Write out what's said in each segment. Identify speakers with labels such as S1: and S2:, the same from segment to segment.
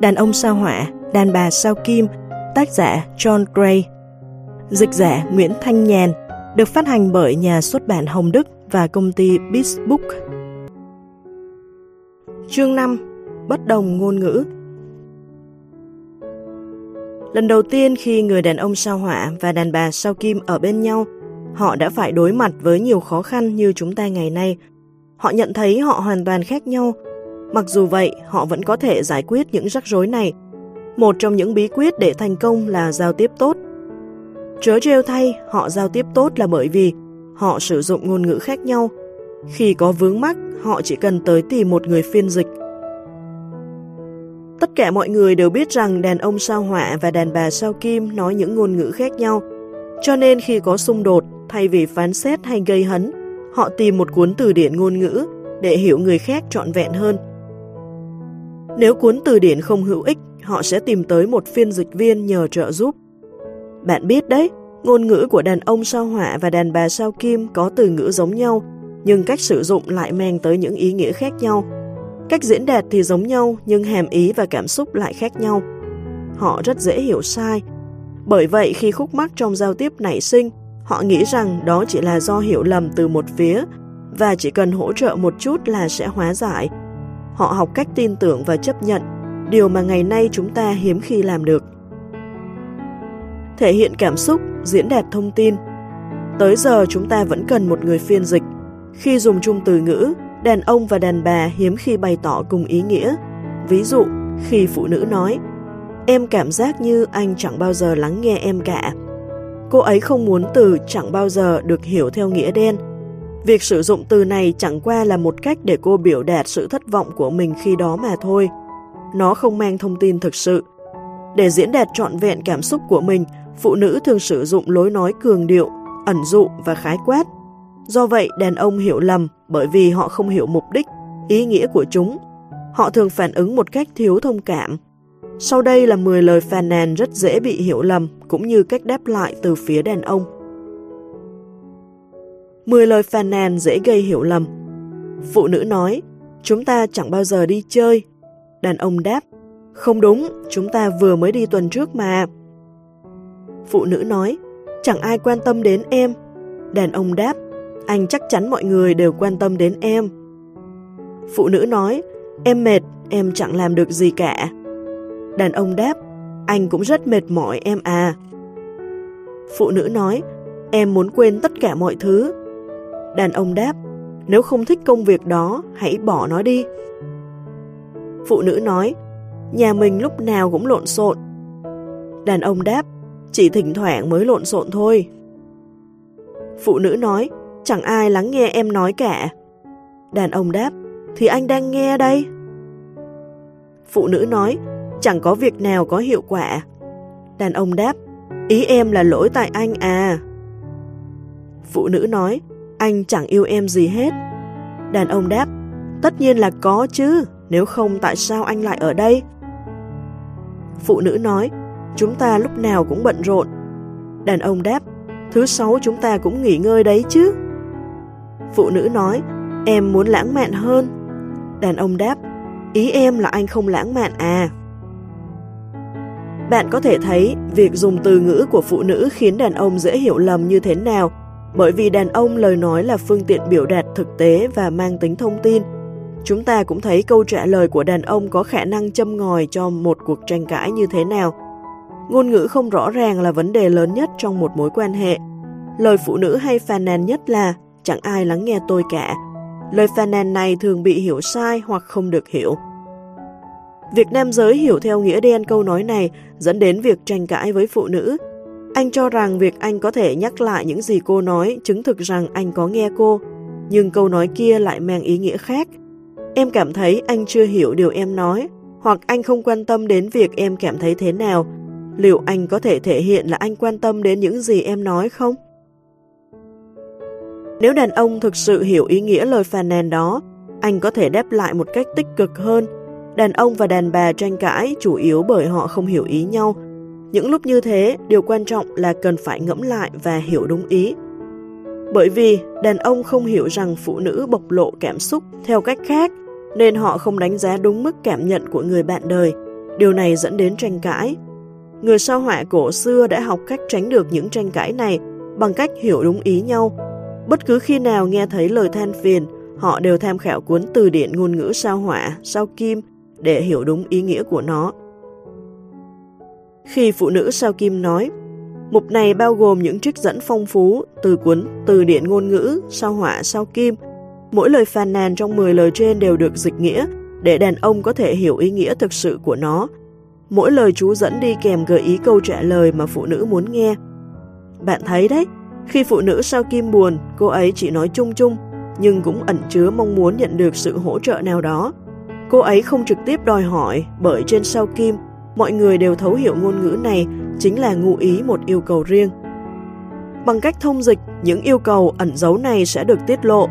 S1: Đàn ông sao hỏa, đàn bà sao kim, tác giả John Gray. Dịch giả Nguyễn Thanh Nhàn, được phát hành bởi nhà xuất bản Hồng Đức và công ty Beast Chương 5 Bất đồng ngôn ngữ Lần đầu tiên khi người đàn ông sao hỏa và đàn bà sao kim ở bên nhau, họ đã phải đối mặt với nhiều khó khăn như chúng ta ngày nay. Họ nhận thấy họ hoàn toàn khác nhau. Mặc dù vậy, họ vẫn có thể giải quyết những rắc rối này. Một trong những bí quyết để thành công là giao tiếp tốt. Chớ trêu thay, họ giao tiếp tốt là bởi vì họ sử dụng ngôn ngữ khác nhau. Khi có vướng mắc, họ chỉ cần tới tìm một người phiên dịch Tất cả mọi người đều biết rằng đàn ông sao hỏa và đàn bà sao kim nói những ngôn ngữ khác nhau. Cho nên khi có xung đột, thay vì phán xét hay gây hấn, họ tìm một cuốn từ điển ngôn ngữ để hiểu người khác trọn vẹn hơn. Nếu cuốn từ điển không hữu ích, họ sẽ tìm tới một phiên dịch viên nhờ trợ giúp. Bạn biết đấy, ngôn ngữ của đàn ông sao hỏa và đàn bà sao kim có từ ngữ giống nhau, nhưng cách sử dụng lại mang tới những ý nghĩa khác nhau. Cách diễn đạt thì giống nhau nhưng hàm ý và cảm xúc lại khác nhau. Họ rất dễ hiểu sai. Bởi vậy khi khúc mắc trong giao tiếp nảy sinh, họ nghĩ rằng đó chỉ là do hiểu lầm từ một phía và chỉ cần hỗ trợ một chút là sẽ hóa giải. Họ học cách tin tưởng và chấp nhận, điều mà ngày nay chúng ta hiếm khi làm được. Thể hiện cảm xúc, diễn đạt thông tin. Tới giờ chúng ta vẫn cần một người phiên dịch. Khi dùng chung từ ngữ, đàn ông và đàn bà hiếm khi bày tỏ cùng ý nghĩa. Ví dụ, khi phụ nữ nói, em cảm giác như anh chẳng bao giờ lắng nghe em cả. Cô ấy không muốn từ chẳng bao giờ được hiểu theo nghĩa đen. Việc sử dụng từ này chẳng qua là một cách để cô biểu đạt sự thất vọng của mình khi đó mà thôi. Nó không mang thông tin thực sự. Để diễn đạt trọn vẹn cảm xúc của mình, phụ nữ thường sử dụng lối nói cường điệu, ẩn dụ và khái quát Do vậy, đàn ông hiểu lầm bởi vì họ không hiểu mục đích, ý nghĩa của chúng. Họ thường phản ứng một cách thiếu thông cảm. Sau đây là 10 lời phàn nàn rất dễ bị hiểu lầm, cũng như cách đáp lại từ phía đàn ông. 10 lời phàn nàn dễ gây hiểu lầm. Phụ nữ nói, chúng ta chẳng bao giờ đi chơi. Đàn ông đáp, không đúng, chúng ta vừa mới đi tuần trước mà. Phụ nữ nói, chẳng ai quan tâm đến em. Đàn ông đáp, anh chắc chắn mọi người đều quan tâm đến em. Phụ nữ nói, em mệt, em chẳng làm được gì cả. Đàn ông đáp, anh cũng rất mệt mỏi em à. Phụ nữ nói, em muốn quên tất cả mọi thứ. Đàn ông đáp, nếu không thích công việc đó, hãy bỏ nó đi. Phụ nữ nói, nhà mình lúc nào cũng lộn xộn. Đàn ông đáp, chỉ thỉnh thoảng mới lộn xộn thôi. Phụ nữ nói, Chẳng ai lắng nghe em nói cả. Đàn ông đáp, thì anh đang nghe đây. Phụ nữ nói, chẳng có việc nào có hiệu quả. Đàn ông đáp, ý em là lỗi tại anh à. Phụ nữ nói, anh chẳng yêu em gì hết. Đàn ông đáp, tất nhiên là có chứ, nếu không tại sao anh lại ở đây? Phụ nữ nói, chúng ta lúc nào cũng bận rộn. Đàn ông đáp, thứ sáu chúng ta cũng nghỉ ngơi đấy chứ. Phụ nữ nói, em muốn lãng mạn hơn. Đàn ông đáp, ý em là anh không lãng mạn à. Bạn có thể thấy việc dùng từ ngữ của phụ nữ khiến đàn ông dễ hiểu lầm như thế nào bởi vì đàn ông lời nói là phương tiện biểu đạt thực tế và mang tính thông tin. Chúng ta cũng thấy câu trả lời của đàn ông có khả năng châm ngòi cho một cuộc tranh cãi như thế nào. Ngôn ngữ không rõ ràng là vấn đề lớn nhất trong một mối quan hệ. Lời phụ nữ hay phàn nàn nhất là, chẳng ai lắng nghe tôi cả. Lời phàn nàn này thường bị hiểu sai hoặc không được hiểu. Việc nam giới hiểu theo nghĩa đen câu nói này dẫn đến việc tranh cãi với phụ nữ. Anh cho rằng việc anh có thể nhắc lại những gì cô nói chứng thực rằng anh có nghe cô, nhưng câu nói kia lại mang ý nghĩa khác. Em cảm thấy anh chưa hiểu điều em nói, hoặc anh không quan tâm đến việc em cảm thấy thế nào. Liệu anh có thể thể hiện là anh quan tâm đến những gì em nói không? Nếu đàn ông thực sự hiểu ý nghĩa lời phàn nàn đó, anh có thể đáp lại một cách tích cực hơn. Đàn ông và đàn bà tranh cãi chủ yếu bởi họ không hiểu ý nhau. Những lúc như thế, điều quan trọng là cần phải ngẫm lại và hiểu đúng ý. Bởi vì đàn ông không hiểu rằng phụ nữ bộc lộ cảm xúc theo cách khác, nên họ không đánh giá đúng mức cảm nhận của người bạn đời. Điều này dẫn đến tranh cãi. Người sao họa cổ xưa đã học cách tránh được những tranh cãi này bằng cách hiểu đúng ý nhau. Bất cứ khi nào nghe thấy lời than phiền, họ đều tham khảo cuốn từ điển ngôn ngữ sao họa, sao kim để hiểu đúng ý nghĩa của nó. Khi phụ nữ sao kim nói, mục này bao gồm những trích dẫn phong phú từ cuốn từ điển ngôn ngữ, sao họa, sao kim. Mỗi lời phàn nàn trong 10 lời trên đều được dịch nghĩa để đàn ông có thể hiểu ý nghĩa thực sự của nó. Mỗi lời chú dẫn đi kèm gợi ý câu trả lời mà phụ nữ muốn nghe. Bạn thấy đấy, khi phụ nữ sao kim buồn, cô ấy chỉ nói chung chung, nhưng cũng ẩn chứa mong muốn nhận được sự hỗ trợ nào đó. Cô ấy không trực tiếp đòi hỏi, bởi trên sao kim, mọi người đều thấu hiểu ngôn ngữ này chính là ngụ ý một yêu cầu riêng. Bằng cách thông dịch, những yêu cầu ẩn dấu này sẽ được tiết lộ.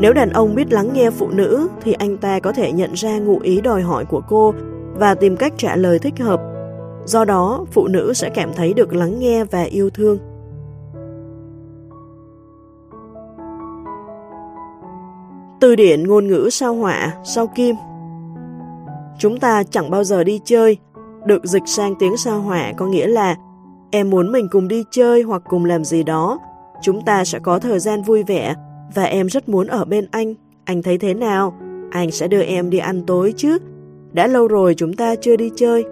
S1: Nếu đàn ông biết lắng nghe phụ nữ, thì anh ta có thể nhận ra ngụ ý đòi hỏi của cô và tìm cách trả lời thích hợp. Do đó, phụ nữ sẽ cảm thấy được lắng nghe và yêu thương. Từ điển ngôn ngữ sao hỏa sao kim Chúng ta chẳng bao giờ đi chơi, được dịch sang tiếng sao hỏa có nghĩa là em muốn mình cùng đi chơi hoặc cùng làm gì đó, chúng ta sẽ có thời gian vui vẻ và em rất muốn ở bên anh. Anh thấy thế nào? Anh sẽ đưa em đi ăn tối chứ? Đã lâu rồi chúng ta chưa đi chơi.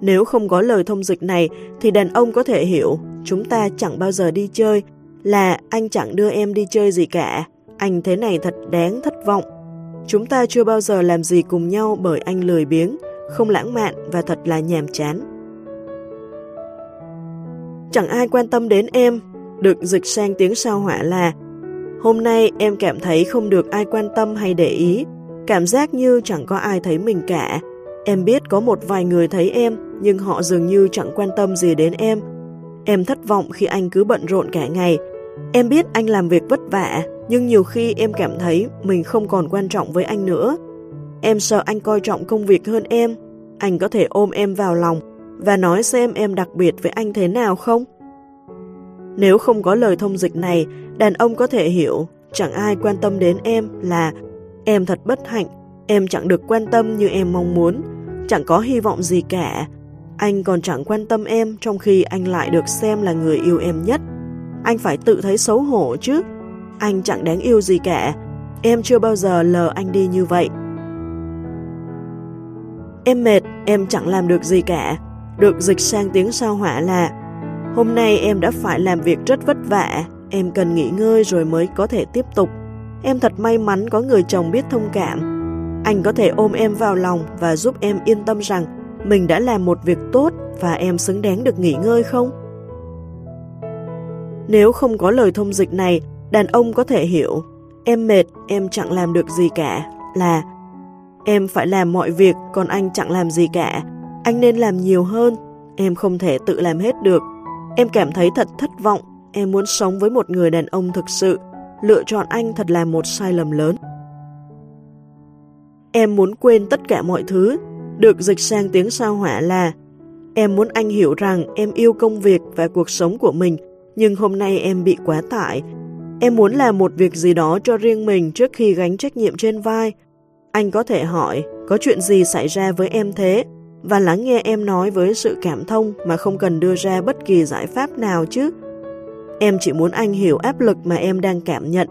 S1: Nếu không có lời thông dịch này thì đàn ông có thể hiểu chúng ta chẳng bao giờ đi chơi là anh chẳng đưa em đi chơi gì cả. Anh thế này thật đáng thất vọng. Chúng ta chưa bao giờ làm gì cùng nhau bởi anh lười biếng, không lãng mạn và thật là nhàm chán. Chẳng ai quan tâm đến em, được dịch sang tiếng sao hỏa là Hôm nay em cảm thấy không được ai quan tâm hay để ý, cảm giác như chẳng có ai thấy mình cả. Em biết có một vài người thấy em, nhưng họ dường như chẳng quan tâm gì đến em. Em thất vọng khi anh cứ bận rộn cả ngày. Em biết anh làm việc vất vả, nhưng nhiều khi em cảm thấy mình không còn quan trọng với anh nữa. Em sợ anh coi trọng công việc hơn em. Anh có thể ôm em vào lòng và nói xem em đặc biệt với anh thế nào không? Nếu không có lời thông dịch này, đàn ông có thể hiểu chẳng ai quan tâm đến em là em thật bất hạnh, em chẳng được quan tâm như em mong muốn, chẳng có hy vọng gì cả. Anh còn chẳng quan tâm em trong khi anh lại được xem là người yêu em nhất. Anh phải tự thấy xấu hổ chứ. Anh chẳng đáng yêu gì cả. Em chưa bao giờ lờ anh đi như vậy. Em mệt, em chẳng làm được gì cả. Được dịch sang tiếng sao hỏa là Hôm nay em đã phải làm việc rất vất vả, em cần nghỉ ngơi rồi mới có thể tiếp tục. Em thật may mắn có người chồng biết thông cảm. Anh có thể ôm em vào lòng và giúp em yên tâm rằng mình đã làm một việc tốt và em xứng đáng được nghỉ ngơi không? Nếu không có lời thông dịch này, đàn ông có thể hiểu em mệt, em chẳng làm được gì cả là em phải làm mọi việc còn anh chẳng làm gì cả. Anh nên làm nhiều hơn, em không thể tự làm hết được. Em cảm thấy thật thất vọng, em muốn sống với một người đàn ông thực sự. Lựa chọn anh thật là một sai lầm lớn. Em muốn quên tất cả mọi thứ, được dịch sang tiếng sao hỏa là Em muốn anh hiểu rằng em yêu công việc và cuộc sống của mình, nhưng hôm nay em bị quá tải. Em muốn làm một việc gì đó cho riêng mình trước khi gánh trách nhiệm trên vai. Anh có thể hỏi, có chuyện gì xảy ra với em thế? Và lắng nghe em nói với sự cảm thông mà không cần đưa ra bất kỳ giải pháp nào chứ. Em chỉ muốn anh hiểu áp lực mà em đang cảm nhận.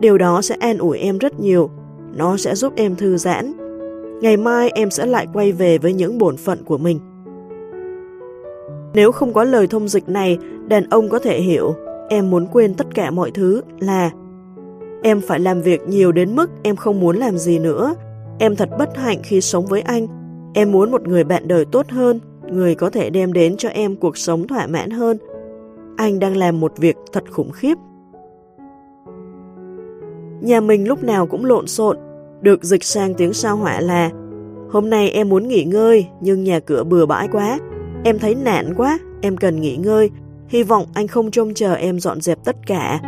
S1: Điều đó sẽ an ủi em rất nhiều. Nó sẽ giúp em thư giãn. Ngày mai em sẽ lại quay về với những bổn phận của mình. Nếu không có lời thông dịch này, đàn ông có thể hiểu em muốn quên tất cả mọi thứ là em phải làm việc nhiều đến mức em không muốn làm gì nữa. Em thật bất hạnh khi sống với anh. Em muốn một người bạn đời tốt hơn, người có thể đem đến cho em cuộc sống thỏa mãn hơn. Anh đang làm một việc thật khủng khiếp. Nhà mình lúc nào cũng lộn xộn, được dịch sang tiếng sao hỏa là Hôm nay em muốn nghỉ ngơi, nhưng nhà cửa bừa bãi quá. Em thấy nản quá, em cần nghỉ ngơi. Hy vọng anh không trông chờ em dọn dẹp tất cả.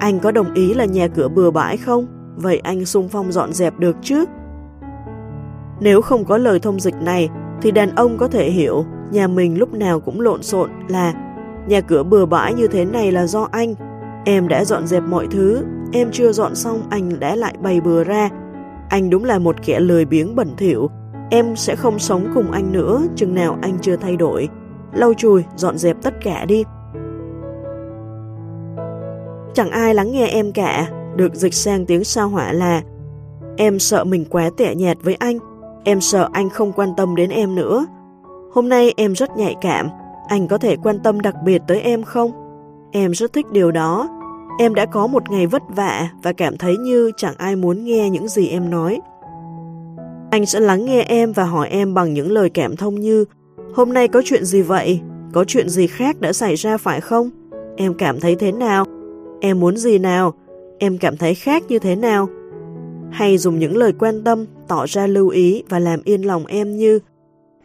S1: Anh có đồng ý là nhà cửa bừa bãi không? Vậy anh sung phong dọn dẹp được chứ? Nếu không có lời thông dịch này, thì đàn ông có thể hiểu nhà mình lúc nào cũng lộn xộn là nhà cửa bừa bãi như thế này là do anh. Em đã dọn dẹp mọi thứ, em chưa dọn xong anh đã lại bày bừa ra. Anh đúng là một kẻ lười biếng bẩn thỉu. Em sẽ không sống cùng anh nữa chừng nào anh chưa thay đổi. Lau chùi, dọn dẹp tất cả đi. Chẳng ai lắng nghe em cả, được dịch sang tiếng sao hỏa là Em sợ mình quá tẻ nhạt với anh, em sợ anh không quan tâm đến em nữa. Hôm nay em rất nhạy cảm, anh có thể quan tâm đặc biệt tới em không? Em rất thích điều đó. Em đã có một ngày vất vả và cảm thấy như chẳng ai muốn nghe những gì em nói. Anh sẽ lắng nghe em và hỏi em bằng những lời cảm thông như Hôm nay có chuyện gì vậy? Có chuyện gì khác đã xảy ra phải không? Em cảm thấy thế nào? Em muốn gì nào? Em cảm thấy khác như thế nào? Hay dùng những lời quan tâm, tỏ ra lưu ý và làm yên lòng em như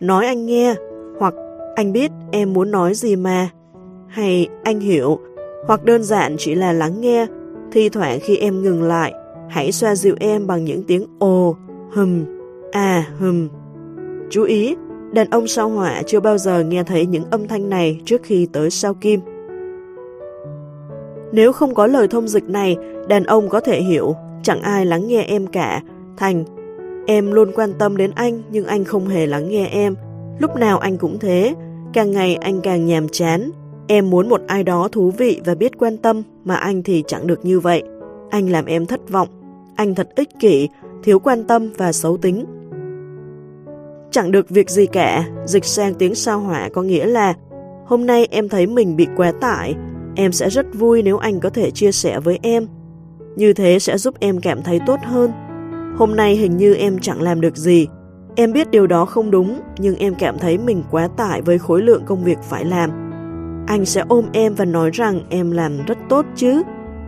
S1: Nói anh nghe, hoặc anh biết em muốn nói gì mà, hay anh hiểu, hoặc đơn giản chỉ là lắng nghe, thi thoảng khi em ngừng lại, hãy xoa dịu em bằng những tiếng ồ, hừm, à, hừm. Chú ý, đàn ông sao hỏa chưa bao giờ nghe thấy những âm thanh này trước khi tới sao kim. Nếu không có lời thông dịch này, đàn ông có thể hiểu, chẳng ai lắng nghe em cả, thành Em luôn quan tâm đến anh nhưng anh không hề lắng nghe em. Lúc nào anh cũng thế, càng ngày anh càng nhàm chán. Em muốn một ai đó thú vị và biết quan tâm mà anh thì chẳng được như vậy. Anh làm em thất vọng. Anh thật ích kỷ, thiếu quan tâm và xấu tính. Chẳng được việc gì cả, dịch sang tiếng sao hỏa có nghĩa là hôm nay em thấy mình bị quá tải, em sẽ rất vui nếu anh có thể chia sẻ với em. Như thế sẽ giúp em cảm thấy tốt hơn Hôm nay hình như em chẳng làm được gì. Em biết điều đó không đúng, nhưng em cảm thấy mình quá tải với khối lượng công việc phải làm. Anh sẽ ôm em và nói rằng em làm rất tốt chứ,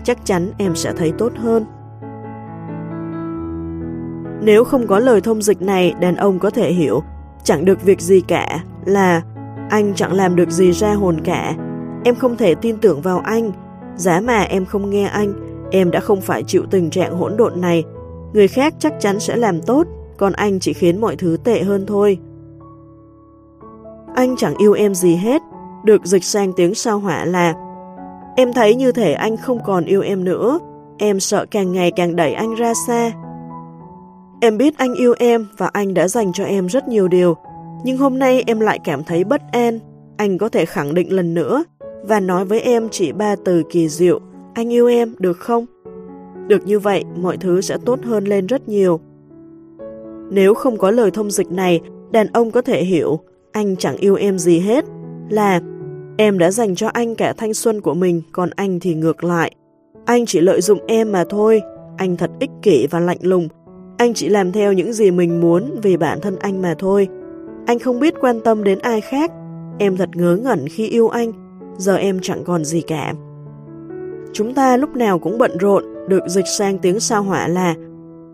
S1: chắc chắn em sẽ thấy tốt hơn. Nếu không có lời thông dịch này, đàn ông có thể hiểu, chẳng được việc gì cả, là anh chẳng làm được gì ra hồn cả, em không thể tin tưởng vào anh, giá mà em không nghe anh, em đã không phải chịu tình trạng hỗn độn này, Người khác chắc chắn sẽ làm tốt, còn anh chỉ khiến mọi thứ tệ hơn thôi. Anh chẳng yêu em gì hết, được dịch sang tiếng sao hỏa là Em thấy như thể anh không còn yêu em nữa, em sợ càng ngày càng đẩy anh ra xa. Em biết anh yêu em và anh đã dành cho em rất nhiều điều, nhưng hôm nay em lại cảm thấy bất an. Anh có thể khẳng định lần nữa và nói với em chỉ ba từ kỳ diệu, anh yêu em được không? Được như vậy, mọi thứ sẽ tốt hơn lên rất nhiều. Nếu không có lời thông dịch này, đàn ông có thể hiểu anh chẳng yêu em gì hết, là em đã dành cho anh cả thanh xuân của mình, còn anh thì ngược lại. Anh chỉ lợi dụng em mà thôi, anh thật ích kỷ và lạnh lùng. Anh chỉ làm theo những gì mình muốn vì bản thân anh mà thôi. Anh không biết quan tâm đến ai khác. Em thật ngớ ngẩn khi yêu anh, giờ em chẳng còn gì cả. Chúng ta lúc nào cũng bận rộn, được dịch sang tiếng sao hỏa là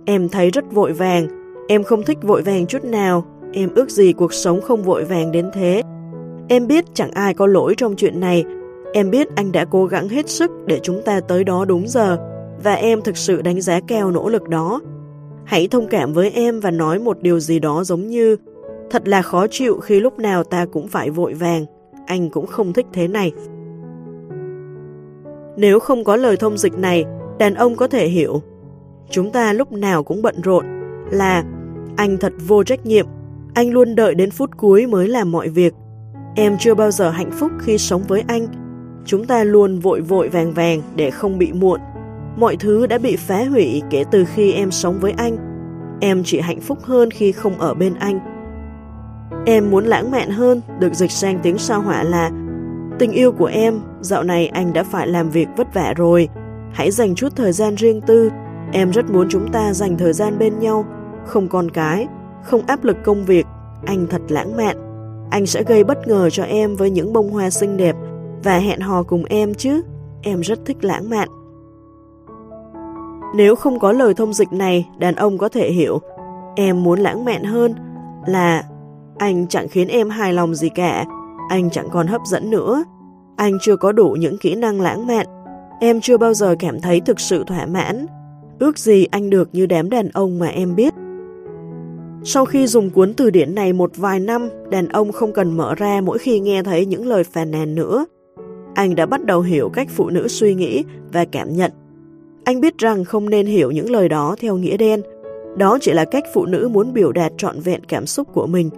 S1: Em thấy rất vội vàng, em không thích vội vàng chút nào, em ước gì cuộc sống không vội vàng đến thế. Em biết chẳng ai có lỗi trong chuyện này, em biết anh đã cố gắng hết sức để chúng ta tới đó đúng giờ, và em thực sự đánh giá cao nỗ lực đó. Hãy thông cảm với em và nói một điều gì đó giống như Thật là khó chịu khi lúc nào ta cũng phải vội vàng, anh cũng không thích thế này. Nếu không có lời thông dịch này, đàn ông có thể hiểu. Chúng ta lúc nào cũng bận rộn, là anh thật vô trách nhiệm, anh luôn đợi đến phút cuối mới làm mọi việc. Em chưa bao giờ hạnh phúc khi sống với anh. Chúng ta luôn vội vội vàng vàng để không bị muộn. Mọi thứ đã bị phá hủy kể từ khi em sống với anh. Em chỉ hạnh phúc hơn khi không ở bên anh. Em muốn lãng mạn hơn, được dịch sang tiếng sao hỏa là Tình yêu của em, dạo này anh đã phải làm việc vất vả rồi. Hãy dành chút thời gian riêng tư. Em rất muốn chúng ta dành thời gian bên nhau, không con cái, không áp lực công việc. Anh thật lãng mạn. Anh sẽ gây bất ngờ cho em với những bông hoa xinh đẹp và hẹn hò cùng em chứ. Em rất thích lãng mạn. Nếu không có lời thông dịch này, đàn ông có thể hiểu em muốn lãng mạn hơn là anh chẳng khiến em hài lòng gì cả, anh chẳng còn hấp dẫn nữa. Anh chưa có đủ những kỹ năng lãng mạn. Em chưa bao giờ cảm thấy thực sự thỏa mãn. Ước gì anh được như đám đàn ông mà em biết. Sau khi dùng cuốn từ điển này một vài năm, đàn ông không cần mở ra mỗi khi nghe thấy những lời phàn nàn nữa. Anh đã bắt đầu hiểu cách phụ nữ suy nghĩ và cảm nhận. Anh biết rằng không nên hiểu những lời đó theo nghĩa đen. Đó chỉ là cách phụ nữ muốn biểu đạt trọn vẹn cảm xúc của mình.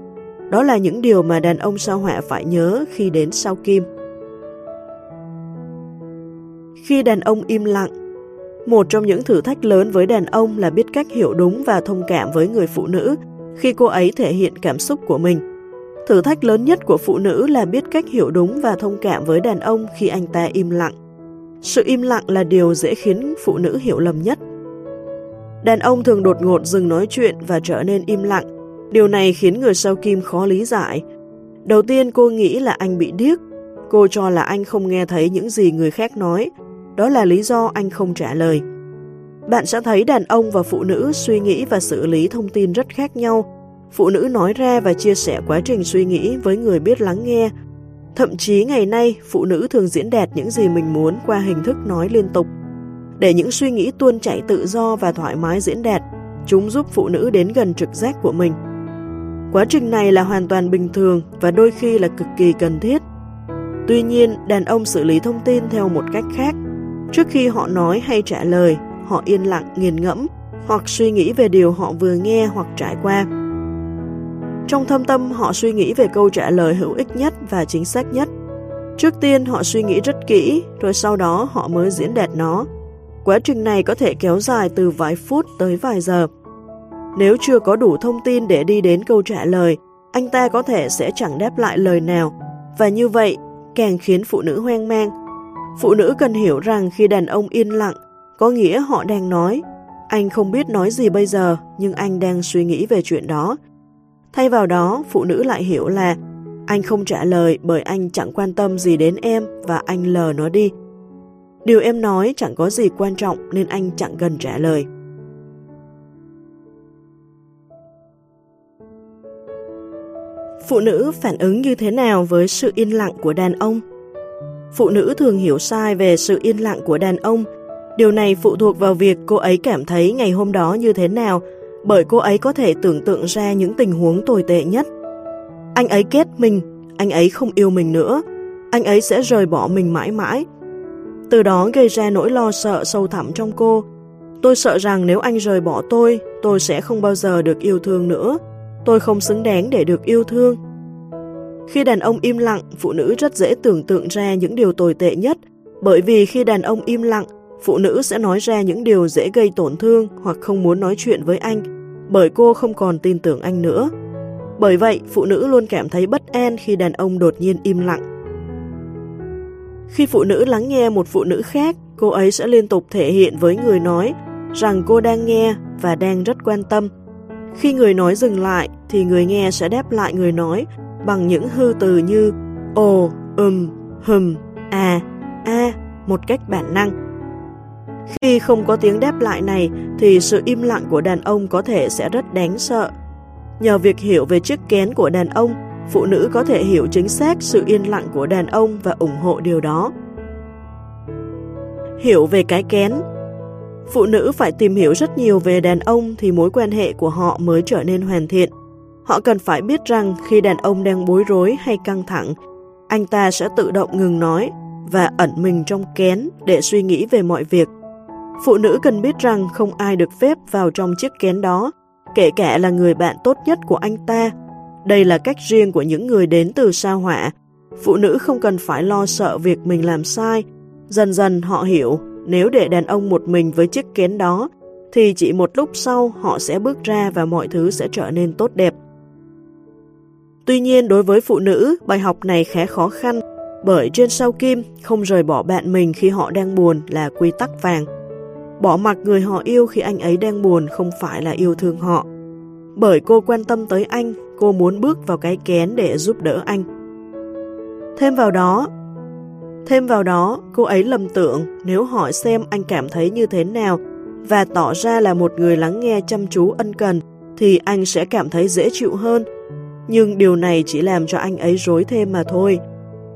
S1: Đó là những điều mà đàn ông sao hỏa phải nhớ khi đến sao kim. Khi đàn ông im lặng, một trong những thử thách lớn với đàn ông là biết cách hiểu đúng và thông cảm với người phụ nữ khi cô ấy thể hiện cảm xúc của mình. Thử thách lớn nhất của phụ nữ là biết cách hiểu đúng và thông cảm với đàn ông khi anh ta im lặng. Sự im lặng là điều dễ khiến phụ nữ hiểu lầm nhất. Đàn ông thường đột ngột dừng nói chuyện và trở nên im lặng. Điều này khiến người sau kim khó lý giải. Đầu tiên cô nghĩ là anh bị điếc. Cô cho là anh không nghe thấy những gì người khác nói. Đó là lý do anh không trả lời. Bạn sẽ thấy đàn ông và phụ nữ suy nghĩ và xử lý thông tin rất khác nhau. Phụ nữ nói ra và chia sẻ quá trình suy nghĩ với người biết lắng nghe. Thậm chí ngày nay, phụ nữ thường diễn đạt những gì mình muốn qua hình thức nói liên tục. Để những suy nghĩ tuôn chảy tự do và thoải mái diễn đạt, chúng giúp phụ nữ đến gần trực giác của mình. Quá trình này là hoàn toàn bình thường và đôi khi là cực kỳ cần thiết. Tuy nhiên, đàn ông xử lý thông tin theo một cách khác. Trước khi họ nói hay trả lời, họ yên lặng nghiền ngẫm hoặc suy nghĩ về điều họ vừa nghe hoặc trải qua. Trong thâm tâm họ suy nghĩ về câu trả lời hữu ích nhất và chính xác nhất. Trước tiên họ suy nghĩ rất kỹ, rồi sau đó họ mới diễn đạt nó. Quá trình này có thể kéo dài từ vài phút tới vài giờ. Nếu chưa có đủ thông tin để đi đến câu trả lời, anh ta có thể sẽ chẳng đáp lại lời nào, và như vậy càng khiến phụ nữ hoang mang. Phụ nữ cần hiểu rằng khi đàn ông yên lặng, có nghĩa họ đang nói, anh không biết nói gì bây giờ, nhưng anh đang suy nghĩ về chuyện đó. Thay vào đó, phụ nữ lại hiểu là anh không trả lời bởi anh chẳng quan tâm gì đến em và anh lờ nó đi. Điều em nói chẳng có gì quan trọng nên anh chẳng cần trả lời. Phụ nữ phản ứng như thế nào với sự yên lặng của đàn ông? Phụ nữ thường hiểu sai về sự yên lặng của đàn ông. Điều này phụ thuộc vào việc cô ấy cảm thấy ngày hôm đó như thế nào, bởi cô ấy có thể tưởng tượng ra những tình huống tồi tệ nhất. Anh ấy kết mình, anh ấy không yêu mình nữa, anh ấy sẽ rời bỏ mình mãi mãi. Từ đó gây ra nỗi lo sợ sâu thẳm trong cô. Tôi sợ rằng nếu anh rời bỏ tôi, tôi sẽ không bao giờ được yêu thương nữa. Tôi không xứng đáng để được yêu thương. Khi đàn ông im lặng, phụ nữ rất dễ tưởng tượng ra những điều tồi tệ nhất, bởi vì khi đàn ông im lặng, phụ nữ sẽ nói ra những điều dễ gây tổn thương hoặc không muốn nói chuyện với anh, bởi cô không còn tin tưởng anh nữa. Bởi vậy, phụ nữ luôn cảm thấy bất an khi đàn ông đột nhiên im lặng. Khi phụ nữ lắng nghe một phụ nữ khác, cô ấy sẽ liên tục thể hiện với người nói rằng cô đang nghe và đang rất quan tâm. Khi người nói dừng lại, thì người nghe sẽ đáp lại người nói bằng những hư từ như ồ, ừm, hừm, à, a một cách bản năng. Khi không có tiếng đáp lại này thì sự im lặng của đàn ông có thể sẽ rất đáng sợ. Nhờ việc hiểu về chiếc kén của đàn ông, phụ nữ có thể hiểu chính xác sự yên lặng của đàn ông và ủng hộ điều đó. Hiểu về cái kén Phụ nữ phải tìm hiểu rất nhiều về đàn ông thì mối quan hệ của họ mới trở nên hoàn thiện. Họ cần phải biết rằng khi đàn ông đang bối rối hay căng thẳng, anh ta sẽ tự động ngừng nói và ẩn mình trong kén để suy nghĩ về mọi việc. Phụ nữ cần biết rằng không ai được phép vào trong chiếc kén đó, kể cả là người bạn tốt nhất của anh ta. Đây là cách riêng của những người đến từ sao hỏa. Phụ nữ không cần phải lo sợ việc mình làm sai. Dần dần họ hiểu, nếu để đàn ông một mình với chiếc kén đó, thì chỉ một lúc sau họ sẽ bước ra và mọi thứ sẽ trở nên tốt đẹp. Tuy nhiên đối với phụ nữ, bài học này khá khó khăn, bởi trên sau kim không rời bỏ bạn mình khi họ đang buồn là quy tắc vàng. Bỏ mặc người họ yêu khi anh ấy đang buồn không phải là yêu thương họ. Bởi cô quan tâm tới anh, cô muốn bước vào cái kén để giúp đỡ anh. Thêm vào đó, thêm vào đó, cô ấy lầm tưởng nếu hỏi xem anh cảm thấy như thế nào và tỏ ra là một người lắng nghe chăm chú ân cần thì anh sẽ cảm thấy dễ chịu hơn nhưng điều này chỉ làm cho anh ấy rối thêm mà thôi.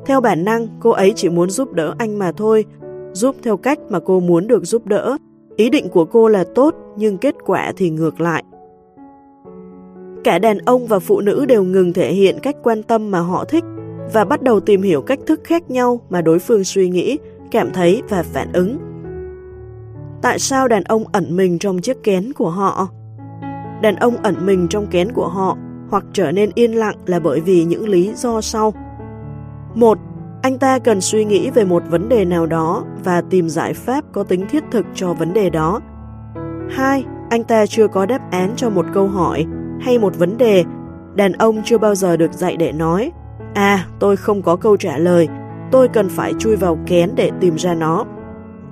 S1: Theo bản năng, cô ấy chỉ muốn giúp đỡ anh mà thôi, giúp theo cách mà cô muốn được giúp đỡ. Ý định của cô là tốt, nhưng kết quả thì ngược lại. Cả đàn ông và phụ nữ đều ngừng thể hiện cách quan tâm mà họ thích và bắt đầu tìm hiểu cách thức khác nhau mà đối phương suy nghĩ, cảm thấy và phản ứng. Tại sao đàn ông ẩn mình trong chiếc kén của họ? đàn ông ẩn mình trong kén của họ hoặc trở nên yên lặng là bởi vì những lý do sau. Một, anh ta cần suy nghĩ về một vấn đề nào đó và tìm giải pháp có tính thiết thực cho vấn đề đó. Hai, anh ta chưa có đáp án cho một câu hỏi hay một vấn đề. Đàn ông chưa bao giờ được dạy để nói, à, tôi không có câu trả lời, tôi cần phải chui vào kén để tìm ra nó.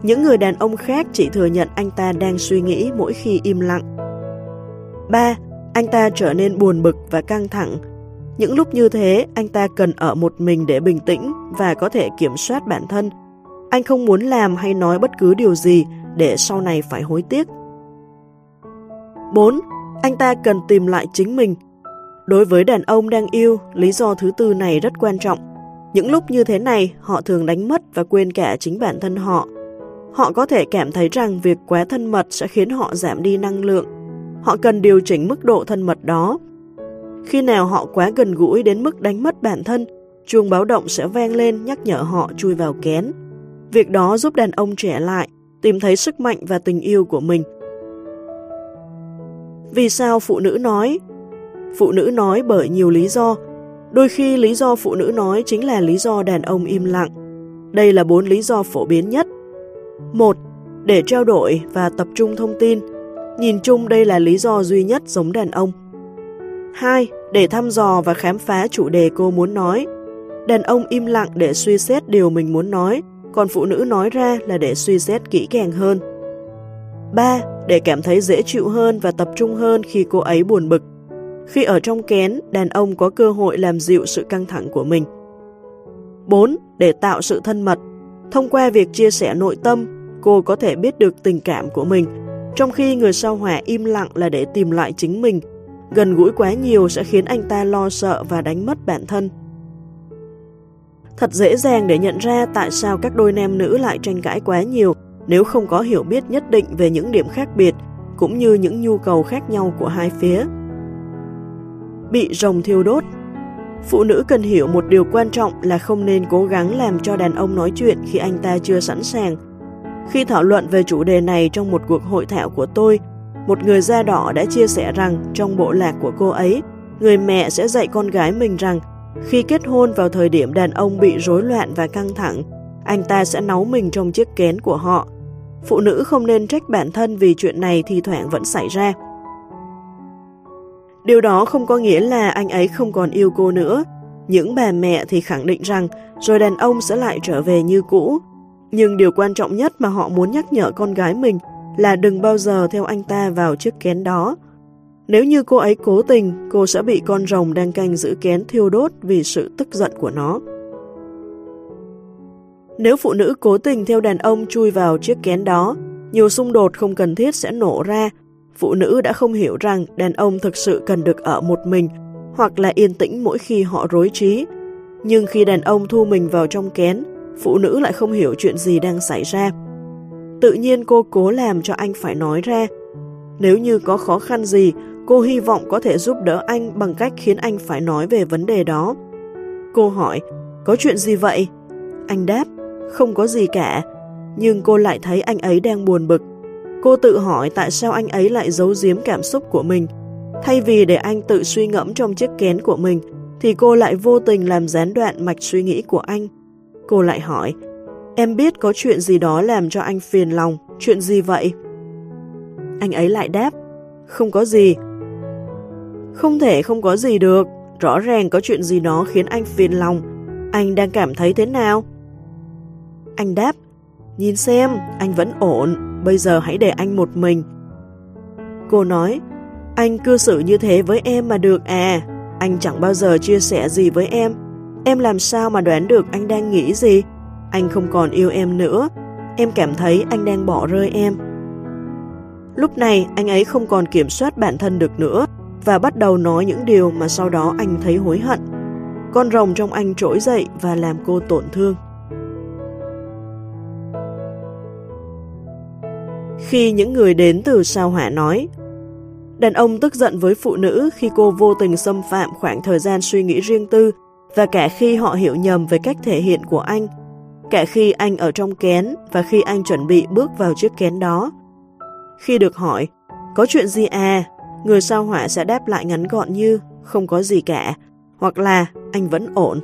S1: Những người đàn ông khác chỉ thừa nhận anh ta đang suy nghĩ mỗi khi im lặng. 3. Anh ta trở nên buồn bực và căng thẳng. Những lúc như thế, anh ta cần ở một mình để bình tĩnh và có thể kiểm soát bản thân. Anh không muốn làm hay nói bất cứ điều gì để sau này phải hối tiếc. 4. Anh ta cần tìm lại chính mình. Đối với đàn ông đang yêu, lý do thứ tư này rất quan trọng. Những lúc như thế này, họ thường đánh mất và quên cả chính bản thân họ. Họ có thể cảm thấy rằng việc quá thân mật sẽ khiến họ giảm đi năng lượng. Họ cần điều chỉnh mức độ thân mật đó. Khi nào họ quá gần gũi đến mức đánh mất bản thân, chuông báo động sẽ vang lên nhắc nhở họ chui vào kén. Việc đó giúp đàn ông trẻ lại, tìm thấy sức mạnh và tình yêu của mình. Vì sao phụ nữ nói? Phụ nữ nói bởi nhiều lý do. Đôi khi lý do phụ nữ nói chính là lý do đàn ông im lặng. Đây là bốn lý do phổ biến nhất. một Để trao đổi và tập trung thông tin. Nhìn chung đây là lý do duy nhất giống đàn ông. 2. Để thăm dò và khám phá chủ đề cô muốn nói. Đàn ông im lặng để suy xét điều mình muốn nói, còn phụ nữ nói ra là để suy xét kỹ càng hơn. 3. Để cảm thấy dễ chịu hơn và tập trung hơn khi cô ấy buồn bực. Khi ở trong kén, đàn ông có cơ hội làm dịu sự căng thẳng của mình. 4. Để tạo sự thân mật. Thông qua việc chia sẻ nội tâm, cô có thể biết được tình cảm của mình, trong khi người sao hỏa im lặng là để tìm lại chính mình. Gần gũi quá nhiều sẽ khiến anh ta lo sợ và đánh mất bản thân. Thật dễ dàng để nhận ra tại sao các đôi nam nữ lại tranh cãi quá nhiều nếu không có hiểu biết nhất định về những điểm khác biệt cũng như những nhu cầu khác nhau của hai phía. Bị rồng thiêu đốt, Phụ nữ cần hiểu một điều quan trọng là không nên cố gắng làm cho đàn ông nói chuyện khi anh ta chưa sẵn sàng. Khi thảo luận về chủ đề này trong một cuộc hội thảo của tôi, một người da đỏ đã chia sẻ rằng trong bộ lạc của cô ấy, người mẹ sẽ dạy con gái mình rằng khi kết hôn vào thời điểm đàn ông bị rối loạn và căng thẳng, anh ta sẽ nấu mình trong chiếc kén của họ. Phụ nữ không nên trách bản thân vì chuyện này thì thoảng vẫn xảy ra. Điều đó không có nghĩa là anh ấy không còn yêu cô nữa. Những bà mẹ thì khẳng định rằng rồi đàn ông sẽ lại trở về như cũ. Nhưng điều quan trọng nhất mà họ muốn nhắc nhở con gái mình là đừng bao giờ theo anh ta vào chiếc kén đó. Nếu như cô ấy cố tình, cô sẽ bị con rồng đang canh giữ kén thiêu đốt vì sự tức giận của nó. Nếu phụ nữ cố tình theo đàn ông chui vào chiếc kén đó, nhiều xung đột không cần thiết sẽ nổ ra. Phụ nữ đã không hiểu rằng đàn ông thực sự cần được ở một mình hoặc là yên tĩnh mỗi khi họ rối trí. Nhưng khi đàn ông thu mình vào trong kén, phụ nữ lại không hiểu chuyện gì đang xảy ra. Tự nhiên cô cố làm cho anh phải nói ra. Nếu như có khó khăn gì, cô hy vọng có thể giúp đỡ anh bằng cách khiến anh phải nói về vấn đề đó. Cô hỏi, có chuyện gì vậy? Anh đáp, không có gì cả. Nhưng cô lại thấy anh ấy đang buồn bực. Cô tự hỏi tại sao anh ấy lại giấu giếm cảm xúc của mình. Thay vì để anh tự suy ngẫm trong chiếc kén của mình, thì cô lại vô tình làm gián đoạn mạch suy nghĩ của anh. Cô lại hỏi, em biết có chuyện gì đó làm cho anh phiền lòng, chuyện gì vậy? Anh ấy lại đáp, không có gì. Không thể không có gì được, rõ ràng có chuyện gì đó khiến anh phiền lòng. Anh đang cảm thấy thế nào? Anh đáp, nhìn xem, anh vẫn ổn, bây giờ hãy để anh một mình. Cô nói, anh cư xử như thế với em mà được à, anh chẳng bao giờ chia sẻ gì với em. Em làm sao mà đoán được anh đang nghĩ gì? Anh không còn yêu em nữa, em cảm thấy anh đang bỏ rơi em. Lúc này anh ấy không còn kiểm soát bản thân được nữa và bắt đầu nói những điều mà sau đó anh thấy hối hận. Con rồng trong anh trỗi dậy và làm cô tổn thương. Khi những người đến từ sao hỏa nói, đàn ông tức giận với phụ nữ khi cô vô tình xâm phạm khoảng thời gian suy nghĩ riêng tư và cả khi họ hiểu nhầm về cách thể hiện của anh, cả khi anh ở trong kén và khi anh chuẩn bị bước vào chiếc kén đó. Khi được hỏi, có chuyện gì à? người sao hỏa sẽ đáp lại ngắn gọn như không có gì cả, hoặc là anh vẫn ổn.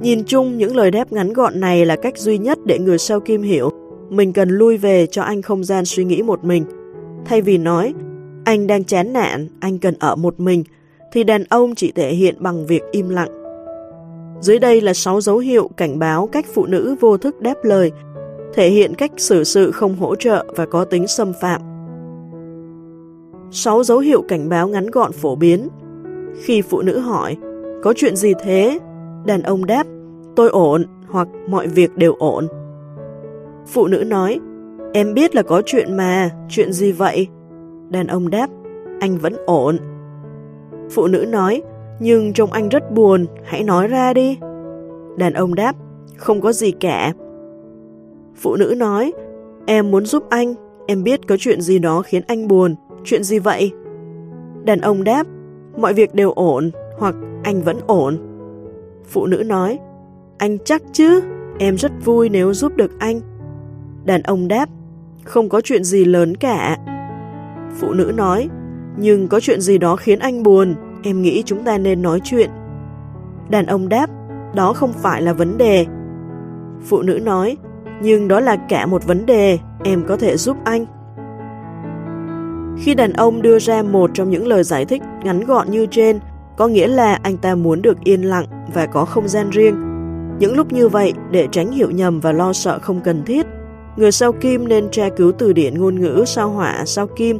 S1: Nhìn chung, những lời đáp ngắn gọn này là cách duy nhất để người sao kim hiểu mình cần lui về cho anh không gian suy nghĩ một mình. Thay vì nói, anh đang chán nản, anh cần ở một mình, thì đàn ông chỉ thể hiện bằng việc im lặng. Dưới đây là 6 dấu hiệu cảnh báo cách phụ nữ vô thức đáp lời, thể hiện cách xử sự không hỗ trợ và có tính xâm phạm. 6 dấu hiệu cảnh báo ngắn gọn phổ biến. Khi phụ nữ hỏi, có chuyện gì thế? Đàn ông đáp, tôi ổn hoặc mọi việc đều ổn. Phụ nữ nói, em biết là có chuyện mà, chuyện gì vậy? Đàn ông đáp, anh vẫn ổn. Phụ nữ nói, nhưng trông anh rất buồn, hãy nói ra đi. Đàn ông đáp, không có gì cả. Phụ nữ nói, em muốn giúp anh, em biết có chuyện gì đó khiến anh buồn, chuyện gì vậy? Đàn ông đáp, mọi việc đều ổn, hoặc anh vẫn ổn. Phụ nữ nói, anh chắc chứ, em rất vui nếu giúp được anh. Đàn ông đáp, không có chuyện gì lớn cả. Phụ nữ nói, nhưng có chuyện gì đó khiến anh buồn, em nghĩ chúng ta nên nói chuyện. Đàn ông đáp, đó không phải là vấn đề. Phụ nữ nói, nhưng đó là cả một vấn đề, em có thể giúp anh. Khi đàn ông đưa ra một trong những lời giải thích ngắn gọn như trên, có nghĩa là anh ta muốn được yên lặng và có không gian riêng. Những lúc như vậy, để tránh hiểu nhầm và lo sợ không cần thiết, người sao kim nên tra cứu từ điển ngôn ngữ sao hỏa sao kim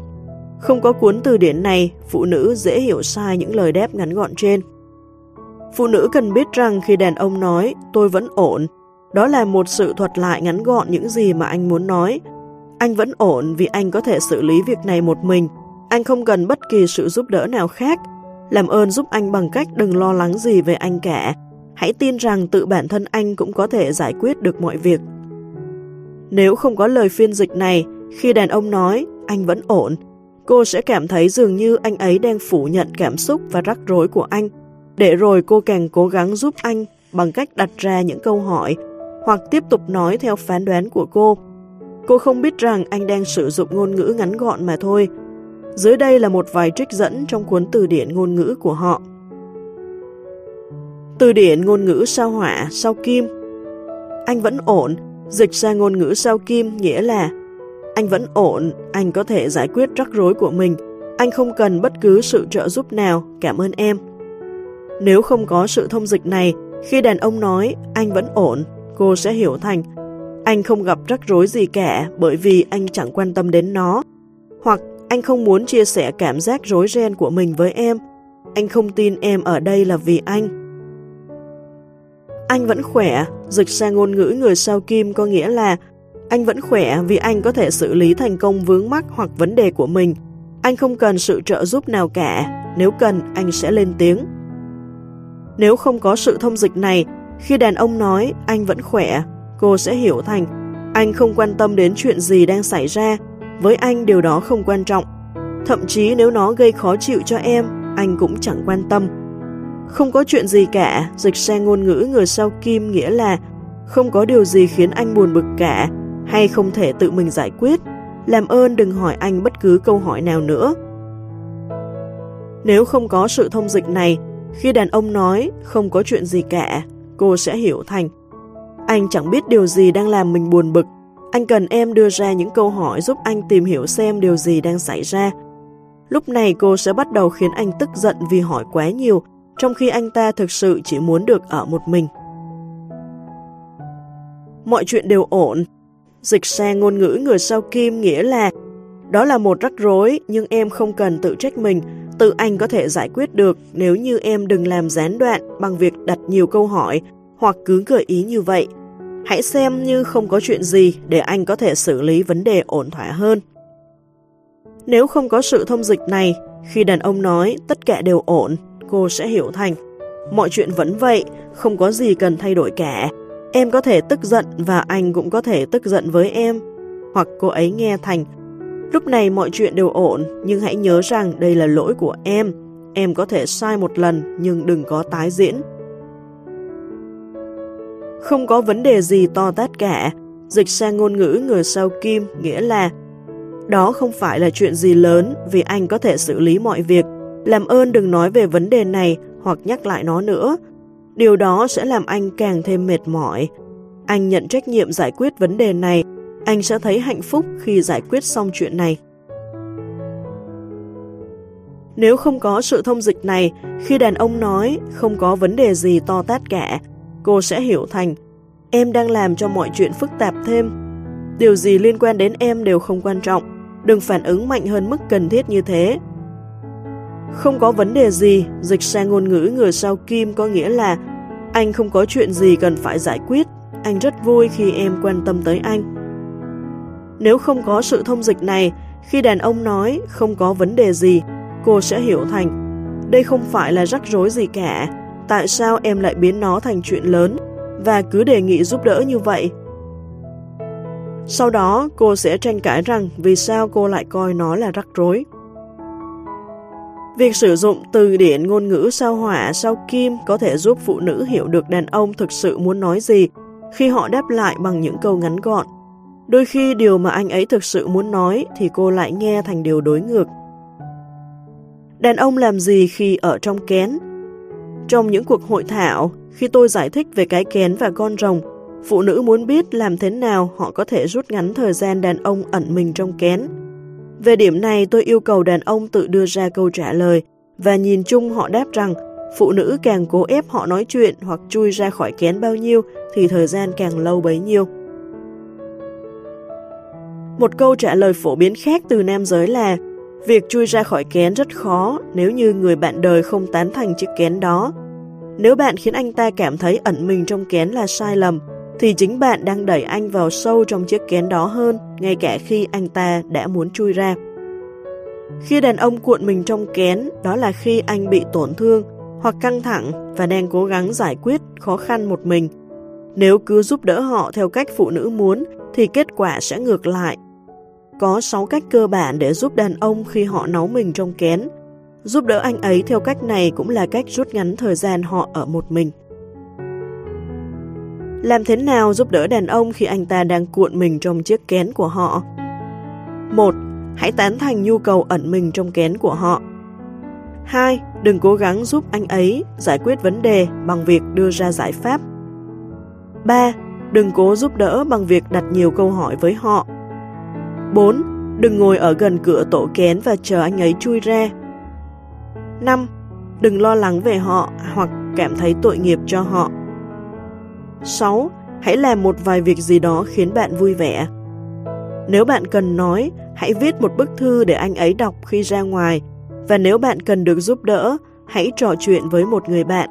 S1: không có cuốn từ điển này, phụ nữ dễ hiểu sai những lời đáp ngắn gọn trên. Phụ nữ cần biết rằng khi đàn ông nói tôi vẫn ổn, đó là một sự thuật lại ngắn gọn những gì mà anh muốn nói. Anh vẫn ổn vì anh có thể xử lý việc này một mình, anh không cần bất kỳ sự giúp đỡ nào khác. Làm ơn giúp anh bằng cách đừng lo lắng gì về anh cả. Hãy tin rằng tự bản thân anh cũng có thể giải quyết được mọi việc. Nếu không có lời phiên dịch này, khi đàn ông nói anh vẫn ổn, cô sẽ cảm thấy dường như anh ấy đang phủ nhận cảm xúc và rắc rối của anh, để rồi cô càng cố gắng giúp anh bằng cách đặt ra những câu hỏi hoặc tiếp tục nói theo phán đoán của cô. Cô không biết rằng anh đang sử dụng ngôn ngữ ngắn gọn mà thôi. Dưới đây là một vài trích dẫn trong cuốn từ điển ngôn ngữ của họ. Từ điển ngôn ngữ sao hỏa, sao kim Anh vẫn ổn, dịch ra ngôn ngữ sao kim nghĩa là anh vẫn ổn, anh có thể giải quyết rắc rối của mình. Anh không cần bất cứ sự trợ giúp nào, cảm ơn em. Nếu không có sự thông dịch này, khi đàn ông nói anh vẫn ổn, cô sẽ hiểu thành anh không gặp rắc rối gì cả bởi vì anh chẳng quan tâm đến nó. Hoặc anh không muốn chia sẻ cảm giác rối ren của mình với em. Anh không tin em ở đây là vì anh. Anh vẫn khỏe, dịch sang ngôn ngữ người sao kim có nghĩa là anh vẫn khỏe vì anh có thể xử lý thành công vướng mắc hoặc vấn đề của mình. Anh không cần sự trợ giúp nào cả, nếu cần anh sẽ lên tiếng. Nếu không có sự thông dịch này, khi đàn ông nói anh vẫn khỏe, cô sẽ hiểu thành anh không quan tâm đến chuyện gì đang xảy ra, với anh điều đó không quan trọng. Thậm chí nếu nó gây khó chịu cho em, anh cũng chẳng quan tâm. Không có chuyện gì cả, dịch sang ngôn ngữ người sau kim nghĩa là không có điều gì khiến anh buồn bực cả, hay không thể tự mình giải quyết, làm ơn đừng hỏi anh bất cứ câu hỏi nào nữa. Nếu không có sự thông dịch này, khi đàn ông nói không có chuyện gì cả, cô sẽ hiểu thành anh chẳng biết điều gì đang làm mình buồn bực. Anh cần em đưa ra những câu hỏi giúp anh tìm hiểu xem điều gì đang xảy ra. Lúc này cô sẽ bắt đầu khiến anh tức giận vì hỏi quá nhiều, trong khi anh ta thực sự chỉ muốn được ở một mình. Mọi chuyện đều ổn, Dịch sang ngôn ngữ người sau kim nghĩa là đó là một rắc rối nhưng em không cần tự trách mình, tự anh có thể giải quyết được nếu như em đừng làm gián đoạn bằng việc đặt nhiều câu hỏi hoặc cứ gợi ý như vậy. Hãy xem như không có chuyện gì để anh có thể xử lý vấn đề ổn thỏa hơn. Nếu không có sự thông dịch này, khi đàn ông nói tất cả đều ổn, cô sẽ hiểu thành mọi chuyện vẫn vậy, không có gì cần thay đổi cả. Em có thể tức giận và anh cũng có thể tức giận với em. Hoặc cô ấy nghe thành, lúc này mọi chuyện đều ổn, nhưng hãy nhớ rằng đây là lỗi của em. Em có thể sai một lần, nhưng đừng có tái diễn. Không có vấn đề gì to tát cả, dịch sang ngôn ngữ người sau kim nghĩa là Đó không phải là chuyện gì lớn vì anh có thể xử lý mọi việc. Làm ơn đừng nói về vấn đề này hoặc nhắc lại nó nữa. Điều đó sẽ làm anh càng thêm mệt mỏi. Anh nhận trách nhiệm giải quyết vấn đề này. Anh sẽ thấy hạnh phúc khi giải quyết xong chuyện này. Nếu không có sự thông dịch này, khi đàn ông nói không có vấn đề gì to tát cả, cô sẽ hiểu thành em đang làm cho mọi chuyện phức tạp thêm. Điều gì liên quan đến em đều không quan trọng, đừng phản ứng mạnh hơn mức cần thiết như thế. Không có vấn đề gì, dịch sang ngôn ngữ người sau Kim có nghĩa là anh không có chuyện gì cần phải giải quyết, anh rất vui khi em quan tâm tới anh. Nếu không có sự thông dịch này, khi đàn ông nói không có vấn đề gì, cô sẽ hiểu thành đây không phải là rắc rối gì cả, tại sao em lại biến nó thành chuyện lớn và cứ đề nghị giúp đỡ như vậy. Sau đó cô sẽ tranh cãi rằng vì sao cô lại coi nó là rắc rối. Việc sử dụng từ điển ngôn ngữ sao hỏa sao kim có thể giúp phụ nữ hiểu được đàn ông thực sự muốn nói gì khi họ đáp lại bằng những câu ngắn gọn. Đôi khi điều mà anh ấy thực sự muốn nói thì cô lại nghe thành điều đối ngược. Đàn ông làm gì khi ở trong kén? Trong những cuộc hội thảo, khi tôi giải thích về cái kén và con rồng, phụ nữ muốn biết làm thế nào họ có thể rút ngắn thời gian đàn ông ẩn mình trong kén. Về điểm này tôi yêu cầu đàn ông tự đưa ra câu trả lời và nhìn chung họ đáp rằng phụ nữ càng cố ép họ nói chuyện hoặc chui ra khỏi kén bao nhiêu thì thời gian càng lâu bấy nhiêu. Một câu trả lời phổ biến khác từ nam giới là Việc chui ra khỏi kén rất khó nếu như người bạn đời không tán thành chiếc kén đó. Nếu bạn khiến anh ta cảm thấy ẩn mình trong kén là sai lầm, thì chính bạn đang đẩy anh vào sâu trong chiếc kén đó hơn, ngay cả khi anh ta đã muốn chui ra. Khi đàn ông cuộn mình trong kén, đó là khi anh bị tổn thương hoặc căng thẳng và đang cố gắng giải quyết khó khăn một mình. Nếu cứ giúp đỡ họ theo cách phụ nữ muốn, thì kết quả sẽ ngược lại có 6 cách cơ bản để giúp đàn ông khi họ nấu mình trong kén. Giúp đỡ anh ấy theo cách này cũng là cách rút ngắn thời gian họ ở một mình. Làm thế nào giúp đỡ đàn ông khi anh ta đang cuộn mình trong chiếc kén của họ? 1. Hãy tán thành nhu cầu ẩn mình trong kén của họ. 2. Đừng cố gắng giúp anh ấy giải quyết vấn đề bằng việc đưa ra giải pháp. 3. Đừng cố giúp đỡ bằng việc đặt nhiều câu hỏi với họ 4. Đừng ngồi ở gần cửa tổ kén và chờ anh ấy chui ra. 5. Đừng lo lắng về họ hoặc cảm thấy tội nghiệp cho họ. 6. Hãy làm một vài việc gì đó khiến bạn vui vẻ. Nếu bạn cần nói, hãy viết một bức thư để anh ấy đọc khi ra ngoài. Và nếu bạn cần được giúp đỡ, hãy trò chuyện với một người bạn.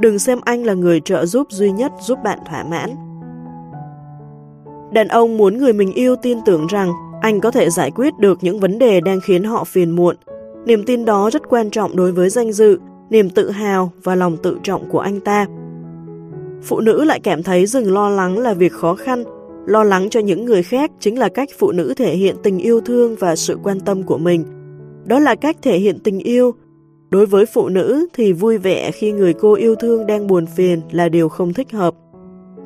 S1: Đừng xem anh là người trợ giúp duy nhất giúp bạn thỏa mãn. Đàn ông muốn người mình yêu tin tưởng rằng anh có thể giải quyết được những vấn đề đang khiến họ phiền muộn. Niềm tin đó rất quan trọng đối với danh dự, niềm tự hào và lòng tự trọng của anh ta. Phụ nữ lại cảm thấy dừng lo lắng là việc khó khăn, lo lắng cho những người khác chính là cách phụ nữ thể hiện tình yêu thương và sự quan tâm của mình. Đó là cách thể hiện tình yêu. Đối với phụ nữ thì vui vẻ khi người cô yêu thương đang buồn phiền là điều không thích hợp.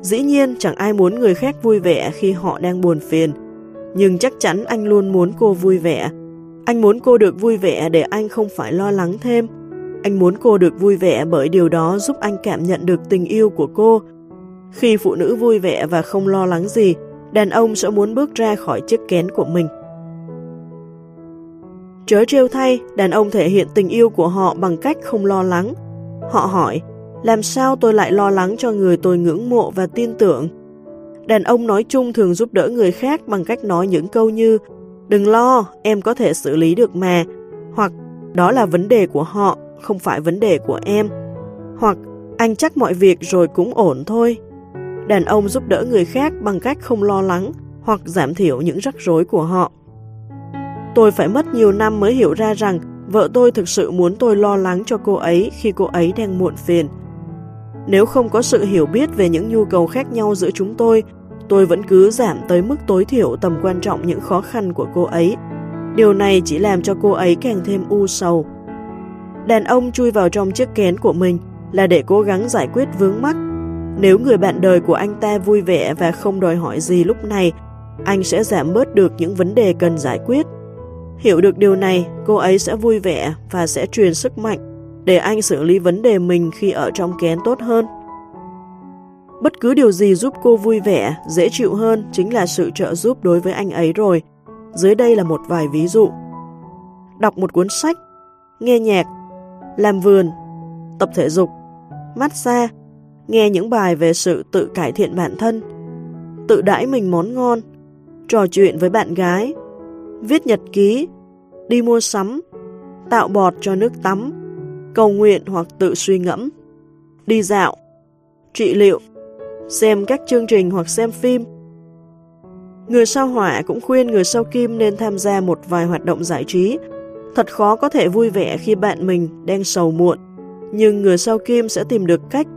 S1: Dĩ nhiên chẳng ai muốn người khác vui vẻ khi họ đang buồn phiền, nhưng chắc chắn anh luôn muốn cô vui vẻ. Anh muốn cô được vui vẻ để anh không phải lo lắng thêm. Anh muốn cô được vui vẻ bởi điều đó giúp anh cảm nhận được tình yêu của cô. Khi phụ nữ vui vẻ và không lo lắng gì, đàn ông sẽ muốn bước ra khỏi chiếc kén của mình. Chớ trêu thay, đàn ông thể hiện tình yêu của họ bằng cách không lo lắng. Họ hỏi, làm sao tôi lại lo lắng cho người tôi ngưỡng mộ và tin tưởng? Đàn ông nói chung thường giúp đỡ người khác bằng cách nói những câu như Đừng lo, em có thể xử lý được mà, hoặc đó là vấn đề của họ, không phải vấn đề của em, hoặc anh chắc mọi việc rồi cũng ổn thôi. Đàn ông giúp đỡ người khác bằng cách không lo lắng hoặc giảm thiểu những rắc rối của họ. Tôi phải mất nhiều năm mới hiểu ra rằng vợ tôi thực sự muốn tôi lo lắng cho cô ấy khi cô ấy đang muộn phiền. Nếu không có sự hiểu biết về những nhu cầu khác nhau giữa chúng tôi, tôi vẫn cứ giảm tới mức tối thiểu tầm quan trọng những khó khăn của cô ấy. Điều này chỉ làm cho cô ấy càng thêm u sầu. Đàn ông chui vào trong chiếc kén của mình là để cố gắng giải quyết vướng mắc. Nếu người bạn đời của anh ta vui vẻ và không đòi hỏi gì lúc này, anh sẽ giảm bớt được những vấn đề cần giải quyết. Hiểu được điều này, cô ấy sẽ vui vẻ và sẽ truyền sức mạnh để anh xử lý vấn đề mình khi ở trong kén tốt hơn. Bất cứ điều gì giúp cô vui vẻ, dễ chịu hơn chính là sự trợ giúp đối với anh ấy rồi. Dưới đây là một vài ví dụ. Đọc một cuốn sách, nghe nhạc, làm vườn, tập thể dục, massage, nghe những bài về sự tự cải thiện bản thân, tự đãi mình món ngon, trò chuyện với bạn gái, viết nhật ký, đi mua sắm, tạo bọt cho nước tắm, cầu nguyện hoặc tự suy ngẫm, đi dạo, trị liệu, xem các chương trình hoặc xem phim. Người sao hỏa cũng khuyên người sao kim nên tham gia một vài hoạt động giải trí. Thật khó có thể vui vẻ khi bạn mình đang sầu muộn, nhưng người sao kim sẽ tìm được cách.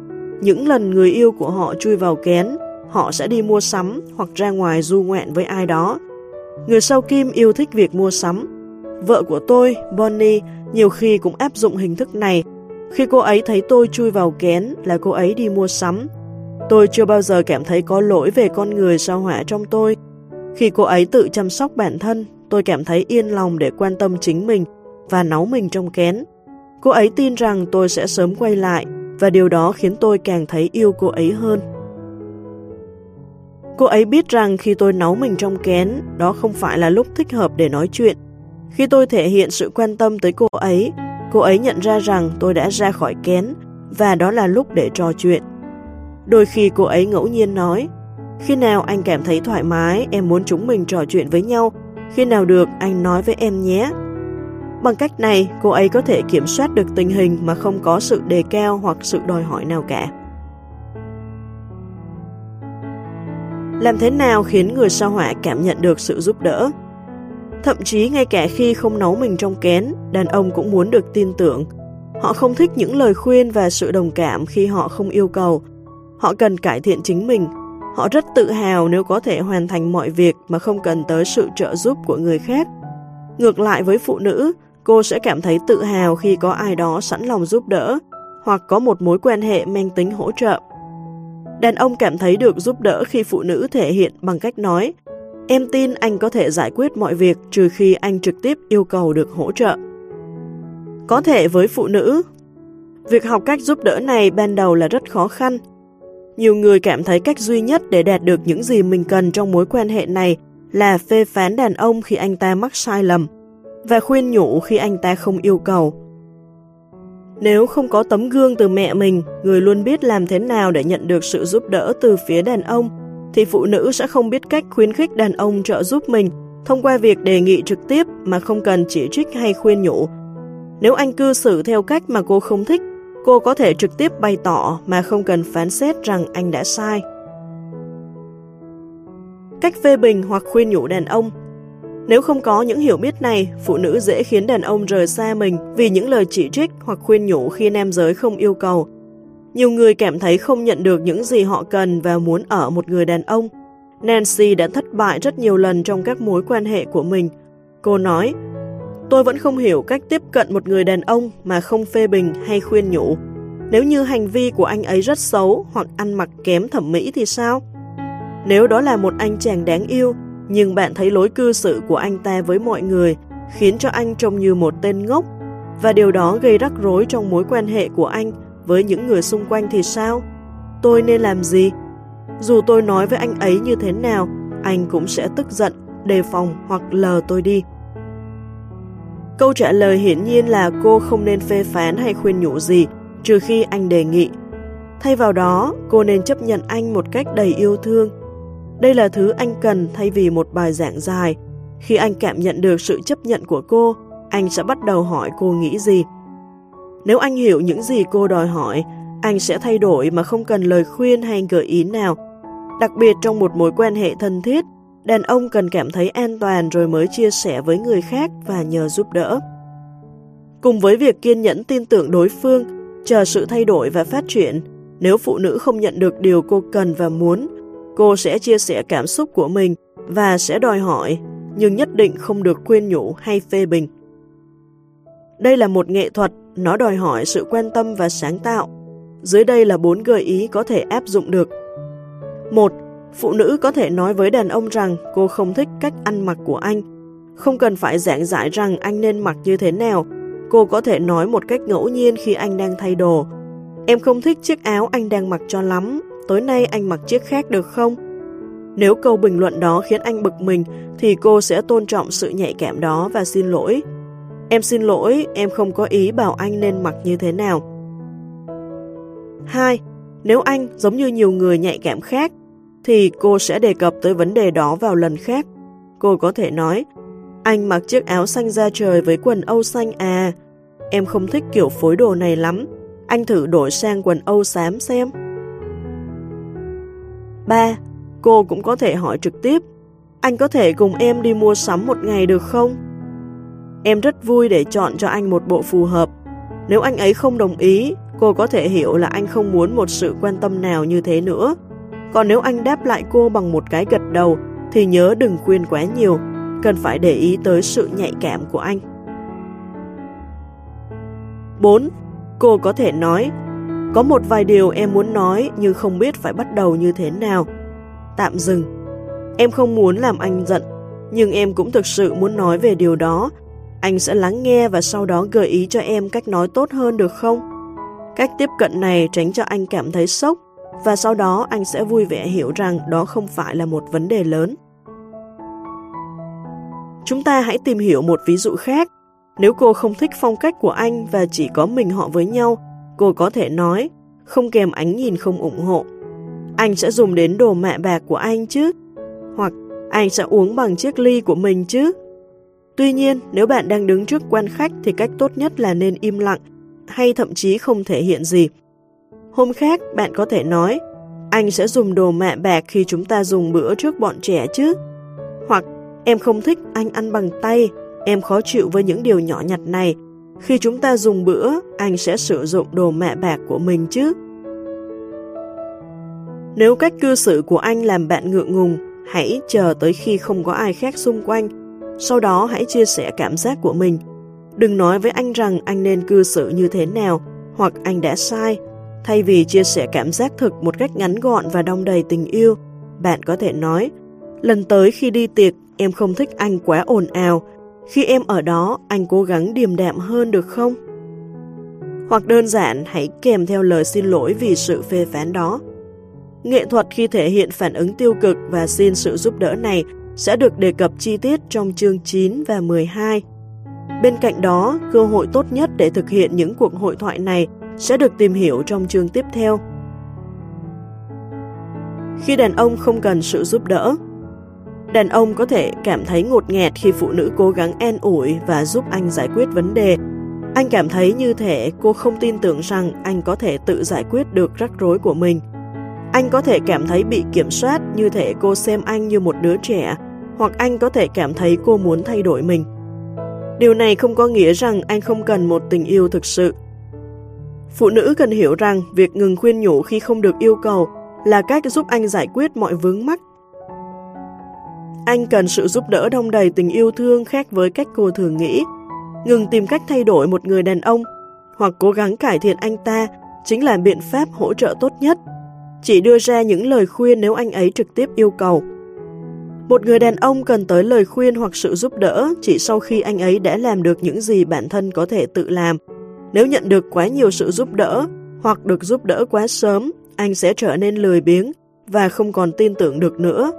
S1: Những lần người yêu của họ chui vào kén, họ sẽ đi mua sắm hoặc ra ngoài du ngoạn với ai đó. Người sao kim yêu thích việc mua sắm. Vợ của tôi, Bonnie, nhiều khi cũng áp dụng hình thức này. Khi cô ấy thấy tôi chui vào kén là cô ấy đi mua sắm, Tôi chưa bao giờ cảm thấy có lỗi về con người sao hỏa trong tôi. Khi cô ấy tự chăm sóc bản thân, tôi cảm thấy yên lòng để quan tâm chính mình và nấu mình trong kén. Cô ấy tin rằng tôi sẽ sớm quay lại và điều đó khiến tôi càng thấy yêu cô ấy hơn. Cô ấy biết rằng khi tôi nấu mình trong kén, đó không phải là lúc thích hợp để nói chuyện. Khi tôi thể hiện sự quan tâm tới cô ấy, cô ấy nhận ra rằng tôi đã ra khỏi kén và đó là lúc để trò chuyện. Đôi khi cô ấy ngẫu nhiên nói, khi nào anh cảm thấy thoải mái, em muốn chúng mình trò chuyện với nhau, khi nào được anh nói với em nhé. Bằng cách này, cô ấy có thể kiểm soát được tình hình mà không có sự đề cao hoặc sự đòi hỏi nào cả. Làm thế nào khiến người sao hỏa cảm nhận được sự giúp đỡ? Thậm chí ngay cả khi không nấu mình trong kén, đàn ông cũng muốn được tin tưởng. Họ không thích những lời khuyên và sự đồng cảm khi họ không yêu cầu, Họ cần cải thiện chính mình. Họ rất tự hào nếu có thể hoàn thành mọi việc mà không cần tới sự trợ giúp của người khác. Ngược lại với phụ nữ, cô sẽ cảm thấy tự hào khi có ai đó sẵn lòng giúp đỡ hoặc có một mối quan hệ mang tính hỗ trợ. Đàn ông cảm thấy được giúp đỡ khi phụ nữ thể hiện bằng cách nói Em tin anh có thể giải quyết mọi việc trừ khi anh trực tiếp yêu cầu được hỗ trợ. Có thể với phụ nữ, việc học cách giúp đỡ này ban đầu là rất khó khăn, nhiều người cảm thấy cách duy nhất để đạt được những gì mình cần trong mối quan hệ này là phê phán đàn ông khi anh ta mắc sai lầm và khuyên nhủ khi anh ta không yêu cầu. Nếu không có tấm gương từ mẹ mình, người luôn biết làm thế nào để nhận được sự giúp đỡ từ phía đàn ông, thì phụ nữ sẽ không biết cách khuyến khích đàn ông trợ giúp mình thông qua việc đề nghị trực tiếp mà không cần chỉ trích hay khuyên nhủ. Nếu anh cư xử theo cách mà cô không thích, Cô có thể trực tiếp bày tỏ mà không cần phán xét rằng anh đã sai. Cách phê bình hoặc khuyên nhủ đàn ông Nếu không có những hiểu biết này, phụ nữ dễ khiến đàn ông rời xa mình vì những lời chỉ trích hoặc khuyên nhủ khi nam giới không yêu cầu. Nhiều người cảm thấy không nhận được những gì họ cần và muốn ở một người đàn ông. Nancy đã thất bại rất nhiều lần trong các mối quan hệ của mình. Cô nói, Tôi vẫn không hiểu cách tiếp cận một người đàn ông mà không phê bình hay khuyên nhủ. Nếu như hành vi của anh ấy rất xấu hoặc ăn mặc kém thẩm mỹ thì sao? Nếu đó là một anh chàng đáng yêu, nhưng bạn thấy lối cư xử của anh ta với mọi người khiến cho anh trông như một tên ngốc và điều đó gây rắc rối trong mối quan hệ của anh với những người xung quanh thì sao? Tôi nên làm gì? Dù tôi nói với anh ấy như thế nào, anh cũng sẽ tức giận, đề phòng hoặc lờ tôi đi. Câu trả lời hiển nhiên là cô không nên phê phán hay khuyên nhủ gì, trừ khi anh đề nghị. Thay vào đó, cô nên chấp nhận anh một cách đầy yêu thương. Đây là thứ anh cần thay vì một bài giảng dài. Khi anh cảm nhận được sự chấp nhận của cô, anh sẽ bắt đầu hỏi cô nghĩ gì. Nếu anh hiểu những gì cô đòi hỏi, anh sẽ thay đổi mà không cần lời khuyên hay gợi ý nào. Đặc biệt trong một mối quan hệ thân thiết, đàn ông cần cảm thấy an toàn rồi mới chia sẻ với người khác và nhờ giúp đỡ. Cùng với việc kiên nhẫn tin tưởng đối phương, chờ sự thay đổi và phát triển, nếu phụ nữ không nhận được điều cô cần và muốn, cô sẽ chia sẻ cảm xúc của mình và sẽ đòi hỏi, nhưng nhất định không được khuyên nhủ hay phê bình. Đây là một nghệ thuật, nó đòi hỏi sự quan tâm và sáng tạo. Dưới đây là bốn gợi ý có thể áp dụng được. 1. Phụ nữ có thể nói với đàn ông rằng cô không thích cách ăn mặc của anh, Không cần phải giảng giải rằng anh nên mặc như thế nào. Cô có thể nói một cách ngẫu nhiên khi anh đang thay đồ. Em không thích chiếc áo anh đang mặc cho lắm. Tối nay anh mặc chiếc khác được không? Nếu câu bình luận đó khiến anh bực mình, thì cô sẽ tôn trọng sự nhạy cảm đó và xin lỗi. Em xin lỗi, em không có ý bảo anh nên mặc như thế nào. 2. Nếu anh, giống như nhiều người nhạy cảm khác, thì cô sẽ đề cập tới vấn đề đó vào lần khác. Cô có thể nói, anh mặc chiếc áo xanh da trời với quần âu xanh à, em không thích kiểu phối đồ này lắm, anh thử đổi sang quần âu xám xem. 3. Cô cũng có thể hỏi trực tiếp, anh có thể cùng em đi mua sắm một ngày được không? Em rất vui để chọn cho anh một bộ phù hợp. Nếu anh ấy không đồng ý, cô có thể hiểu là anh không muốn một sự quan tâm nào như thế nữa. Còn nếu anh đáp lại cô bằng một cái gật đầu, thì nhớ đừng khuyên quá nhiều, cần phải để ý tới sự nhạy cảm của anh. 4. Cô có thể nói, có một vài điều em muốn nói nhưng không biết phải bắt đầu như thế nào. Tạm dừng. Em không muốn làm anh giận, nhưng em cũng thực sự muốn nói về điều đó. Anh sẽ lắng nghe và sau đó gợi ý cho em cách nói tốt hơn được không? Cách tiếp cận này tránh cho anh cảm thấy sốc và sau đó anh sẽ vui vẻ hiểu rằng đó không phải là một vấn đề lớn. Chúng ta hãy tìm hiểu một ví dụ khác. Nếu cô không thích phong cách của anh và chỉ có mình họ với nhau, cô có thể nói, không kèm ánh nhìn không ủng hộ. Anh sẽ dùng đến đồ mẹ bạc của anh chứ? Hoặc anh sẽ uống bằng chiếc ly của mình chứ? Tuy nhiên, nếu bạn đang đứng trước quan khách thì cách tốt nhất là nên im lặng, hay thậm chí không thể hiện gì. Hôm khác, bạn có thể nói, anh sẽ dùng đồ mẹ bạc khi chúng ta dùng bữa trước bọn trẻ chứ? Hoặc, em không thích anh ăn bằng tay, em khó chịu với những điều nhỏ nhặt này. Khi chúng ta dùng bữa, anh sẽ sử dụng đồ mẹ bạc của mình chứ? Nếu cách cư xử của anh làm bạn ngượng ngùng, hãy chờ tới khi không có ai khác xung quanh. Sau đó hãy chia sẻ cảm giác của mình. Đừng nói với anh rằng anh nên cư xử như thế nào, hoặc anh đã sai, Thay vì chia sẻ cảm giác thực một cách ngắn gọn và đong đầy tình yêu, bạn có thể nói, lần tới khi đi tiệc, em không thích anh quá ồn ào. Khi em ở đó, anh cố gắng điềm đạm hơn được không? Hoặc đơn giản, hãy kèm theo lời xin lỗi vì sự phê phán đó. Nghệ thuật khi thể hiện phản ứng tiêu cực và xin sự giúp đỡ này sẽ được đề cập chi tiết trong chương 9 và 12. Bên cạnh đó, cơ hội tốt nhất để thực hiện những cuộc hội thoại này sẽ được tìm hiểu trong chương tiếp theo. Khi đàn ông không cần sự giúp đỡ, đàn ông có thể cảm thấy ngột ngạt khi phụ nữ cố gắng an ủi và giúp anh giải quyết vấn đề. Anh cảm thấy như thể cô không tin tưởng rằng anh có thể tự giải quyết được rắc rối của mình. Anh có thể cảm thấy bị kiểm soát như thể cô xem anh như một đứa trẻ, hoặc anh có thể cảm thấy cô muốn thay đổi mình. Điều này không có nghĩa rằng anh không cần một tình yêu thực sự. Phụ nữ cần hiểu rằng việc ngừng khuyên nhủ khi không được yêu cầu là cách giúp anh giải quyết mọi vướng mắc. Anh cần sự giúp đỡ đông đầy tình yêu thương khác với cách cô thường nghĩ. Ngừng tìm cách thay đổi một người đàn ông hoặc cố gắng cải thiện anh ta chính là biện pháp hỗ trợ tốt nhất. Chỉ đưa ra những lời khuyên nếu anh ấy trực tiếp yêu cầu. Một người đàn ông cần tới lời khuyên hoặc sự giúp đỡ chỉ sau khi anh ấy đã làm được những gì bản thân có thể tự làm nếu nhận được quá nhiều sự giúp đỡ hoặc được giúp đỡ quá sớm, anh sẽ trở nên lười biếng và không còn tin tưởng được nữa.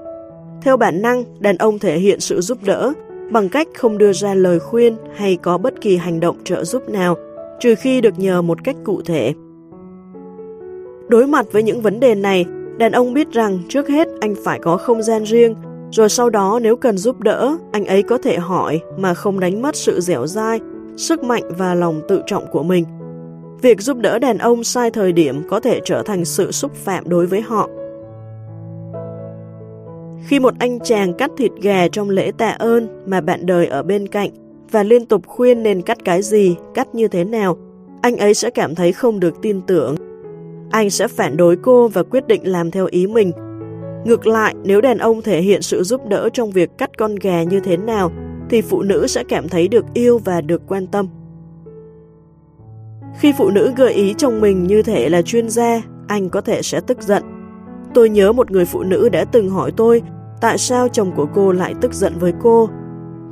S1: Theo bản năng, đàn ông thể hiện sự giúp đỡ bằng cách không đưa ra lời khuyên hay có bất kỳ hành động trợ giúp nào, trừ khi được nhờ một cách cụ thể. Đối mặt với những vấn đề này, đàn ông biết rằng trước hết anh phải có không gian riêng, rồi sau đó nếu cần giúp đỡ, anh ấy có thể hỏi mà không đánh mất sự dẻo dai sức mạnh và lòng tự trọng của mình. Việc giúp đỡ đàn ông sai thời điểm có thể trở thành sự xúc phạm đối với họ. Khi một anh chàng cắt thịt gà trong lễ tạ ơn mà bạn đời ở bên cạnh và liên tục khuyên nên cắt cái gì, cắt như thế nào, anh ấy sẽ cảm thấy không được tin tưởng. Anh sẽ phản đối cô và quyết định làm theo ý mình. Ngược lại, nếu đàn ông thể hiện sự giúp đỡ trong việc cắt con gà như thế nào thì phụ nữ sẽ cảm thấy được yêu và được quan tâm. Khi phụ nữ gợi ý chồng mình như thể là chuyên gia, anh có thể sẽ tức giận. Tôi nhớ một người phụ nữ đã từng hỏi tôi tại sao chồng của cô lại tức giận với cô.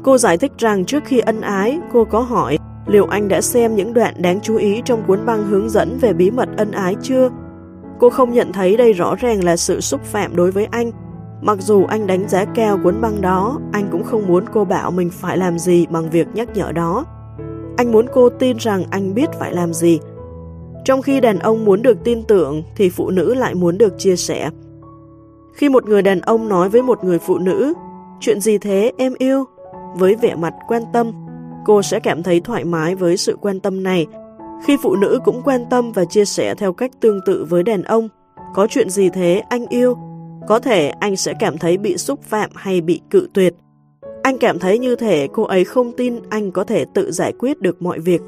S1: Cô giải thích rằng trước khi ân ái, cô có hỏi liệu anh đã xem những đoạn đáng chú ý trong cuốn băng hướng dẫn về bí mật ân ái chưa? Cô không nhận thấy đây rõ ràng là sự xúc phạm đối với anh. Mặc dù anh đánh giá cao cuốn băng đó, anh cũng không muốn cô bảo mình phải làm gì bằng việc nhắc nhở đó. Anh muốn cô tin rằng anh biết phải làm gì. Trong khi đàn ông muốn được tin tưởng thì phụ nữ lại muốn được chia sẻ. Khi một người đàn ông nói với một người phụ nữ, chuyện gì thế em yêu? Với vẻ mặt quan tâm, cô sẽ cảm thấy thoải mái với sự quan tâm này. Khi phụ nữ cũng quan tâm và chia sẻ theo cách tương tự với đàn ông, có chuyện gì thế anh yêu? Có thể anh sẽ cảm thấy bị xúc phạm hay bị cự tuyệt. Anh cảm thấy như thể cô ấy không tin anh có thể tự giải quyết được mọi việc.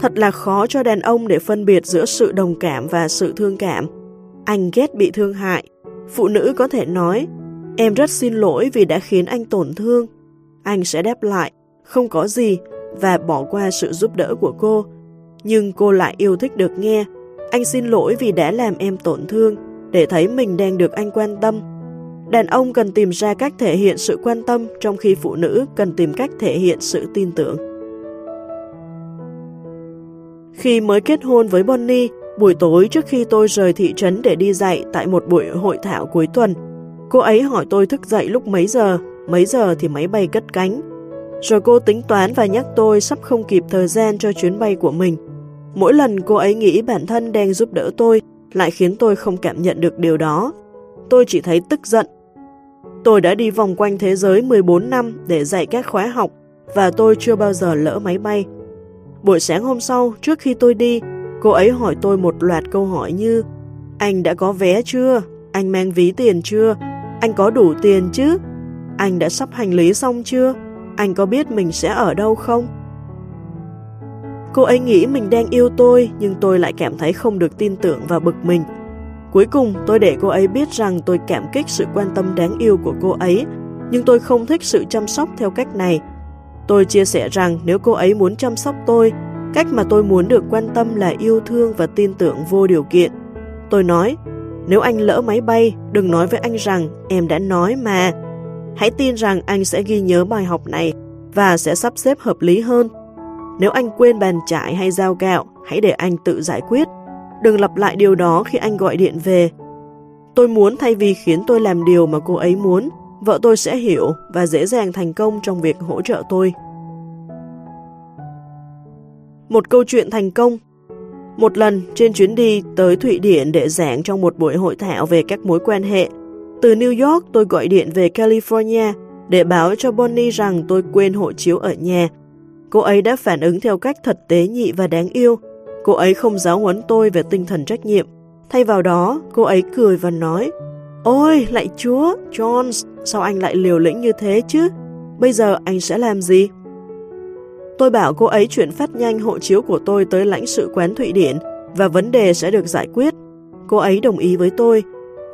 S1: Thật là khó cho đàn ông để phân biệt giữa sự đồng cảm và sự thương cảm. Anh ghét bị thương hại. Phụ nữ có thể nói, em rất xin lỗi vì đã khiến anh tổn thương. Anh sẽ đáp lại, không có gì, và bỏ qua sự giúp đỡ của cô. Nhưng cô lại yêu thích được nghe, anh xin lỗi vì đã làm em tổn thương, để thấy mình đang được anh quan tâm. Đàn ông cần tìm ra cách thể hiện sự quan tâm, trong khi phụ nữ cần tìm cách thể hiện sự tin tưởng. Khi mới kết hôn với Bonnie, buổi tối trước khi tôi rời thị trấn để đi dạy tại một buổi hội thảo cuối tuần, cô ấy hỏi tôi thức dậy lúc mấy giờ, mấy giờ thì máy bay cất cánh. Rồi cô tính toán và nhắc tôi sắp không kịp thời gian cho chuyến bay của mình. Mỗi lần cô ấy nghĩ bản thân đang giúp đỡ tôi, lại khiến tôi không cảm nhận được điều đó. Tôi chỉ thấy tức giận. Tôi đã đi vòng quanh thế giới 14 năm để dạy các khóa học và tôi chưa bao giờ lỡ máy bay. Buổi sáng hôm sau, trước khi tôi đi, cô ấy hỏi tôi một loạt câu hỏi như Anh đã có vé chưa? Anh mang ví tiền chưa? Anh có đủ tiền chứ? Anh đã sắp hành lý xong chưa? Anh có biết mình sẽ ở đâu không? Cô ấy nghĩ mình đang yêu tôi, nhưng tôi lại cảm thấy không được tin tưởng và bực mình. Cuối cùng, tôi để cô ấy biết rằng tôi cảm kích sự quan tâm đáng yêu của cô ấy, nhưng tôi không thích sự chăm sóc theo cách này. Tôi chia sẻ rằng nếu cô ấy muốn chăm sóc tôi, cách mà tôi muốn được quan tâm là yêu thương và tin tưởng vô điều kiện. Tôi nói, nếu anh lỡ máy bay, đừng nói với anh rằng em đã nói mà. Hãy tin rằng anh sẽ ghi nhớ bài học này và sẽ sắp xếp hợp lý hơn. Nếu anh quên bàn chải hay dao gạo, hãy để anh tự giải quyết. Đừng lặp lại điều đó khi anh gọi điện về. Tôi muốn thay vì khiến tôi làm điều mà cô ấy muốn, vợ tôi sẽ hiểu và dễ dàng thành công trong việc hỗ trợ tôi. Một câu chuyện thành công Một lần trên chuyến đi tới Thụy Điển để giảng trong một buổi hội thảo về các mối quan hệ, từ New York tôi gọi điện về California để báo cho Bonnie rằng tôi quên hộ chiếu ở nhà. Cô ấy đã phản ứng theo cách thật tế nhị và đáng yêu. Cô ấy không giáo huấn tôi về tinh thần trách nhiệm. Thay vào đó, cô ấy cười và nói Ôi, lại chúa, Jones, sao anh lại liều lĩnh như thế chứ? Bây giờ anh sẽ làm gì? Tôi bảo cô ấy chuyển phát nhanh hộ chiếu của tôi tới lãnh sự quán Thụy Điển và vấn đề sẽ được giải quyết. Cô ấy đồng ý với tôi.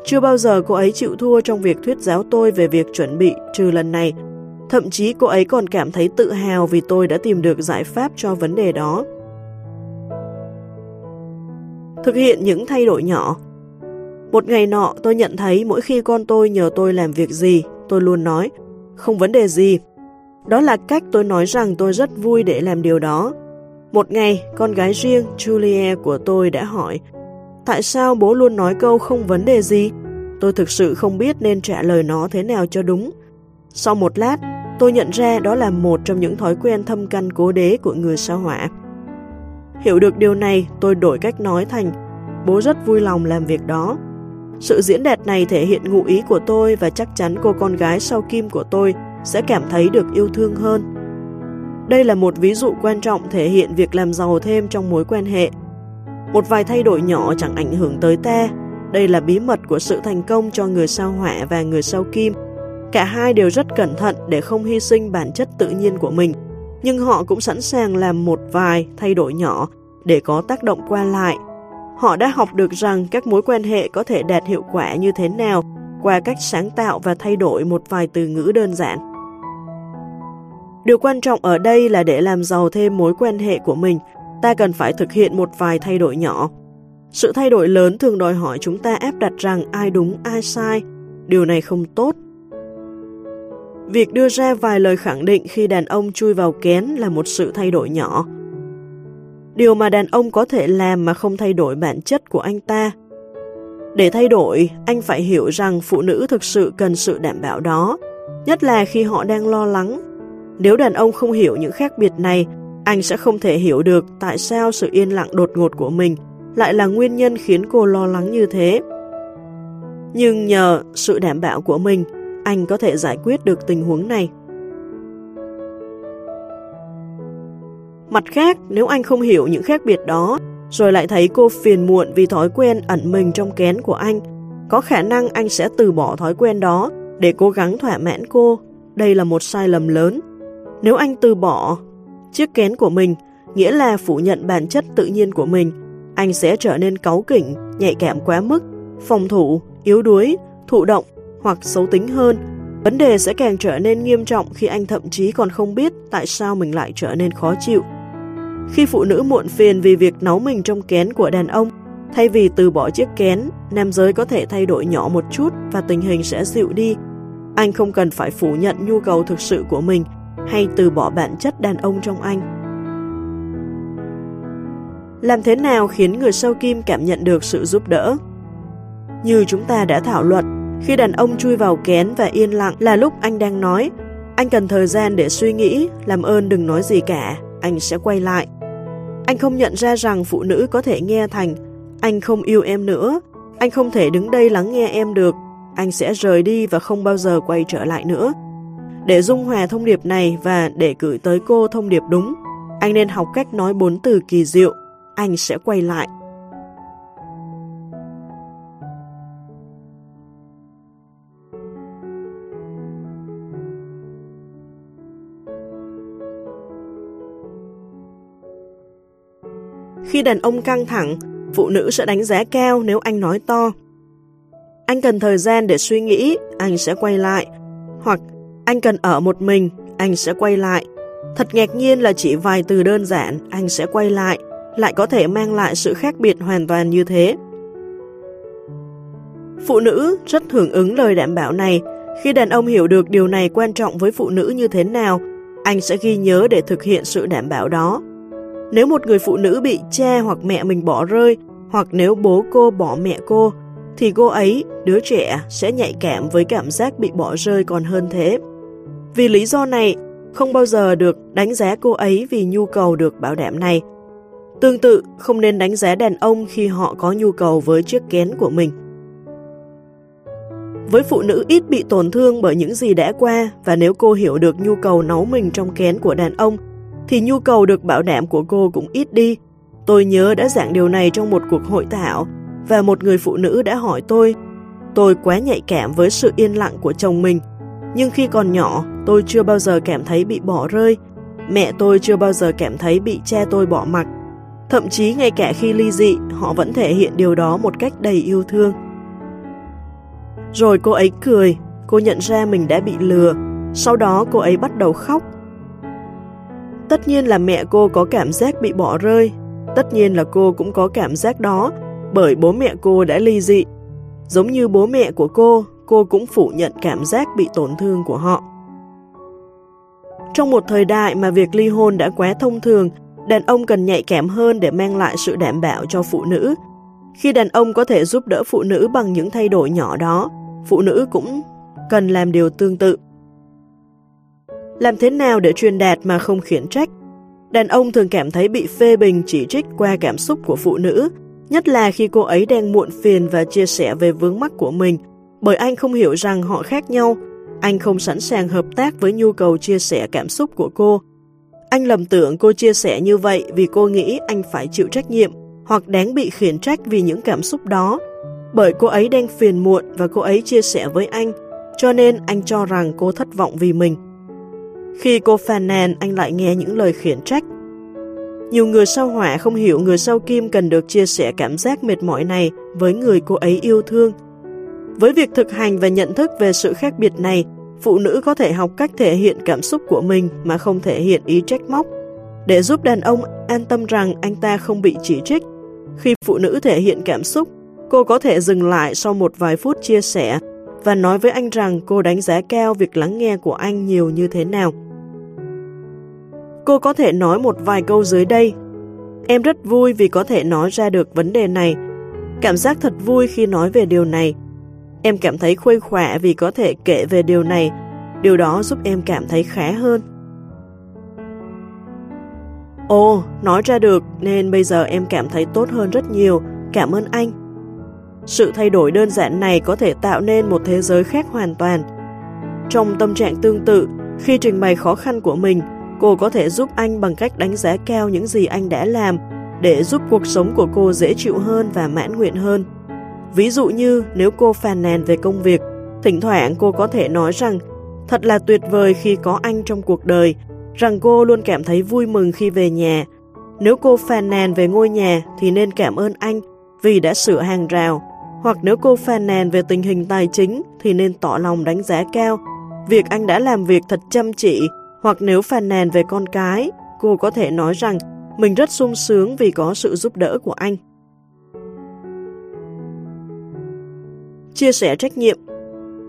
S1: Chưa bao giờ cô ấy chịu thua trong việc thuyết giáo tôi về việc chuẩn bị trừ lần này. Thậm chí cô ấy còn cảm thấy tự hào vì tôi đã tìm được giải pháp cho vấn đề đó. Thực hiện những thay đổi nhỏ một ngày nọ tôi nhận thấy mỗi khi con tôi nhờ tôi làm việc gì, tôi luôn nói, không vấn đề gì. Đó là cách tôi nói rằng tôi rất vui để làm điều đó. Một ngày, con gái riêng Julia của tôi đã hỏi, tại sao bố luôn nói câu không vấn đề gì? Tôi thực sự không biết nên trả lời nó thế nào cho đúng. Sau một lát, tôi nhận ra đó là một trong những thói quen thâm căn cố đế của người sao hỏa. Hiểu được điều này, tôi đổi cách nói thành, bố rất vui lòng làm việc đó. Sự diễn đạt này thể hiện ngụ ý của tôi và chắc chắn cô con gái sau kim của tôi sẽ cảm thấy được yêu thương hơn. Đây là một ví dụ quan trọng thể hiện việc làm giàu thêm trong mối quan hệ. Một vài thay đổi nhỏ chẳng ảnh hưởng tới ta. Đây là bí mật của sự thành công cho người sao hỏa và người sao kim. Cả hai đều rất cẩn thận để không hy sinh bản chất tự nhiên của mình, nhưng họ cũng sẵn sàng làm một vài thay đổi nhỏ để có tác động qua lại Họ đã học được rằng các mối quan hệ có thể đạt hiệu quả như thế nào qua cách sáng tạo và thay đổi một vài từ ngữ đơn giản. Điều quan trọng ở đây là để làm giàu thêm mối quan hệ của mình, ta cần phải thực hiện một vài thay đổi nhỏ. Sự thay đổi lớn thường đòi hỏi chúng ta áp đặt rằng ai đúng ai sai, điều này không tốt. Việc đưa ra vài lời khẳng định khi đàn ông chui vào kén là một sự thay đổi nhỏ. Điều mà đàn ông có thể làm mà không thay đổi bản chất của anh ta. Để thay đổi, anh phải hiểu rằng phụ nữ thực sự cần sự đảm bảo đó, nhất là khi họ đang lo lắng. Nếu đàn ông không hiểu những khác biệt này, anh sẽ không thể hiểu được tại sao sự yên lặng đột ngột của mình lại là nguyên nhân khiến cô lo lắng như thế. Nhưng nhờ sự đảm bảo của mình, anh có thể giải quyết được tình huống này. Mặt khác, nếu anh không hiểu những khác biệt đó, rồi lại thấy cô phiền muộn vì thói quen ẩn mình trong kén của anh, có khả năng anh sẽ từ bỏ thói quen đó để cố gắng thỏa mãn cô. Đây là một sai lầm lớn. Nếu anh từ bỏ chiếc kén của mình, nghĩa là phủ nhận bản chất tự nhiên của mình, anh sẽ trở nên cáu kỉnh, nhạy cảm quá mức, phòng thủ, yếu đuối, thụ động hoặc xấu tính hơn. Vấn đề sẽ càng trở nên nghiêm trọng khi anh thậm chí còn không biết tại sao mình lại trở nên khó chịu. Khi phụ nữ muộn phiền vì việc nấu mình trong kén của đàn ông, thay vì từ bỏ chiếc kén, nam giới có thể thay đổi nhỏ một chút và tình hình sẽ dịu đi. Anh không cần phải phủ nhận nhu cầu thực sự của mình hay từ bỏ bản chất đàn ông trong anh. Làm thế nào khiến người sau kim cảm nhận được sự giúp đỡ? Như chúng ta đã thảo luận, khi đàn ông chui vào kén và yên lặng là lúc anh đang nói, anh cần thời gian để suy nghĩ, làm ơn đừng nói gì cả, anh sẽ quay lại. Anh không nhận ra rằng phụ nữ có thể nghe thành anh không yêu em nữa, anh không thể đứng đây lắng nghe em được, anh sẽ rời đi và không bao giờ quay trở lại nữa. Để dung hòa thông điệp này và để gửi tới cô thông điệp đúng, anh nên học cách nói bốn từ kỳ diệu, anh sẽ quay lại. Khi đàn ông căng thẳng, phụ nữ sẽ đánh giá cao nếu anh nói to. Anh cần thời gian để suy nghĩ, anh sẽ quay lại. Hoặc anh cần ở một mình, anh sẽ quay lại. Thật ngạc nhiên là chỉ vài từ đơn giản, anh sẽ quay lại, lại có thể mang lại sự khác biệt hoàn toàn như thế. Phụ nữ rất hưởng ứng lời đảm bảo này. Khi đàn ông hiểu được điều này quan trọng với phụ nữ như thế nào, anh sẽ ghi nhớ để thực hiện sự đảm bảo đó. Nếu một người phụ nữ bị cha hoặc mẹ mình bỏ rơi, hoặc nếu bố cô bỏ mẹ cô, thì cô ấy, đứa trẻ, sẽ nhạy cảm với cảm giác bị bỏ rơi còn hơn thế. Vì lý do này, không bao giờ được đánh giá cô ấy vì nhu cầu được bảo đảm này. Tương tự, không nên đánh giá đàn ông khi họ có nhu cầu với chiếc kén của mình. Với phụ nữ ít bị tổn thương bởi những gì đã qua và nếu cô hiểu được nhu cầu nấu mình trong kén của đàn ông, thì nhu cầu được bảo đảm của cô cũng ít đi. Tôi nhớ đã giảng điều này trong một cuộc hội thảo và một người phụ nữ đã hỏi tôi Tôi quá nhạy cảm với sự yên lặng của chồng mình nhưng khi còn nhỏ, tôi chưa bao giờ cảm thấy bị bỏ rơi. Mẹ tôi chưa bao giờ cảm thấy bị cha tôi bỏ mặc. Thậm chí ngay cả khi ly dị, họ vẫn thể hiện điều đó một cách đầy yêu thương. Rồi cô ấy cười, cô nhận ra mình đã bị lừa. Sau đó cô ấy bắt đầu khóc. Tất nhiên là mẹ cô có cảm giác bị bỏ rơi. Tất nhiên là cô cũng có cảm giác đó, bởi bố mẹ cô đã ly dị. Giống như bố mẹ của cô, cô cũng phủ nhận cảm giác bị tổn thương của họ. Trong một thời đại mà việc ly hôn đã quá thông thường, đàn ông cần nhạy cảm hơn để mang lại sự đảm bảo cho phụ nữ. Khi đàn ông có thể giúp đỡ phụ nữ bằng những thay đổi nhỏ đó, phụ nữ cũng cần làm điều tương tự. Làm thế nào để truyền đạt mà không khiển trách? Đàn ông thường cảm thấy bị phê bình chỉ trích qua cảm xúc của phụ nữ, nhất là khi cô ấy đang muộn phiền và chia sẻ về vướng mắc của mình bởi anh không hiểu rằng họ khác nhau, anh không sẵn sàng hợp tác với nhu cầu chia sẻ cảm xúc của cô. Anh lầm tưởng cô chia sẻ như vậy vì cô nghĩ anh phải chịu trách nhiệm hoặc đáng bị khiển trách vì những cảm xúc đó, bởi cô ấy đang phiền muộn và cô ấy chia sẻ với anh, cho nên anh cho rằng cô thất vọng vì mình. Khi cô phàn nàn, anh lại nghe những lời khiển trách. Nhiều người sau hỏa không hiểu người sau kim cần được chia sẻ cảm giác mệt mỏi này với người cô ấy yêu thương. Với việc thực hành và nhận thức về sự khác biệt này, phụ nữ có thể học cách thể hiện cảm xúc của mình mà không thể hiện ý trách móc, để giúp đàn ông an tâm rằng anh ta không bị chỉ trích. Khi phụ nữ thể hiện cảm xúc, cô có thể dừng lại sau một vài phút chia sẻ và nói với anh rằng cô đánh giá cao việc lắng nghe của anh nhiều như thế nào. Cô có thể nói một vài câu dưới đây. Em rất vui vì có thể nói ra được vấn đề này. Cảm giác thật vui khi nói về điều này. Em cảm thấy khuây khỏa vì có thể kể về điều này. Điều đó giúp em cảm thấy khá hơn. Ồ, nói ra được nên bây giờ em cảm thấy tốt hơn rất nhiều. Cảm ơn anh. Sự thay đổi đơn giản này có thể tạo nên một thế giới khác hoàn toàn. Trong tâm trạng tương tự, khi trình bày khó khăn của mình, cô có thể giúp anh bằng cách đánh giá cao những gì anh đã làm để giúp cuộc sống của cô dễ chịu hơn và mãn nguyện hơn. Ví dụ như nếu cô phàn nàn về công việc, thỉnh thoảng cô có thể nói rằng thật là tuyệt vời khi có anh trong cuộc đời, rằng cô luôn cảm thấy vui mừng khi về nhà. Nếu cô phàn nàn về ngôi nhà thì nên cảm ơn anh vì đã sửa hàng rào, hoặc nếu cô phàn nàn về tình hình tài chính thì nên tỏ lòng đánh giá cao việc anh đã làm việc thật chăm chỉ, hoặc nếu phàn nàn về con cái, cô có thể nói rằng mình rất sung sướng vì có sự giúp đỡ của anh. Chia sẻ trách nhiệm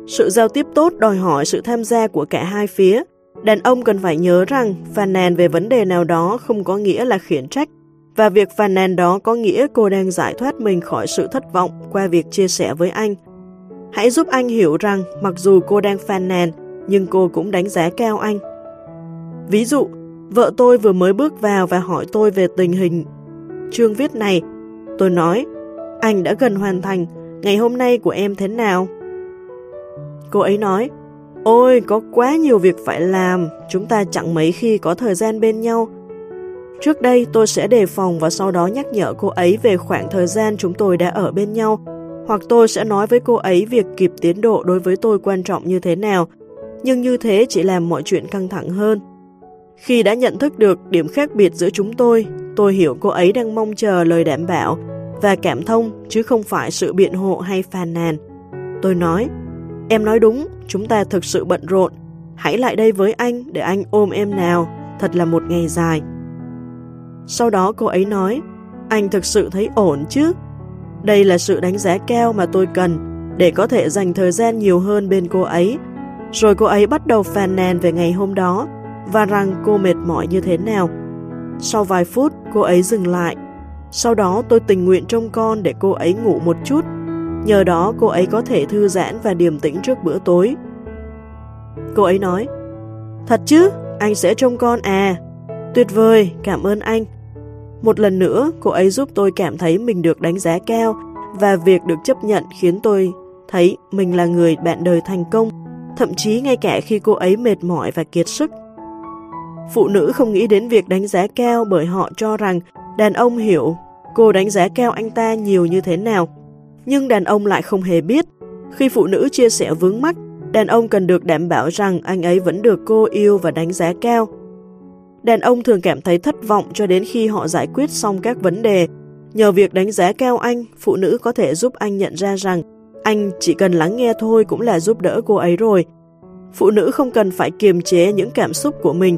S1: Sự giao tiếp tốt đòi hỏi sự tham gia của cả hai phía. Đàn ông cần phải nhớ rằng phàn nàn về vấn đề nào đó không có nghĩa là khiển trách, và việc phàn nàn đó có nghĩa cô đang giải thoát mình khỏi sự thất vọng qua việc chia sẻ với anh. Hãy giúp anh hiểu rằng mặc dù cô đang phàn nàn, nhưng cô cũng đánh giá cao anh. Ví dụ, vợ tôi vừa mới bước vào và hỏi tôi về tình hình chương viết này. Tôi nói, anh đã gần hoàn thành, ngày hôm nay của em thế nào? Cô ấy nói, ôi có quá nhiều việc phải làm, chúng ta chẳng mấy khi có thời gian bên nhau. Trước đây tôi sẽ đề phòng và sau đó nhắc nhở cô ấy về khoảng thời gian chúng tôi đã ở bên nhau, hoặc tôi sẽ nói với cô ấy việc kịp tiến độ đối với tôi quan trọng như thế nào, nhưng như thế chỉ làm mọi chuyện căng thẳng hơn. Khi đã nhận thức được điểm khác biệt giữa chúng tôi, tôi hiểu cô ấy đang mong chờ lời đảm bảo và cảm thông chứ không phải sự biện hộ hay phàn nàn. Tôi nói, em nói đúng, chúng ta thực sự bận rộn. Hãy lại đây với anh để anh ôm em nào, thật là một ngày dài. Sau đó cô ấy nói, anh thực sự thấy ổn chứ? Đây là sự đánh giá cao mà tôi cần để có thể dành thời gian nhiều hơn bên cô ấy. Rồi cô ấy bắt đầu phàn nàn về ngày hôm đó và rằng cô mệt mỏi như thế nào. Sau vài phút, cô ấy dừng lại. Sau đó tôi tình nguyện trông con để cô ấy ngủ một chút. Nhờ đó cô ấy có thể thư giãn và điềm tĩnh trước bữa tối. Cô ấy nói, Thật chứ, anh sẽ trông con à. Tuyệt vời, cảm ơn anh. Một lần nữa, cô ấy giúp tôi cảm thấy mình được đánh giá cao và việc được chấp nhận khiến tôi thấy mình là người bạn đời thành công, thậm chí ngay cả khi cô ấy mệt mỏi và kiệt sức. Phụ nữ không nghĩ đến việc đánh giá cao bởi họ cho rằng đàn ông hiểu cô đánh giá cao anh ta nhiều như thế nào. Nhưng đàn ông lại không hề biết. Khi phụ nữ chia sẻ vướng mắc, đàn ông cần được đảm bảo rằng anh ấy vẫn được cô yêu và đánh giá cao. Đàn ông thường cảm thấy thất vọng cho đến khi họ giải quyết xong các vấn đề. Nhờ việc đánh giá cao anh, phụ nữ có thể giúp anh nhận ra rằng anh chỉ cần lắng nghe thôi cũng là giúp đỡ cô ấy rồi. Phụ nữ không cần phải kiềm chế những cảm xúc của mình,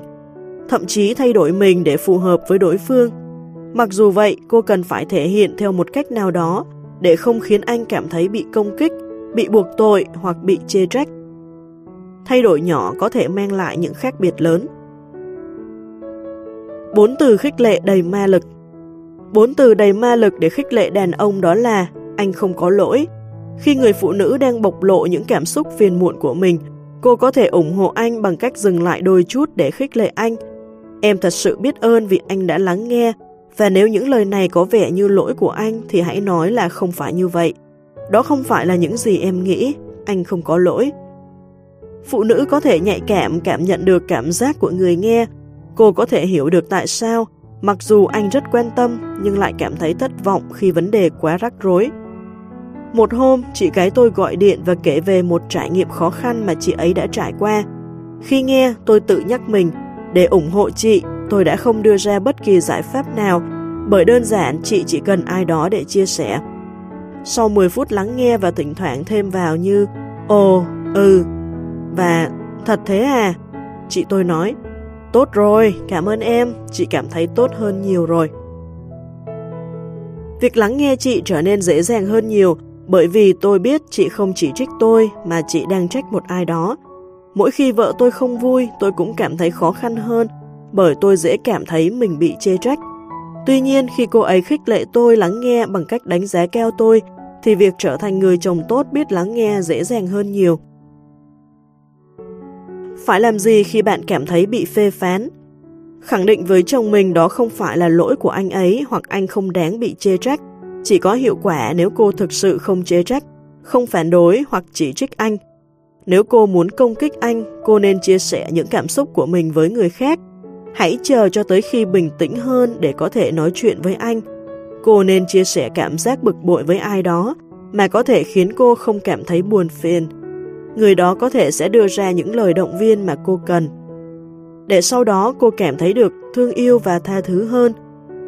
S1: thậm chí thay đổi mình để phù hợp với đối phương. Mặc dù vậy, cô cần phải thể hiện theo một cách nào đó để không khiến anh cảm thấy bị công kích, bị buộc tội hoặc bị chê trách. Thay đổi nhỏ có thể mang lại những khác biệt lớn. Bốn từ khích lệ đầy ma lực Bốn từ đầy ma lực để khích lệ đàn ông đó là anh không có lỗi. Khi người phụ nữ đang bộc lộ những cảm xúc phiền muộn của mình, cô có thể ủng hộ anh bằng cách dừng lại đôi chút để khích lệ anh. Em thật sự biết ơn vì anh đã lắng nghe, và nếu những lời này có vẻ như lỗi của anh thì hãy nói là không phải như vậy. Đó không phải là những gì em nghĩ, anh không có lỗi. Phụ nữ có thể nhạy cảm cảm nhận được cảm giác của người nghe, Cô có thể hiểu được tại sao, mặc dù anh rất quan tâm nhưng lại cảm thấy thất vọng khi vấn đề quá rắc rối. Một hôm, chị gái tôi gọi điện và kể về một trải nghiệm khó khăn mà chị ấy đã trải qua. Khi nghe, tôi tự nhắc mình, để ủng hộ chị, tôi đã không đưa ra bất kỳ giải pháp nào, bởi đơn giản chị chỉ cần ai đó để chia sẻ. Sau 10 phút lắng nghe và thỉnh thoảng thêm vào như Ồ, ừ, và thật thế à? Chị tôi nói, Tốt rồi, cảm ơn em, chị cảm thấy tốt hơn nhiều rồi. Việc lắng nghe chị trở nên dễ dàng hơn nhiều Bởi vì tôi biết chị không chỉ trích tôi mà chị đang trách một ai đó. Mỗi khi vợ tôi không vui, tôi cũng cảm thấy khó khăn hơn bởi tôi dễ cảm thấy mình bị chê trách. Tuy nhiên, khi cô ấy khích lệ tôi lắng nghe bằng cách đánh giá cao tôi, thì việc trở thành người chồng tốt biết lắng nghe dễ dàng hơn nhiều. Phải làm gì khi bạn cảm thấy bị phê phán? Khẳng định với chồng mình đó không phải là lỗi của anh ấy hoặc anh không đáng bị chê trách. Chỉ có hiệu quả nếu cô thực sự không chê trách, không phản đối hoặc chỉ trích anh. Nếu cô muốn công kích anh, cô nên chia sẻ những cảm xúc của mình với người khác. Hãy chờ cho tới khi bình tĩnh hơn để có thể nói chuyện với anh. Cô nên chia sẻ cảm giác bực bội với ai đó mà có thể khiến cô không cảm thấy buồn phiền. Người đó có thể sẽ đưa ra những lời động viên mà cô cần. Để sau đó cô cảm thấy được thương yêu và tha thứ hơn.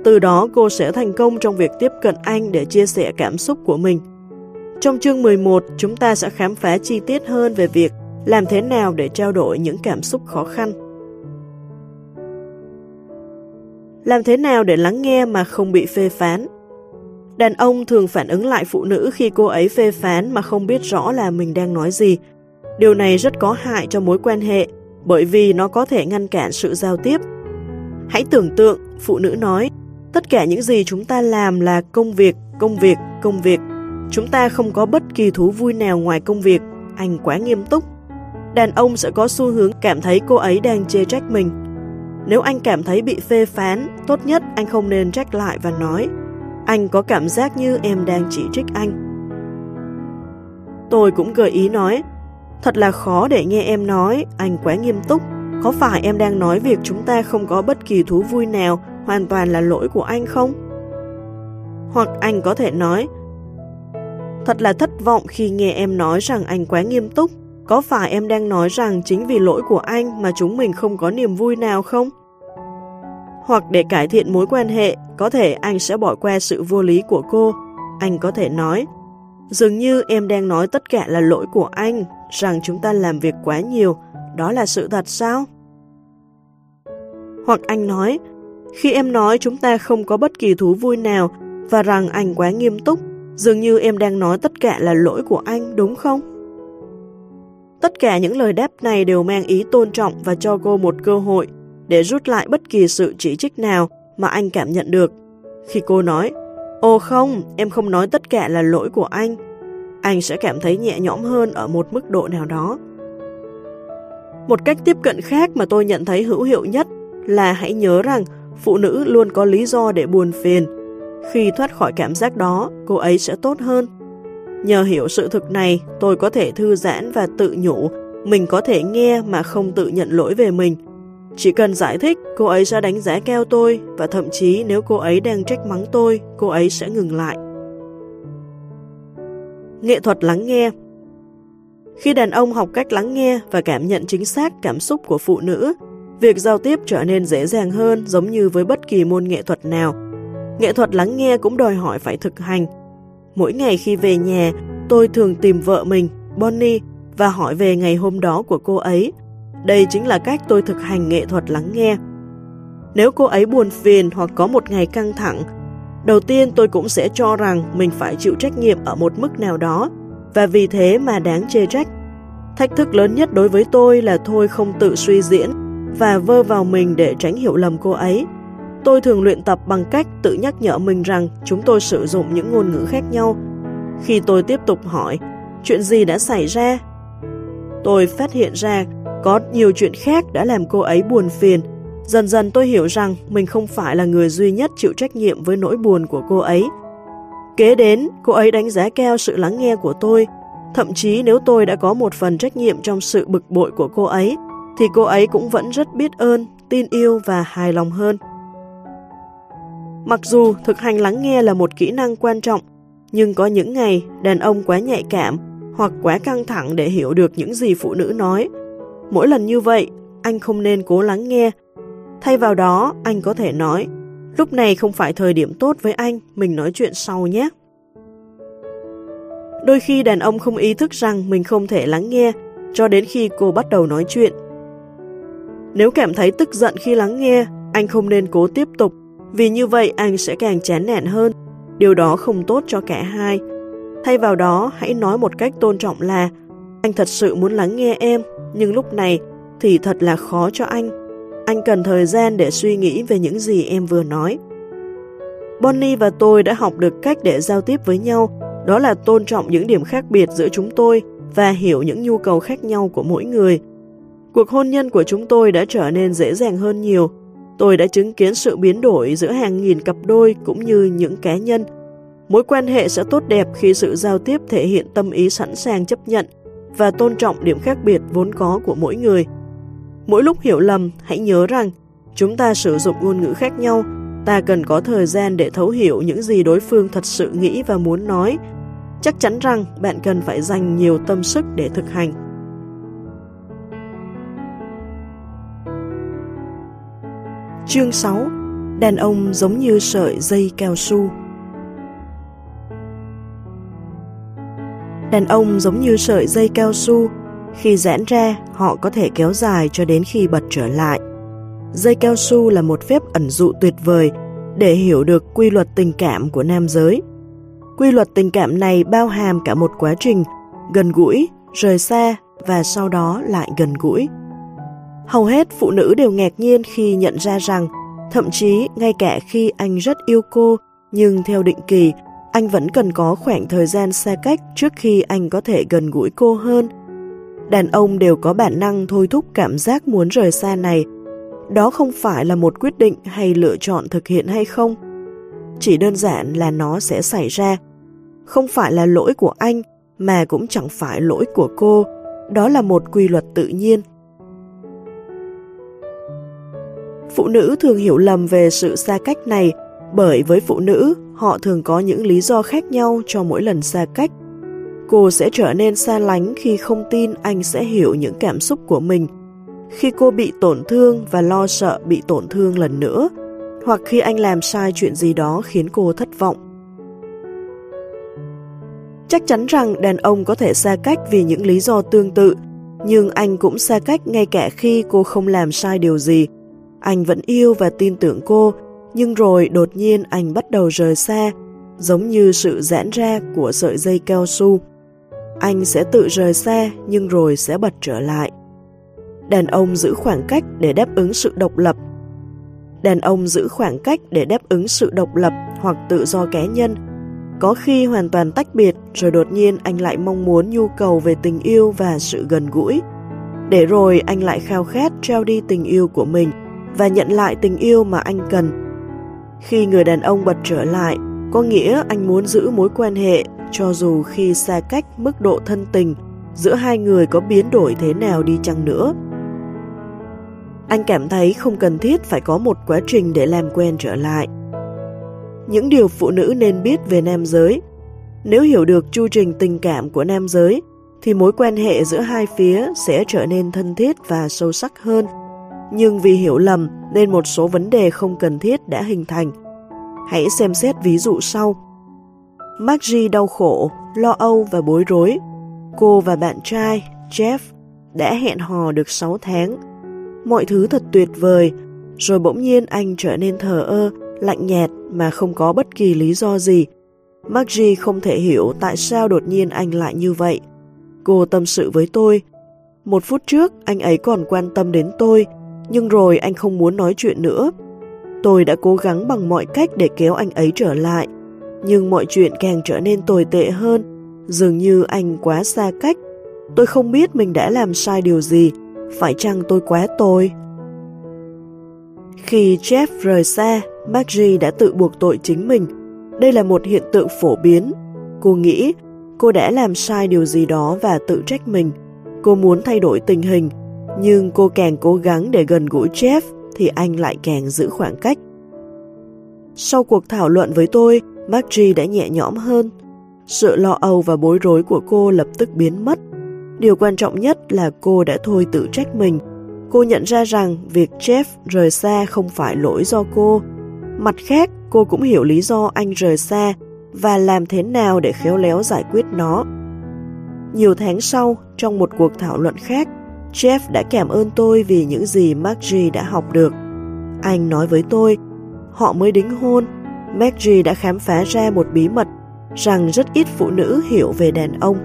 S1: Từ đó cô sẽ thành công trong việc tiếp cận anh để chia sẻ cảm xúc của mình. Trong chương 11, chúng ta sẽ khám phá chi tiết hơn về việc làm thế nào để trao đổi những cảm xúc khó khăn. Làm thế nào để lắng nghe mà không bị phê phán? Đàn ông thường phản ứng lại phụ nữ khi cô ấy phê phán mà không biết rõ là mình đang nói gì. Điều này rất có hại cho mối quan hệ bởi vì nó có thể ngăn cản sự giao tiếp. Hãy tưởng tượng, phụ nữ nói, tất cả những gì chúng ta làm là công việc, công việc, công việc. Chúng ta không có bất kỳ thú vui nào ngoài công việc, anh quá nghiêm túc. Đàn ông sẽ có xu hướng cảm thấy cô ấy đang chê trách mình. Nếu anh cảm thấy bị phê phán, tốt nhất anh không nên trách lại và nói anh có cảm giác như em đang chỉ trích anh. Tôi cũng gợi ý nói Thật là khó để nghe em nói, anh quá nghiêm túc. Có phải em đang nói việc chúng ta không có bất kỳ thú vui nào hoàn toàn là lỗi của anh không? Hoặc anh có thể nói, Thật là thất vọng khi nghe em nói rằng anh quá nghiêm túc. Có phải em đang nói rằng chính vì lỗi của anh mà chúng mình không có niềm vui nào không? Hoặc để cải thiện mối quan hệ, có thể anh sẽ bỏ qua sự vô lý của cô. Anh có thể nói, dường như em đang nói tất cả là lỗi của anh, rằng chúng ta làm việc quá nhiều, đó là sự thật sao? Hoặc anh nói, khi em nói chúng ta không có bất kỳ thú vui nào và rằng anh quá nghiêm túc, dường như em đang nói tất cả là lỗi của anh, đúng không? Tất cả những lời đáp này đều mang ý tôn trọng và cho cô một cơ hội để rút lại bất kỳ sự chỉ trích nào mà anh cảm nhận được. Khi cô nói, Ồ không, em không nói tất cả là lỗi của anh, anh sẽ cảm thấy nhẹ nhõm hơn ở một mức độ nào đó. Một cách tiếp cận khác mà tôi nhận thấy hữu hiệu nhất là hãy nhớ rằng phụ nữ luôn có lý do để buồn phiền. Khi thoát khỏi cảm giác đó, cô ấy sẽ tốt hơn. Nhờ hiểu sự thực này, tôi có thể thư giãn và tự nhủ mình có thể nghe mà không tự nhận lỗi về mình. Chỉ cần giải thích, cô ấy sẽ đánh giá keo tôi và thậm chí nếu cô ấy đang trách mắng tôi, cô ấy sẽ ngừng lại. Nghệ thuật lắng nghe Khi đàn ông học cách lắng nghe và cảm nhận chính xác cảm xúc của phụ nữ, việc giao tiếp trở nên dễ dàng hơn giống như với bất kỳ môn nghệ thuật nào. Nghệ thuật lắng nghe cũng đòi hỏi phải thực hành. Mỗi ngày khi về nhà, tôi thường tìm vợ mình, Bonnie, và hỏi về ngày hôm đó của cô ấy. Đây chính là cách tôi thực hành nghệ thuật lắng nghe. Nếu cô ấy buồn phiền hoặc có một ngày căng thẳng, Đầu tiên tôi cũng sẽ cho rằng mình phải chịu trách nhiệm ở một mức nào đó và vì thế mà đáng chê trách. Thách thức lớn nhất đối với tôi là thôi không tự suy diễn và vơ vào mình để tránh hiểu lầm cô ấy. Tôi thường luyện tập bằng cách tự nhắc nhở mình rằng chúng tôi sử dụng những ngôn ngữ khác nhau. Khi tôi tiếp tục hỏi, chuyện gì đã xảy ra? Tôi phát hiện ra có nhiều chuyện khác đã làm cô ấy buồn phiền Dần dần tôi hiểu rằng mình không phải là người duy nhất chịu trách nhiệm với nỗi buồn của cô ấy. Kế đến, cô ấy đánh giá cao sự lắng nghe của tôi. Thậm chí nếu tôi đã có một phần trách nhiệm trong sự bực bội của cô ấy, thì cô ấy cũng vẫn rất biết ơn, tin yêu và hài lòng hơn. Mặc dù thực hành lắng nghe là một kỹ năng quan trọng, nhưng có những ngày đàn ông quá nhạy cảm hoặc quá căng thẳng để hiểu được những gì phụ nữ nói. Mỗi lần như vậy, anh không nên cố lắng nghe Thay vào đó, anh có thể nói, lúc này không phải thời điểm tốt với anh, mình nói chuyện sau nhé. Đôi khi đàn ông không ý thức rằng mình không thể lắng nghe cho đến khi cô bắt đầu nói chuyện. Nếu cảm thấy tức giận khi lắng nghe, anh không nên cố tiếp tục, vì như vậy anh sẽ càng chán nản hơn. Điều đó không tốt cho cả hai. Thay vào đó, hãy nói một cách tôn trọng là anh thật sự muốn lắng nghe em, nhưng lúc này thì thật là khó cho anh. Anh cần thời gian để suy nghĩ về những gì em vừa nói. Bonnie và tôi đã học được cách để giao tiếp với nhau, đó là tôn trọng những điểm khác biệt giữa chúng tôi và hiểu những nhu cầu khác nhau của mỗi người. Cuộc hôn nhân của chúng tôi đã trở nên dễ dàng hơn nhiều. Tôi đã chứng kiến sự biến đổi giữa hàng nghìn cặp đôi cũng như những cá nhân. Mối quan hệ sẽ tốt đẹp khi sự giao tiếp thể hiện tâm ý sẵn sàng chấp nhận và tôn trọng điểm khác biệt vốn có của mỗi người. Mỗi lúc hiểu lầm, hãy nhớ rằng chúng ta sử dụng ngôn ngữ khác nhau, ta cần có thời gian để thấu hiểu những gì đối phương thật sự nghĩ và muốn nói. Chắc chắn rằng bạn cần phải dành nhiều tâm sức để thực hành. Chương 6 Đàn ông giống như sợi dây cao su Đàn ông giống như sợi dây cao su, khi giãn ra họ có thể kéo dài cho đến khi bật trở lại. Dây cao su là một phép ẩn dụ tuyệt vời để hiểu được quy luật tình cảm của nam giới. Quy luật tình cảm này bao hàm cả một quá trình gần gũi, rời xa và sau đó lại gần gũi. Hầu hết phụ nữ đều ngạc nhiên khi nhận ra rằng thậm chí ngay cả khi anh rất yêu cô nhưng theo định kỳ anh vẫn cần có khoảng thời gian xa cách trước khi anh có thể gần gũi cô hơn. Đàn ông đều có bản năng thôi thúc cảm giác muốn rời xa này. Đó không phải là một quyết định hay lựa chọn thực hiện hay không. Chỉ đơn giản là nó sẽ xảy ra. Không phải là lỗi của anh, mà cũng chẳng phải lỗi của cô. Đó là một quy luật tự nhiên. Phụ nữ thường hiểu lầm về sự xa cách này bởi với phụ nữ, họ thường có những lý do khác nhau cho mỗi lần xa cách. Cô sẽ trở nên xa lánh khi không tin anh sẽ hiểu những cảm xúc của mình. Khi cô bị tổn thương và lo sợ bị tổn thương lần nữa, hoặc khi anh làm sai chuyện gì đó khiến cô thất vọng. Chắc chắn rằng đàn ông có thể xa cách vì những lý do tương tự, nhưng anh cũng xa cách ngay cả khi cô không làm sai điều gì. Anh vẫn yêu và tin tưởng cô, nhưng rồi đột nhiên anh bắt đầu rời xa, giống như sự giãn ra của sợi dây cao su. Anh sẽ tự rời xa nhưng rồi sẽ bật trở lại. Đàn ông giữ khoảng cách để đáp ứng sự độc lập. Đàn ông giữ khoảng cách để đáp ứng sự độc lập hoặc tự do cá nhân. Có khi hoàn toàn tách biệt rồi đột nhiên anh lại mong muốn nhu cầu về tình yêu và sự gần gũi. Để rồi anh lại khao khát trao đi tình yêu của mình và nhận lại tình yêu mà anh cần khi người đàn ông bật trở lại, có nghĩa anh muốn giữ mối quan hệ cho dù khi xa cách mức độ thân tình giữa hai người có biến đổi thế nào đi chăng nữa. Anh cảm thấy không cần thiết phải có một quá trình để làm quen trở lại. Những điều phụ nữ nên biết về nam giới Nếu hiểu được chu trình tình cảm của nam giới, thì mối quan hệ giữa hai phía sẽ trở nên thân thiết và sâu sắc hơn nhưng vì hiểu lầm nên một số vấn đề không cần thiết đã hình thành. Hãy xem xét ví dụ sau. Margie đau khổ, lo âu và bối rối. Cô và bạn trai, Jeff, đã hẹn hò được 6 tháng. Mọi thứ thật tuyệt vời, rồi bỗng nhiên anh trở nên thờ ơ, lạnh nhạt mà không có bất kỳ lý do gì. Margie không thể hiểu tại sao đột nhiên anh lại như vậy. Cô tâm sự với tôi. Một phút trước, anh ấy còn quan tâm đến tôi, nhưng rồi anh không muốn nói chuyện nữa. Tôi đã cố gắng bằng mọi cách để kéo anh ấy trở lại, nhưng mọi chuyện càng trở nên tồi tệ hơn, dường như anh quá xa cách. Tôi không biết mình đã làm sai điều gì, phải chăng tôi quá tồi? Khi Jeff rời xa, Margie đã tự buộc tội chính mình. Đây là một hiện tượng phổ biến. Cô nghĩ cô đã làm sai điều gì đó và tự trách mình. Cô muốn thay đổi tình hình, nhưng cô càng cố gắng để gần gũi Jeff thì anh lại càng giữ khoảng cách. Sau cuộc thảo luận với tôi, Margie đã nhẹ nhõm hơn. Sự lo âu và bối rối của cô lập tức biến mất. Điều quan trọng nhất là cô đã thôi tự trách mình. Cô nhận ra rằng việc Jeff rời xa không phải lỗi do cô. Mặt khác, cô cũng hiểu lý do anh rời xa và làm thế nào để khéo léo giải quyết nó. Nhiều tháng sau, trong một cuộc thảo luận khác, Jeff đã cảm ơn tôi vì những gì Margie đã học được. Anh nói với tôi, họ mới đính hôn. Margie đã khám phá ra một bí mật. rằng rất ít phụ nữ hiểu về đàn ông.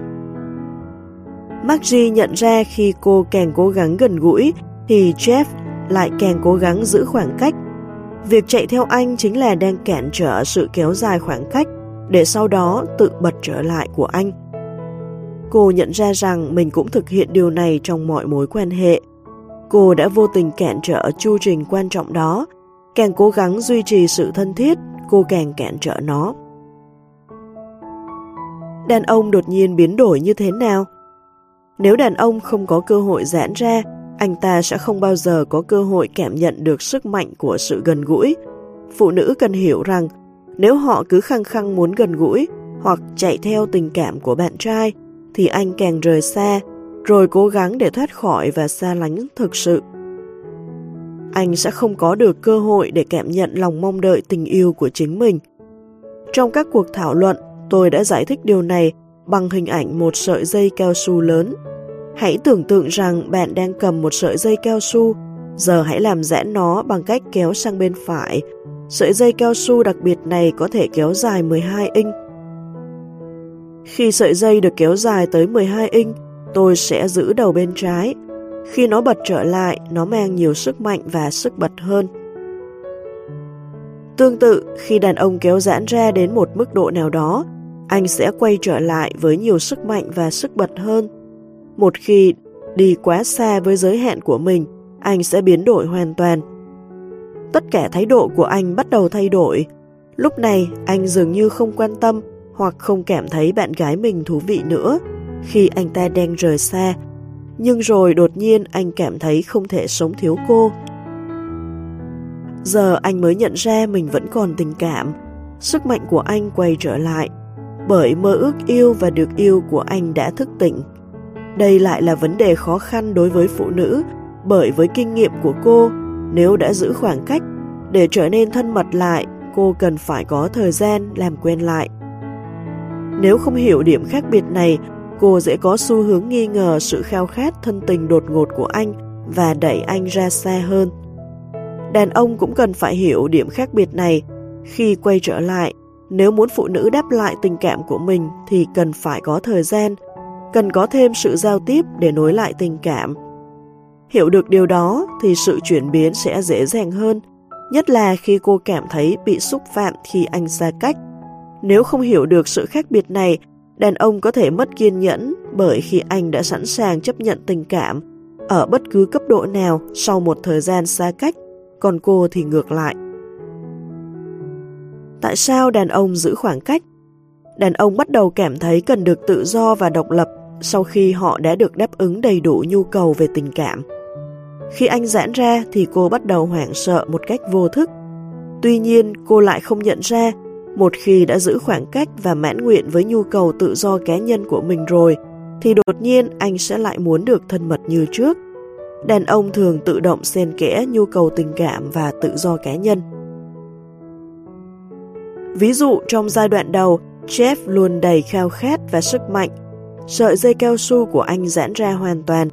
S1: Margie nhận ra khi cô càng cố gắng gần gũi thì Jeff lại càng cố gắng giữ khoảng cách. Việc chạy theo anh chính là đang cản trở sự kéo dài khoảng cách để sau đó tự bật trở lại của anh. Cô nhận ra rằng mình cũng thực hiện điều này trong mọi mối quan hệ. Cô đã vô tình cản trở chu trình quan trọng đó. Càng cố gắng duy trì sự thân thiết, cô càng cản trở nó. Đàn ông đột nhiên biến đổi như thế nào? Nếu đàn ông không có cơ hội giãn ra, anh ta sẽ không bao giờ có cơ hội cảm nhận được sức mạnh của sự gần gũi. Phụ nữ cần hiểu rằng, nếu họ cứ khăng khăng muốn gần gũi hoặc chạy theo tình cảm của bạn trai, thì anh càng rời xa, rồi cố gắng để thoát khỏi và xa lánh thực sự. Anh sẽ không có được cơ hội để cảm nhận lòng mong đợi tình yêu của chính mình. Trong các cuộc thảo luận, tôi đã giải thích điều này bằng hình ảnh một sợi dây cao su lớn. Hãy tưởng tượng rằng bạn đang cầm một sợi dây cao su, giờ hãy làm giãn nó bằng cách kéo sang bên phải. Sợi dây cao su đặc biệt này có thể kéo dài 12 inch. Khi sợi dây được kéo dài tới 12 inch, tôi sẽ giữ đầu bên trái. Khi nó bật trở lại, nó mang nhiều sức mạnh và sức bật hơn. Tương tự, khi đàn ông kéo giãn ra đến một mức độ nào đó, anh sẽ quay trở lại với nhiều sức mạnh và sức bật hơn. Một khi đi quá xa với giới hạn của mình, anh sẽ biến đổi hoàn toàn. Tất cả thái độ của anh bắt đầu thay đổi. Lúc này, anh dường như không quan tâm hoặc không cảm thấy bạn gái mình thú vị nữa khi anh ta đang rời xa. Nhưng rồi đột nhiên anh cảm thấy không thể sống thiếu cô. Giờ anh mới nhận ra mình vẫn còn tình cảm. Sức mạnh của anh quay trở lại bởi mơ ước yêu và được yêu của anh đã thức tỉnh. Đây lại là vấn đề khó khăn đối với phụ nữ, bởi với kinh nghiệm của cô, nếu đã giữ khoảng cách, để trở nên thân mật lại, cô cần phải có thời gian làm quen lại. Nếu không hiểu điểm khác biệt này, cô dễ có xu hướng nghi ngờ sự khao khát thân tình đột ngột của anh và đẩy anh ra xa hơn. Đàn ông cũng cần phải hiểu điểm khác biệt này. Khi quay trở lại, nếu muốn phụ nữ đáp lại tình cảm của mình thì cần phải có thời gian, cần có thêm sự giao tiếp để nối lại tình cảm. Hiểu được điều đó thì sự chuyển biến sẽ dễ dàng hơn, nhất là khi cô cảm thấy bị xúc phạm khi anh xa cách. Nếu không hiểu được sự khác biệt này, đàn ông có thể mất kiên nhẫn bởi khi anh đã sẵn sàng chấp nhận tình cảm ở bất cứ cấp độ nào sau một thời gian xa cách, còn cô thì ngược lại. Tại sao đàn ông giữ khoảng cách? Đàn ông bắt đầu cảm thấy cần được tự do và độc lập sau khi họ đã được đáp ứng đầy đủ nhu cầu về tình cảm. Khi anh giãn ra thì cô bắt đầu hoảng sợ một cách vô thức. Tuy nhiên cô lại không nhận ra một khi đã giữ khoảng cách và mãn nguyện với nhu cầu tự do cá nhân của mình rồi thì đột nhiên anh sẽ lại muốn được thân mật như trước. Đàn ông thường tự động xen kẽ nhu cầu tình cảm và tự do cá nhân. Ví dụ trong giai đoạn đầu, Jeff luôn đầy khao khát và sức mạnh. Sợi dây cao su của anh giãn ra hoàn toàn.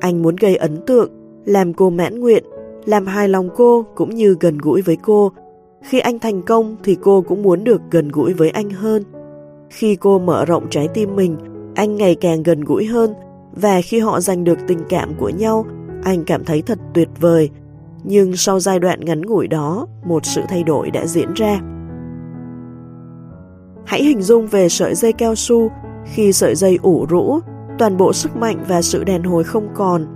S1: Anh muốn gây ấn tượng, làm cô mãn nguyện, làm hài lòng cô cũng như gần gũi với cô. Khi anh thành công thì cô cũng muốn được gần gũi với anh hơn. Khi cô mở rộng trái tim mình, anh ngày càng gần gũi hơn và khi họ giành được tình cảm của nhau, anh cảm thấy thật tuyệt vời. Nhưng sau giai đoạn ngắn ngủi đó, một sự thay đổi đã diễn ra. Hãy hình dung về sợi dây cao su, khi sợi dây ủ rũ, toàn bộ sức mạnh và sự đàn hồi không còn,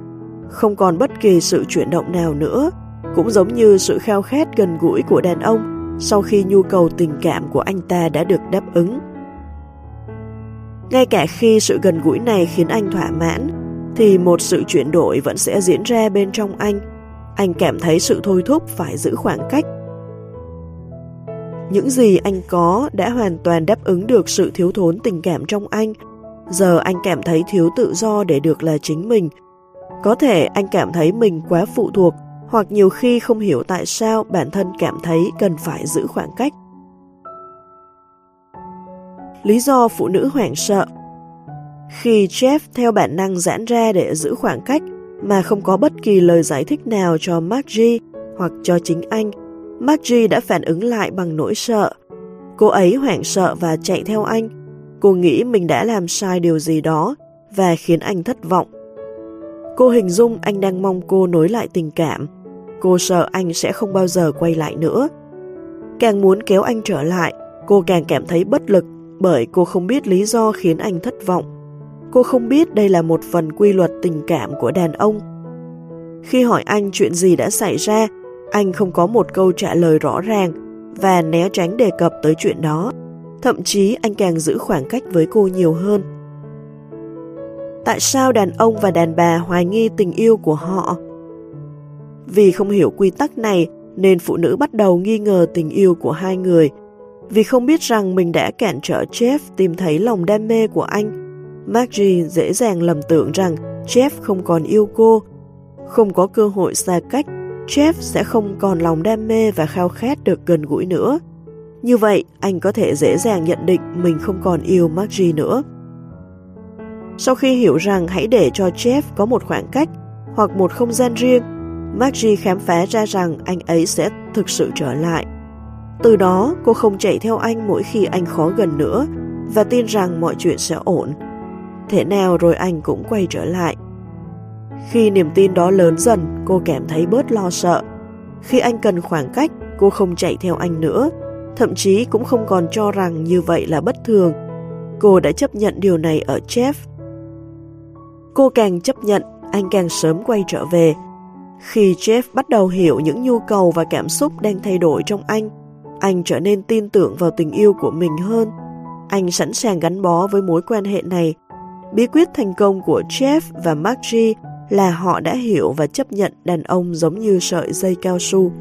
S1: không còn bất kỳ sự chuyển động nào nữa, cũng giống như sự khao khát gần gũi của đàn ông sau khi nhu cầu tình cảm của anh ta đã được đáp ứng. Ngay cả khi sự gần gũi này khiến anh thỏa mãn, thì một sự chuyển đổi vẫn sẽ diễn ra bên trong anh. Anh cảm thấy sự thôi thúc phải giữ khoảng cách những gì anh có đã hoàn toàn đáp ứng được sự thiếu thốn tình cảm trong anh. Giờ anh cảm thấy thiếu tự do để được là chính mình. Có thể anh cảm thấy mình quá phụ thuộc hoặc nhiều khi không hiểu tại sao bản thân cảm thấy cần phải giữ khoảng cách. Lý do phụ nữ hoảng sợ Khi Jeff theo bản năng giãn ra để giữ khoảng cách mà không có bất kỳ lời giải thích nào cho Margie hoặc cho chính anh, Margie đã phản ứng lại bằng nỗi sợ. Cô ấy hoảng sợ và chạy theo anh. Cô nghĩ mình đã làm sai điều gì đó và khiến anh thất vọng. Cô hình dung anh đang mong cô nối lại tình cảm. Cô sợ anh sẽ không bao giờ quay lại nữa. Càng muốn kéo anh trở lại, cô càng cảm thấy bất lực bởi cô không biết lý do khiến anh thất vọng. Cô không biết đây là một phần quy luật tình cảm của đàn ông. Khi hỏi anh chuyện gì đã xảy ra, anh không có một câu trả lời rõ ràng và né tránh đề cập tới chuyện đó. Thậm chí anh càng giữ khoảng cách với cô nhiều hơn. Tại sao đàn ông và đàn bà hoài nghi tình yêu của họ? Vì không hiểu quy tắc này nên phụ nữ bắt đầu nghi ngờ tình yêu của hai người. Vì không biết rằng mình đã cản trở Jeff tìm thấy lòng đam mê của anh, Margie dễ dàng lầm tưởng rằng Jeff không còn yêu cô. Không có cơ hội xa cách, Jeff sẽ không còn lòng đam mê và khao khát được gần gũi nữa. Như vậy, anh có thể dễ dàng nhận định mình không còn yêu Margie nữa. Sau khi hiểu rằng hãy để cho Jeff có một khoảng cách hoặc một không gian riêng, Margie khám phá ra rằng anh ấy sẽ thực sự trở lại. Từ đó, cô không chạy theo anh mỗi khi anh khó gần nữa và tin rằng mọi chuyện sẽ ổn. Thế nào rồi anh cũng quay trở lại. Khi niềm tin đó lớn dần, cô cảm thấy bớt lo sợ. Khi anh cần khoảng cách, cô không chạy theo anh nữa, thậm chí cũng không còn cho rằng như vậy là bất thường. Cô đã chấp nhận điều này ở Jeff. Cô càng chấp nhận, anh càng sớm quay trở về. Khi Jeff bắt đầu hiểu những nhu cầu và cảm xúc đang thay đổi trong anh, anh trở nên tin tưởng vào tình yêu của mình hơn. Anh sẵn sàng gắn bó với mối quan hệ này. Bí quyết thành công của Jeff và Margie là họ đã hiểu và chấp nhận đàn ông giống như sợi dây cao su.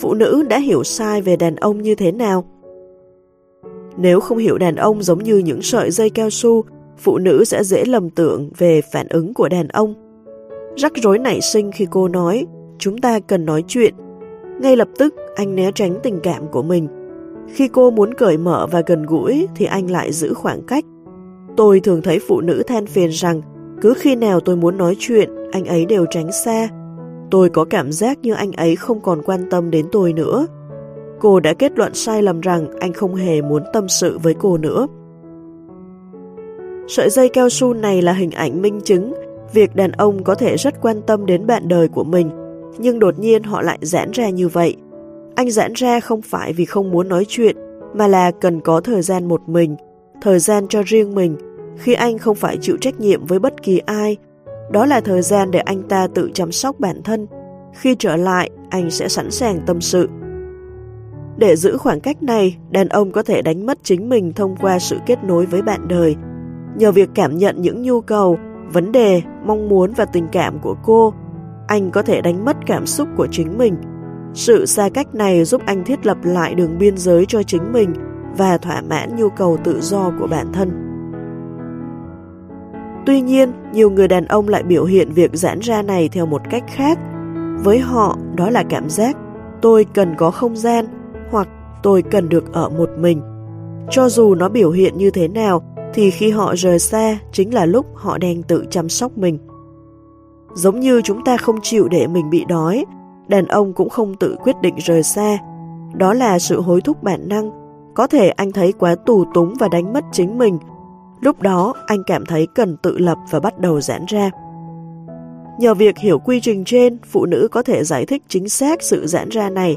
S1: Phụ nữ đã hiểu sai về đàn ông như thế nào? Nếu không hiểu đàn ông giống như những sợi dây cao su, phụ nữ sẽ dễ lầm tưởng về phản ứng của đàn ông. Rắc rối nảy sinh khi cô nói, chúng ta cần nói chuyện. Ngay lập tức, anh né tránh tình cảm của mình. Khi cô muốn cởi mở và gần gũi thì anh lại giữ khoảng cách. Tôi thường thấy phụ nữ than phiền rằng cứ khi nào tôi muốn nói chuyện, anh ấy đều tránh xa. Tôi có cảm giác như anh ấy không còn quan tâm đến tôi nữa. Cô đã kết luận sai lầm rằng anh không hề muốn tâm sự với cô nữa. Sợi dây cao su này là hình ảnh minh chứng việc đàn ông có thể rất quan tâm đến bạn đời của mình, nhưng đột nhiên họ lại giãn ra như vậy. Anh giãn ra không phải vì không muốn nói chuyện, mà là cần có thời gian một mình, thời gian cho riêng mình, khi anh không phải chịu trách nhiệm với bất kỳ ai. Đó là thời gian để anh ta tự chăm sóc bản thân. Khi trở lại, anh sẽ sẵn sàng tâm sự. Để giữ khoảng cách này, đàn ông có thể đánh mất chính mình thông qua sự kết nối với bạn đời. Nhờ việc cảm nhận những nhu cầu, vấn đề, mong muốn và tình cảm của cô, anh có thể đánh mất cảm xúc của chính mình. Sự xa cách này giúp anh thiết lập lại đường biên giới cho chính mình và thỏa mãn nhu cầu tự do của bản thân. Tuy nhiên, nhiều người đàn ông lại biểu hiện việc giãn ra này theo một cách khác. Với họ, đó là cảm giác tôi cần có không gian hoặc tôi cần được ở một mình. Cho dù nó biểu hiện như thế nào, thì khi họ rời xa chính là lúc họ đang tự chăm sóc mình. Giống như chúng ta không chịu để mình bị đói, đàn ông cũng không tự quyết định rời xa. Đó là sự hối thúc bản năng. Có thể anh thấy quá tù túng và đánh mất chính mình. Lúc đó anh cảm thấy cần tự lập và bắt đầu giãn ra. Nhờ việc hiểu quy trình trên, phụ nữ có thể giải thích chính xác sự giãn ra này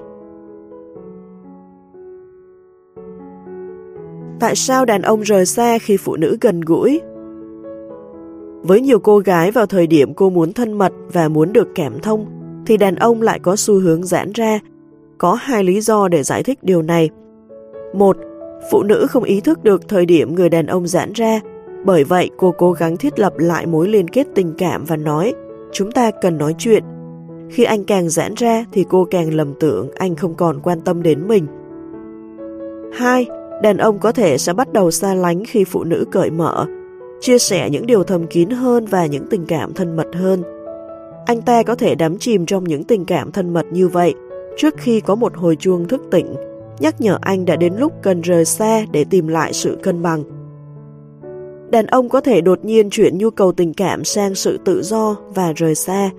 S1: Tại sao đàn ông rời xa khi phụ nữ gần gũi? Với nhiều cô gái vào thời điểm cô muốn thân mật và muốn được cảm thông, thì đàn ông lại có xu hướng giãn ra. Có hai lý do để giải thích điều này. Một, phụ nữ không ý thức được thời điểm người đàn ông giãn ra, bởi vậy cô cố gắng thiết lập lại mối liên kết tình cảm và nói, chúng ta cần nói chuyện. Khi anh càng giãn ra thì cô càng lầm tưởng anh không còn quan tâm đến mình. Hai, Đàn ông có thể sẽ bắt đầu xa lánh khi phụ nữ cởi mở, chia sẻ những điều thầm kín hơn và những tình cảm thân mật hơn. Anh ta có thể đắm chìm trong những tình cảm thân mật như vậy trước khi có một hồi chuông thức tỉnh, nhắc nhở anh đã đến lúc cần rời xa để tìm lại sự cân bằng. Đàn ông có thể đột nhiên chuyển nhu cầu tình cảm sang sự tự do và rời xa.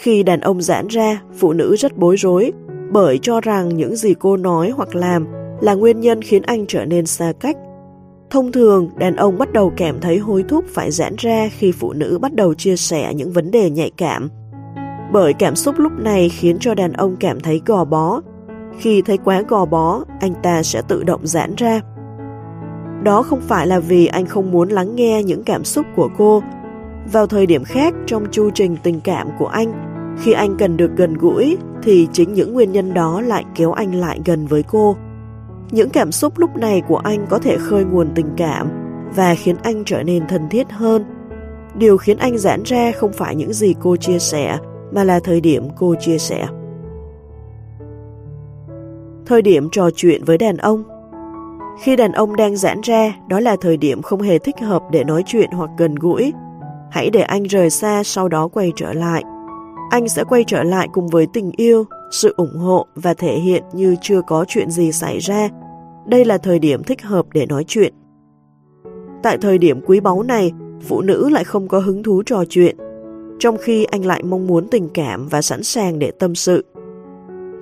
S1: Khi đàn ông giãn ra, phụ nữ rất bối rối, bởi cho rằng những gì cô nói hoặc làm là nguyên nhân khiến anh trở nên xa cách. Thông thường, đàn ông bắt đầu cảm thấy hối thúc phải giãn ra khi phụ nữ bắt đầu chia sẻ những vấn đề nhạy cảm. Bởi cảm xúc lúc này khiến cho đàn ông cảm thấy gò bó. Khi thấy quá gò bó, anh ta sẽ tự động giãn ra. Đó không phải là vì anh không muốn lắng nghe những cảm xúc của cô. Vào thời điểm khác trong chu trình tình cảm của anh, khi anh cần được gần gũi, thì chính những nguyên nhân đó lại kéo anh lại gần với cô. Những cảm xúc lúc này của anh có thể khơi nguồn tình cảm và khiến anh trở nên thân thiết hơn. Điều khiến anh giãn ra không phải những gì cô chia sẻ, mà là thời điểm cô chia sẻ. Thời điểm trò chuyện với đàn ông Khi đàn ông đang giãn ra, đó là thời điểm không hề thích hợp để nói chuyện hoặc gần gũi. Hãy để anh rời xa sau đó quay trở lại. Anh sẽ quay trở lại cùng với tình yêu, sự ủng hộ và thể hiện như chưa có chuyện gì xảy ra. Đây là thời điểm thích hợp để nói chuyện. Tại thời điểm quý báu này, phụ nữ lại không có hứng thú trò chuyện, trong khi anh lại mong muốn tình cảm và sẵn sàng để tâm sự.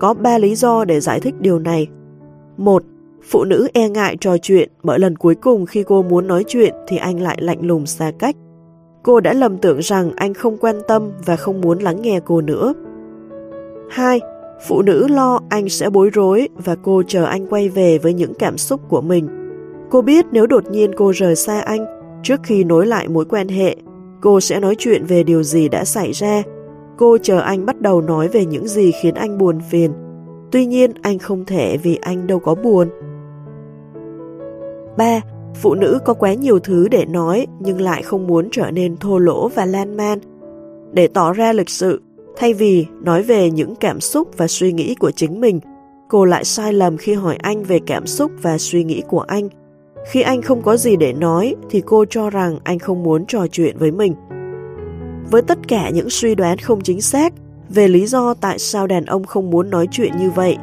S1: Có ba lý do để giải thích điều này. Một, phụ nữ e ngại trò chuyện bởi lần cuối cùng khi cô muốn nói chuyện thì anh lại lạnh lùng xa cách. Cô đã lầm tưởng rằng anh không quan tâm và không muốn lắng nghe cô nữa. 2. Phụ nữ lo anh sẽ bối rối và cô chờ anh quay về với những cảm xúc của mình. Cô biết nếu đột nhiên cô rời xa anh, trước khi nối lại mối quan hệ, cô sẽ nói chuyện về điều gì đã xảy ra. Cô chờ anh bắt đầu nói về những gì khiến anh buồn phiền. Tuy nhiên anh không thể vì anh đâu có buồn. 3. Phụ nữ có quá nhiều thứ để nói nhưng lại không muốn trở nên thô lỗ và lan man. Để tỏ ra lịch sự, thay vì nói về những cảm xúc và suy nghĩ của chính mình, cô lại sai lầm khi hỏi anh về cảm xúc và suy nghĩ của anh. Khi anh không có gì để nói thì cô cho rằng anh không muốn trò chuyện với mình. Với tất cả những suy đoán không chính xác về lý do tại sao đàn ông không muốn nói chuyện như vậy,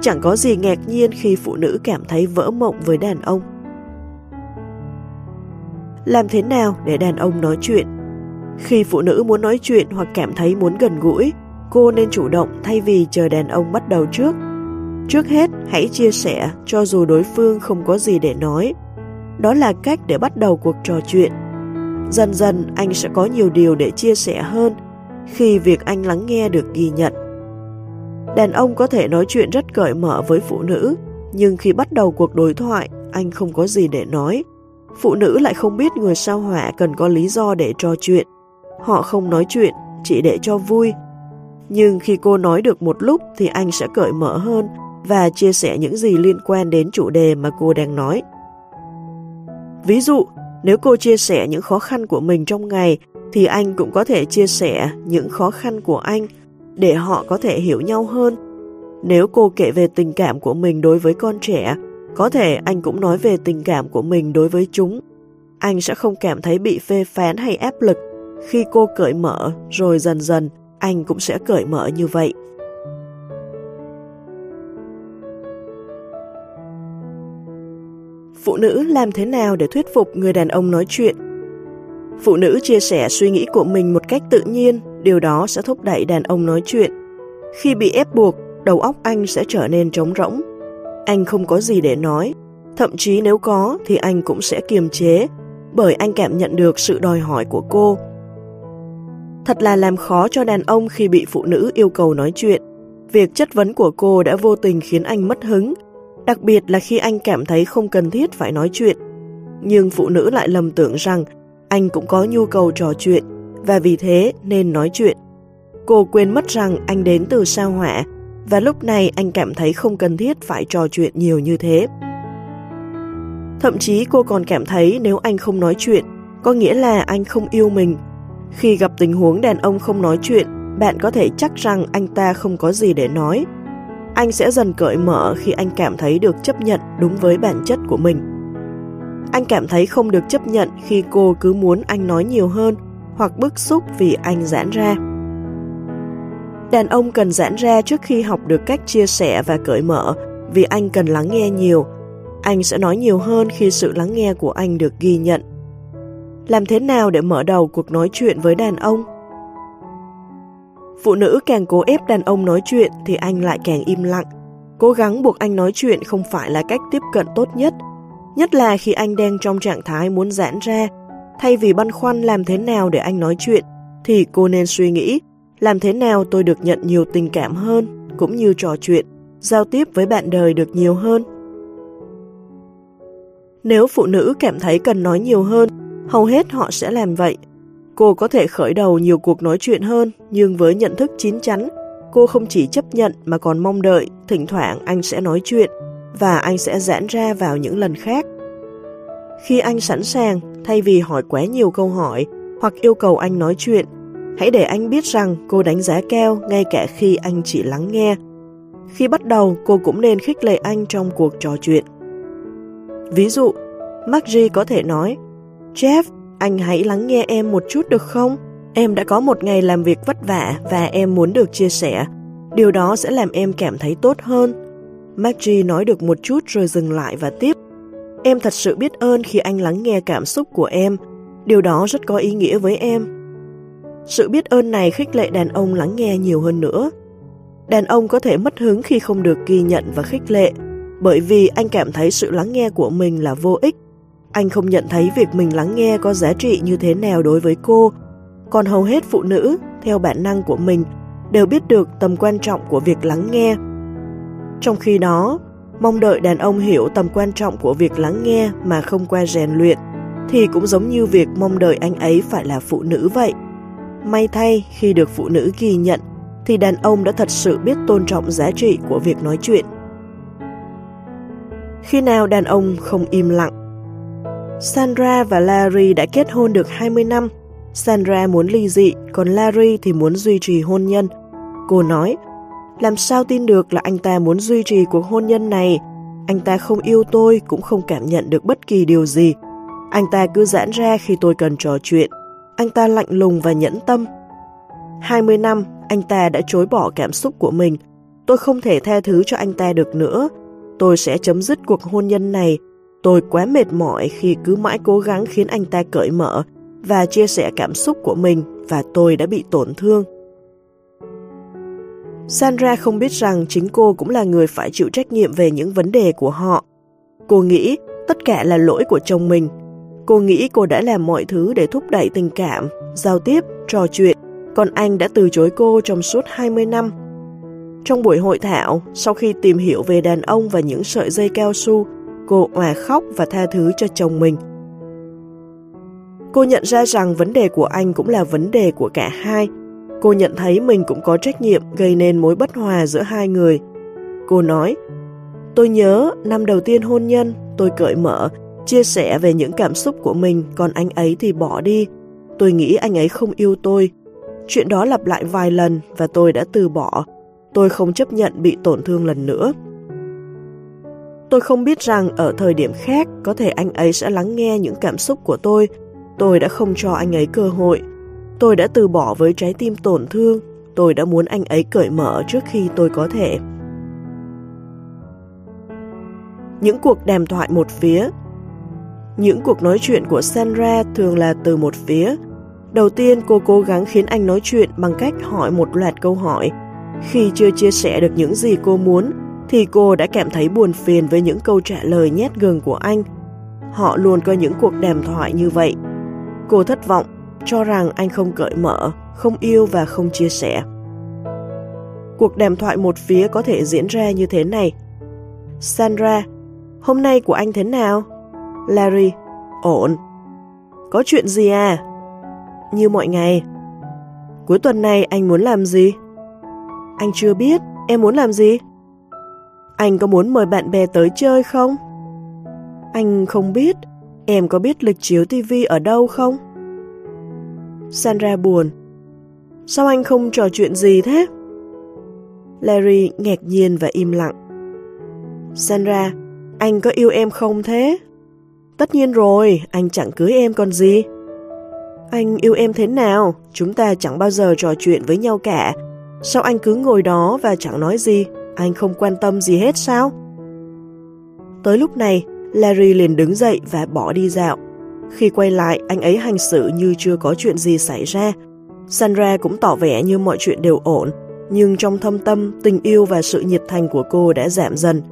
S1: chẳng có gì ngạc nhiên khi phụ nữ cảm thấy vỡ mộng với đàn ông. Làm thế nào để đàn ông nói chuyện? Khi phụ nữ muốn nói chuyện hoặc cảm thấy muốn gần gũi, cô nên chủ động thay vì chờ đàn ông bắt đầu trước. Trước hết, hãy chia sẻ cho dù đối phương không có gì để nói. Đó là cách để bắt đầu cuộc trò chuyện. Dần dần anh sẽ có nhiều điều để chia sẻ hơn khi việc anh lắng nghe được ghi nhận. Đàn ông có thể nói chuyện rất cởi mở với phụ nữ, nhưng khi bắt đầu cuộc đối thoại, anh không có gì để nói Phụ nữ lại không biết người sao hỏa cần có lý do để trò chuyện. Họ không nói chuyện, chỉ để cho vui. Nhưng khi cô nói được một lúc thì anh sẽ cởi mở hơn và chia sẻ những gì liên quan đến chủ đề mà cô đang nói. Ví dụ, nếu cô chia sẻ những khó khăn của mình trong ngày thì anh cũng có thể chia sẻ những khó khăn của anh để họ có thể hiểu nhau hơn. Nếu cô kể về tình cảm của mình đối với con trẻ có thể anh cũng nói về tình cảm của mình đối với chúng. Anh sẽ không cảm thấy bị phê phán hay áp lực. Khi cô cởi mở, rồi dần dần, anh cũng sẽ cởi mở như vậy. Phụ nữ làm thế nào để thuyết phục người đàn ông nói chuyện? Phụ nữ chia sẻ suy nghĩ của mình một cách tự nhiên, điều đó sẽ thúc đẩy đàn ông nói chuyện. Khi bị ép buộc, đầu óc anh sẽ trở nên trống rỗng, anh không có gì để nói, thậm chí nếu có thì anh cũng sẽ kiềm chế, bởi anh cảm nhận được sự đòi hỏi của cô. Thật là làm khó cho đàn ông khi bị phụ nữ yêu cầu nói chuyện. Việc chất vấn của cô đã vô tình khiến anh mất hứng, đặc biệt là khi anh cảm thấy không cần thiết phải nói chuyện. Nhưng phụ nữ lại lầm tưởng rằng anh cũng có nhu cầu trò chuyện và vì thế nên nói chuyện. Cô quên mất rằng anh đến từ sao hỏa và lúc này anh cảm thấy không cần thiết phải trò chuyện nhiều như thế. Thậm chí cô còn cảm thấy nếu anh không nói chuyện, có nghĩa là anh không yêu mình. Khi gặp tình huống đàn ông không nói chuyện, bạn có thể chắc rằng anh ta không có gì để nói. Anh sẽ dần cởi mở khi anh cảm thấy được chấp nhận đúng với bản chất của mình. Anh cảm thấy không được chấp nhận khi cô cứ muốn anh nói nhiều hơn hoặc bức xúc vì anh giãn ra. Đàn ông cần giãn ra trước khi học được cách chia sẻ và cởi mở vì anh cần lắng nghe nhiều. Anh sẽ nói nhiều hơn khi sự lắng nghe của anh được ghi nhận. Làm thế nào để mở đầu cuộc nói chuyện với đàn ông? Phụ nữ càng cố ép đàn ông nói chuyện thì anh lại càng im lặng. Cố gắng buộc anh nói chuyện không phải là cách tiếp cận tốt nhất, nhất là khi anh đang trong trạng thái muốn giãn ra. Thay vì băn khoăn làm thế nào để anh nói chuyện, thì cô nên suy nghĩ làm thế nào tôi được nhận nhiều tình cảm hơn, cũng như trò chuyện, giao tiếp với bạn đời được nhiều hơn. Nếu phụ nữ cảm thấy cần nói nhiều hơn, hầu hết họ sẽ làm vậy. Cô có thể khởi đầu nhiều cuộc nói chuyện hơn, nhưng với nhận thức chín chắn, cô không chỉ chấp nhận mà còn mong đợi thỉnh thoảng anh sẽ nói chuyện và anh sẽ giãn ra vào những lần khác. Khi anh sẵn sàng, thay vì hỏi quá nhiều câu hỏi hoặc yêu cầu anh nói chuyện, hãy để anh biết rằng cô đánh giá cao ngay cả khi anh chỉ lắng nghe. Khi bắt đầu, cô cũng nên khích lệ anh trong cuộc trò chuyện. Ví dụ, Margie có thể nói, Jeff, anh hãy lắng nghe em một chút được không? Em đã có một ngày làm việc vất vả và em muốn được chia sẻ. Điều đó sẽ làm em cảm thấy tốt hơn. Maggie nói được một chút rồi dừng lại và tiếp. Em thật sự biết ơn khi anh lắng nghe cảm xúc của em. Điều đó rất có ý nghĩa với em. Sự biết ơn này khích lệ đàn ông lắng nghe nhiều hơn nữa. Đàn ông có thể mất hứng khi không được ghi nhận và khích lệ, bởi vì anh cảm thấy sự lắng nghe của mình là vô ích. Anh không nhận thấy việc mình lắng nghe có giá trị như thế nào đối với cô, còn hầu hết phụ nữ, theo bản năng của mình, đều biết được tầm quan trọng của việc lắng nghe. Trong khi đó, mong đợi đàn ông hiểu tầm quan trọng của việc lắng nghe mà không qua rèn luyện, thì cũng giống như việc mong đợi anh ấy phải là phụ nữ vậy. May thay, khi được phụ nữ ghi nhận, thì đàn ông đã thật sự biết tôn trọng giá trị của việc nói chuyện. Khi nào đàn ông không im lặng? Sandra và Larry đã kết hôn được 20 năm. Sandra muốn ly dị, còn Larry thì muốn duy trì hôn nhân. Cô nói, làm sao tin được là anh ta muốn duy trì cuộc hôn nhân này? Anh ta không yêu tôi, cũng không cảm nhận được bất kỳ điều gì. Anh ta cứ giãn ra khi tôi cần trò chuyện. Anh ta lạnh lùng và nhẫn tâm. 20 năm, anh ta đã chối bỏ cảm xúc của mình. Tôi không thể tha thứ cho anh ta được nữa. Tôi sẽ chấm dứt cuộc hôn nhân này. Tôi quá mệt mỏi khi cứ mãi cố gắng khiến anh ta cởi mở và chia sẻ cảm xúc của mình và tôi đã bị tổn thương. Sandra không biết rằng chính cô cũng là người phải chịu trách nhiệm về những vấn đề của họ. Cô nghĩ tất cả là lỗi của chồng mình. Cô nghĩ cô đã làm mọi thứ để thúc đẩy tình cảm, giao tiếp, trò chuyện, còn anh đã từ chối cô trong suốt 20 năm. Trong buổi hội thảo, sau khi tìm hiểu về đàn ông và những sợi dây cao su, cô hòa khóc và tha thứ cho chồng mình. Cô nhận ra rằng vấn đề của anh cũng là vấn đề của cả hai. Cô nhận thấy mình cũng có trách nhiệm gây nên mối bất hòa giữa hai người. Cô nói, tôi nhớ năm đầu tiên hôn nhân, tôi cởi mở, chia sẻ về những cảm xúc của mình, còn anh ấy thì bỏ đi. Tôi nghĩ anh ấy không yêu tôi. Chuyện đó lặp lại vài lần và tôi đã từ bỏ. Tôi không chấp nhận bị tổn thương lần nữa. Tôi không biết rằng ở thời điểm khác có thể anh ấy sẽ lắng nghe những cảm xúc của tôi. Tôi đã không cho anh ấy cơ hội. Tôi đã từ bỏ với trái tim tổn thương. Tôi đã muốn anh ấy cởi mở trước khi tôi có thể. Những cuộc đàm thoại một phía Những cuộc nói chuyện của Sandra thường là từ một phía. Đầu tiên cô cố gắng khiến anh nói chuyện bằng cách hỏi một loạt câu hỏi. Khi chưa chia sẻ được những gì cô muốn, thì cô đã cảm thấy buồn phiền với những câu trả lời nhét gừng của anh. Họ luôn có những cuộc đàm thoại như vậy. Cô thất vọng, cho rằng anh không cởi mở, không yêu và không chia sẻ. Cuộc đàm thoại một phía có thể diễn ra như thế này. Sandra, hôm nay của anh thế nào? Larry, ổn. Có chuyện gì à? Như mọi ngày. Cuối tuần này anh muốn làm gì? Anh chưa biết, em muốn làm gì? Anh có muốn mời bạn bè tới chơi không? Anh không biết, em có biết lịch chiếu tivi ở đâu không? Sandra buồn. Sao anh không trò chuyện gì thế? Larry ngạc nhiên và im lặng. Sandra, anh có yêu em không thế? Tất nhiên rồi, anh chẳng cưới em còn gì. Anh yêu em thế nào? Chúng ta chẳng bao giờ trò chuyện với nhau cả. Sao anh cứ ngồi đó và chẳng nói gì? Anh không quan tâm gì hết sao? Tới lúc này, Larry liền đứng dậy và bỏ đi dạo. Khi quay lại, anh ấy hành xử như chưa có chuyện gì xảy ra. Sandra cũng tỏ vẻ như mọi chuyện đều ổn, nhưng trong thâm tâm, tình yêu và sự nhiệt thành của cô đã giảm dần.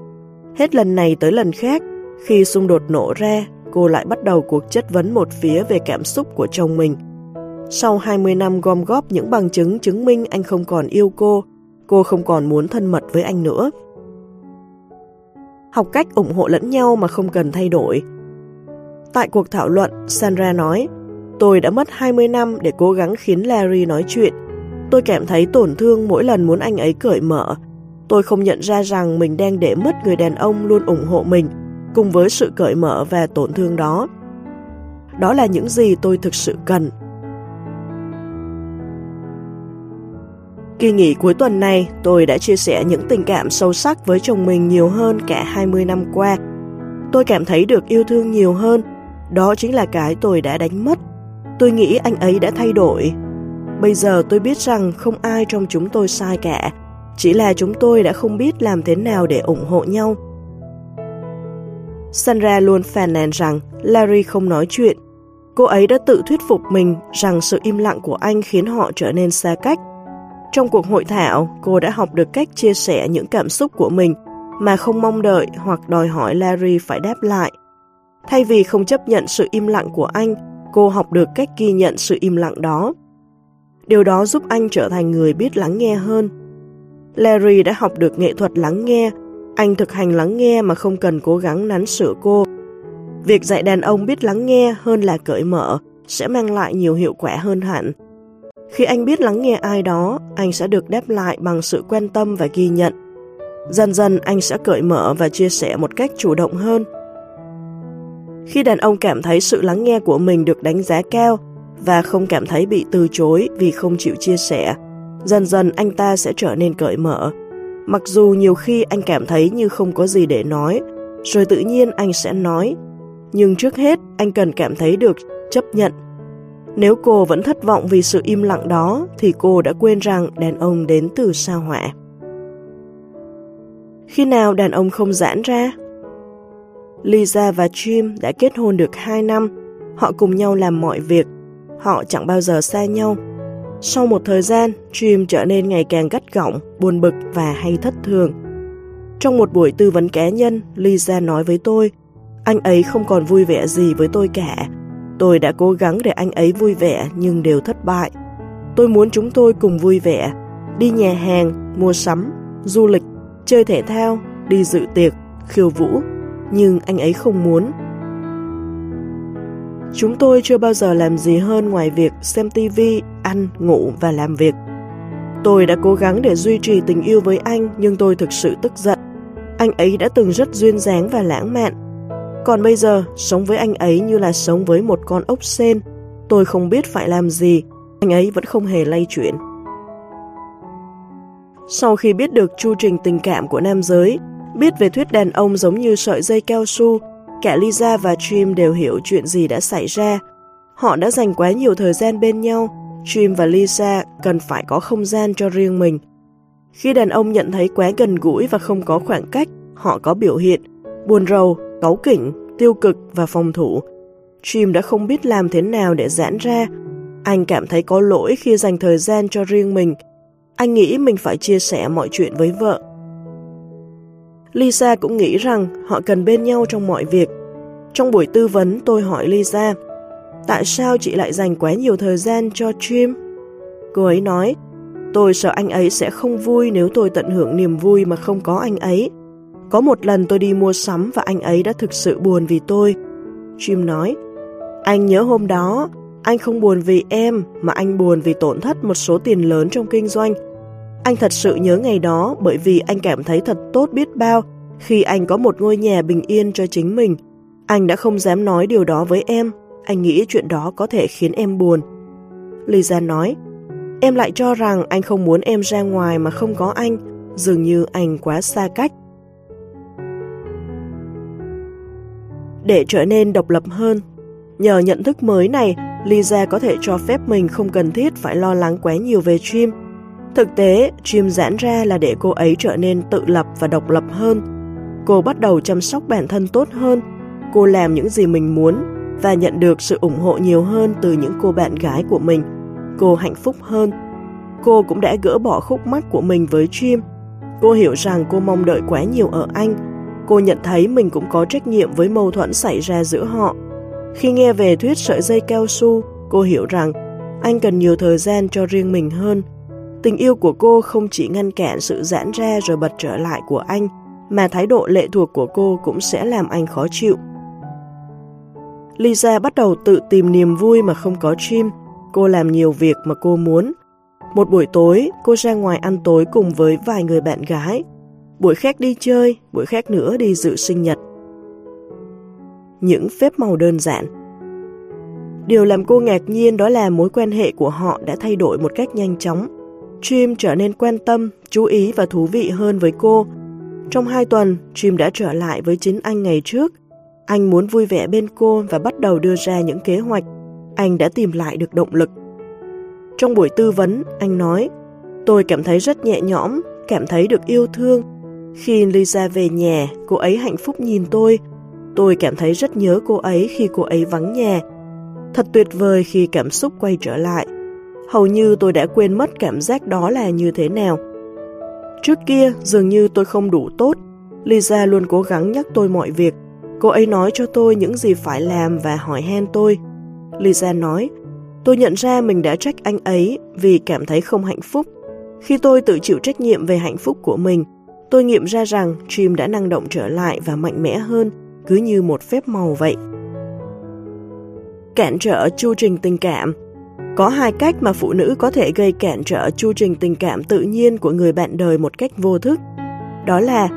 S1: Hết lần này tới lần khác, khi xung đột nổ ra, cô lại bắt đầu cuộc chất vấn một phía về cảm xúc của chồng mình. Sau 20 năm gom góp những bằng chứng chứng minh anh không còn yêu cô, cô không còn muốn thân mật với anh nữa. Học cách ủng hộ lẫn nhau mà không cần thay đổi. Tại cuộc thảo luận, Sandra nói, tôi đã mất 20 năm để cố gắng khiến Larry nói chuyện. Tôi cảm thấy tổn thương mỗi lần muốn anh ấy cởi mở. Tôi không nhận ra rằng mình đang để mất người đàn ông luôn ủng hộ mình, cùng với sự cởi mở và tổn thương đó. Đó là những gì tôi thực sự cần. Kỳ nghỉ cuối tuần này, tôi đã chia sẻ những tình cảm sâu sắc với chồng mình nhiều hơn cả 20 năm qua. Tôi cảm thấy được yêu thương nhiều hơn, đó chính là cái tôi đã đánh mất. Tôi nghĩ anh ấy đã thay đổi. Bây giờ tôi biết rằng không ai trong chúng tôi sai cả, chỉ là chúng tôi đã không biết làm thế nào để ủng hộ nhau. Sandra luôn phàn nàn rằng Larry không nói chuyện. Cô ấy đã tự thuyết phục mình rằng sự im lặng của anh khiến họ trở nên xa cách. Trong cuộc hội thảo, cô đã học được cách chia sẻ những cảm xúc của mình mà không mong đợi hoặc đòi hỏi Larry phải đáp lại. Thay vì không chấp nhận sự im lặng của anh, cô học được cách ghi nhận sự im lặng đó. Điều đó giúp anh trở thành người biết lắng nghe hơn. Larry đã học được nghệ thuật lắng nghe, anh thực hành lắng nghe mà không cần cố gắng nắn sửa cô. Việc dạy đàn ông biết lắng nghe hơn là cởi mở sẽ mang lại nhiều hiệu quả hơn hẳn. Khi anh biết lắng nghe ai đó, anh sẽ được đáp lại bằng sự quan tâm và ghi nhận. Dần dần anh sẽ cởi mở và chia sẻ một cách chủ động hơn. Khi đàn ông cảm thấy sự lắng nghe của mình được đánh giá cao và không cảm thấy bị từ chối vì không chịu chia sẻ, dần dần anh ta sẽ trở nên cởi mở. Mặc dù nhiều khi anh cảm thấy như không có gì để nói, rồi tự nhiên anh sẽ nói. Nhưng trước hết, anh cần cảm thấy được chấp nhận nếu cô vẫn thất vọng vì sự im lặng đó, thì cô đã quên rằng đàn ông đến từ sao hỏa. Khi nào đàn ông không giãn ra? Lisa và Jim đã kết hôn được 2 năm, họ cùng nhau làm mọi việc, họ chẳng bao giờ xa nhau. Sau một thời gian, Jim trở nên ngày càng gắt gỏng, buồn bực và hay thất thường. Trong một buổi tư vấn cá nhân, Lisa nói với tôi, anh ấy không còn vui vẻ gì với tôi cả, Tôi đã cố gắng để anh ấy vui vẻ nhưng đều thất bại. Tôi muốn chúng tôi cùng vui vẻ, đi nhà hàng, mua sắm, du lịch, chơi thể thao, đi dự tiệc, khiêu vũ, nhưng anh ấy không muốn. Chúng tôi chưa bao giờ làm gì hơn ngoài việc xem tivi, ăn, ngủ và làm việc. Tôi đã cố gắng để duy trì tình yêu với anh nhưng tôi thực sự tức giận. Anh ấy đã từng rất duyên dáng và lãng mạn, còn bây giờ, sống với anh ấy như là sống với một con ốc sen. Tôi không biết phải làm gì, anh ấy vẫn không hề lay chuyển. Sau khi biết được chu trình tình cảm của nam giới, biết về thuyết đàn ông giống như sợi dây cao su, cả Lisa và Jim đều hiểu chuyện gì đã xảy ra. Họ đã dành quá nhiều thời gian bên nhau, Jim và Lisa cần phải có không gian cho riêng mình. Khi đàn ông nhận thấy quá gần gũi và không có khoảng cách, họ có biểu hiện, buồn rầu, cáu kỉnh, tiêu cực và phòng thủ. Jim đã không biết làm thế nào để giãn ra. Anh cảm thấy có lỗi khi dành thời gian cho riêng mình. Anh nghĩ mình phải chia sẻ mọi chuyện với vợ. Lisa cũng nghĩ rằng họ cần bên nhau trong mọi việc. Trong buổi tư vấn tôi hỏi Lisa, tại sao chị lại dành quá nhiều thời gian cho Jim? Cô ấy nói, tôi sợ anh ấy sẽ không vui nếu tôi tận hưởng niềm vui mà không có anh ấy. Có một lần tôi đi mua sắm và anh ấy đã thực sự buồn vì tôi. Jim nói, anh nhớ hôm đó, anh không buồn vì em mà anh buồn vì tổn thất một số tiền lớn trong kinh doanh. Anh thật sự nhớ ngày đó bởi vì anh cảm thấy thật tốt biết bao khi anh có một ngôi nhà bình yên cho chính mình. Anh đã không dám nói điều đó với em, anh nghĩ chuyện đó có thể khiến em buồn. Lisa nói, em lại cho rằng anh không muốn em ra ngoài mà không có anh, dường như anh quá xa cách. Để trở nên độc lập hơn. Nhờ nhận thức mới này, Lisa có thể cho phép mình không cần thiết phải lo lắng quá nhiều về Jim. Thực tế, Jim giãn ra là để cô ấy trở nên tự lập và độc lập hơn. Cô bắt đầu chăm sóc bản thân tốt hơn, cô làm những gì mình muốn và nhận được sự ủng hộ nhiều hơn từ những cô bạn gái của mình. cô hạnh phúc hơn. Cô cũng đã gỡ bỏ khúc mắc của mình với Jim. Cô hiểu rằng cô mong đợi quá nhiều ở anh. Cô nhận thấy mình cũng có trách nhiệm với mâu thuẫn xảy ra giữa họ. Khi nghe về thuyết sợi dây cao su, cô hiểu rằng anh cần nhiều thời gian cho riêng mình hơn. Tình yêu của cô không chỉ ngăn cản sự giãn ra rồi bật trở lại của anh, mà thái độ lệ thuộc của cô cũng sẽ làm anh khó chịu. Lisa bắt đầu tự tìm niềm vui mà không có Jim. Cô làm nhiều việc mà cô muốn. Một buổi tối, cô ra ngoài ăn tối cùng với vài người bạn gái. Buổi khác đi chơi, buổi khác nữa đi dự sinh nhật. Những phép màu đơn giản Điều làm cô ngạc nhiên đó là mối quan hệ của họ đã thay đổi một cách nhanh chóng. Jim trở nên quan tâm, chú ý và thú vị hơn với cô. Trong hai tuần, Jim đã trở lại với chính anh ngày trước. Anh muốn vui vẻ bên cô và bắt đầu đưa ra những kế hoạch. Anh đã tìm lại được động lực. Trong buổi tư vấn, anh nói, tôi cảm thấy rất nhẹ nhõm, cảm thấy được yêu thương. Khi Lisa về nhà, cô ấy hạnh phúc nhìn tôi. Tôi cảm thấy rất nhớ cô ấy khi cô ấy vắng nhà. Thật tuyệt vời khi cảm xúc quay trở lại. Hầu như tôi đã quên mất cảm giác đó là như thế nào. Trước kia, dường như tôi không đủ tốt. Lisa luôn cố gắng nhắc tôi mọi việc. Cô ấy nói cho tôi những gì phải làm và hỏi han tôi. Lisa nói, tôi nhận ra mình đã trách anh ấy vì cảm thấy không hạnh phúc. Khi tôi tự chịu trách nhiệm về hạnh phúc của mình, tôi nghiệm ra rằng Jim đã năng động trở lại và mạnh mẽ hơn, cứ như một phép màu vậy. Cản trở chu trình tình cảm có hai cách mà phụ nữ có thể gây cản trở chu trình tình cảm tự nhiên của người bạn đời một cách vô thức. Đó là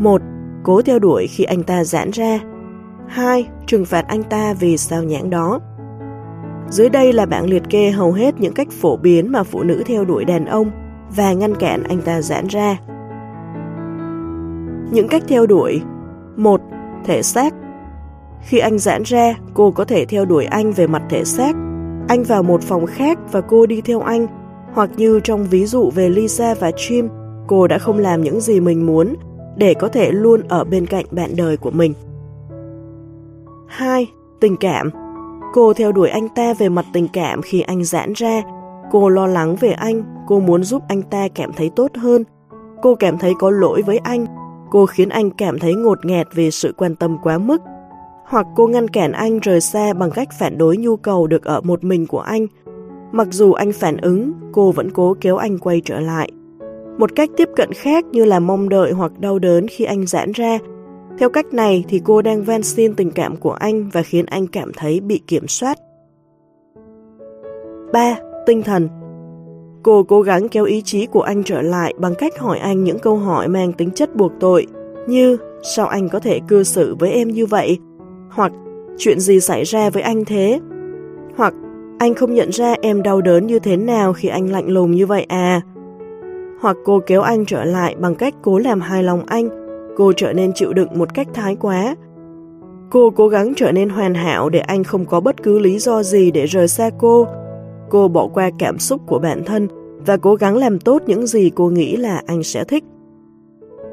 S1: một Cố theo đuổi khi anh ta giãn ra 2. Trừng phạt anh ta vì sao nhãn đó Dưới đây là bảng liệt kê hầu hết những cách phổ biến mà phụ nữ theo đuổi đàn ông và ngăn cản anh ta giãn ra. Những cách theo đuổi 1. Thể xác Khi anh giãn ra, cô có thể theo đuổi anh về mặt thể xác anh vào một phòng khác và cô đi theo anh, hoặc như trong ví dụ về Lisa và Jim, cô đã không làm những gì mình muốn để có thể luôn ở bên cạnh bạn đời của mình. 2. Tình cảm Cô theo đuổi anh ta về mặt tình cảm khi anh giãn ra. Cô lo lắng về anh, cô muốn giúp anh ta cảm thấy tốt hơn. Cô cảm thấy có lỗi với anh. Cô khiến anh cảm thấy ngột ngẹt về sự quan tâm quá mức hoặc cô ngăn cản anh rời xa bằng cách phản đối nhu cầu được ở một mình của anh. Mặc dù anh phản ứng, cô vẫn cố kéo anh quay trở lại. Một cách tiếp cận khác như là mong đợi hoặc đau đớn khi anh giãn ra. Theo cách này thì cô đang van xin tình cảm của anh và khiến anh cảm thấy bị kiểm soát. 3. Tinh thần Cô cố gắng kéo ý chí của anh trở lại bằng cách hỏi anh những câu hỏi mang tính chất buộc tội, như sao anh có thể cư xử với em như vậy, hoặc chuyện gì xảy ra với anh thế? Hoặc anh không nhận ra em đau đớn như thế nào khi anh lạnh lùng như vậy à? Hoặc cô kéo anh trở lại bằng cách cố làm hài lòng anh, cô trở nên chịu đựng một cách thái quá. Cô cố gắng trở nên hoàn hảo để anh không có bất cứ lý do gì để rời xa cô. Cô bỏ qua cảm xúc của bản thân và cố gắng làm tốt những gì cô nghĩ là anh sẽ thích.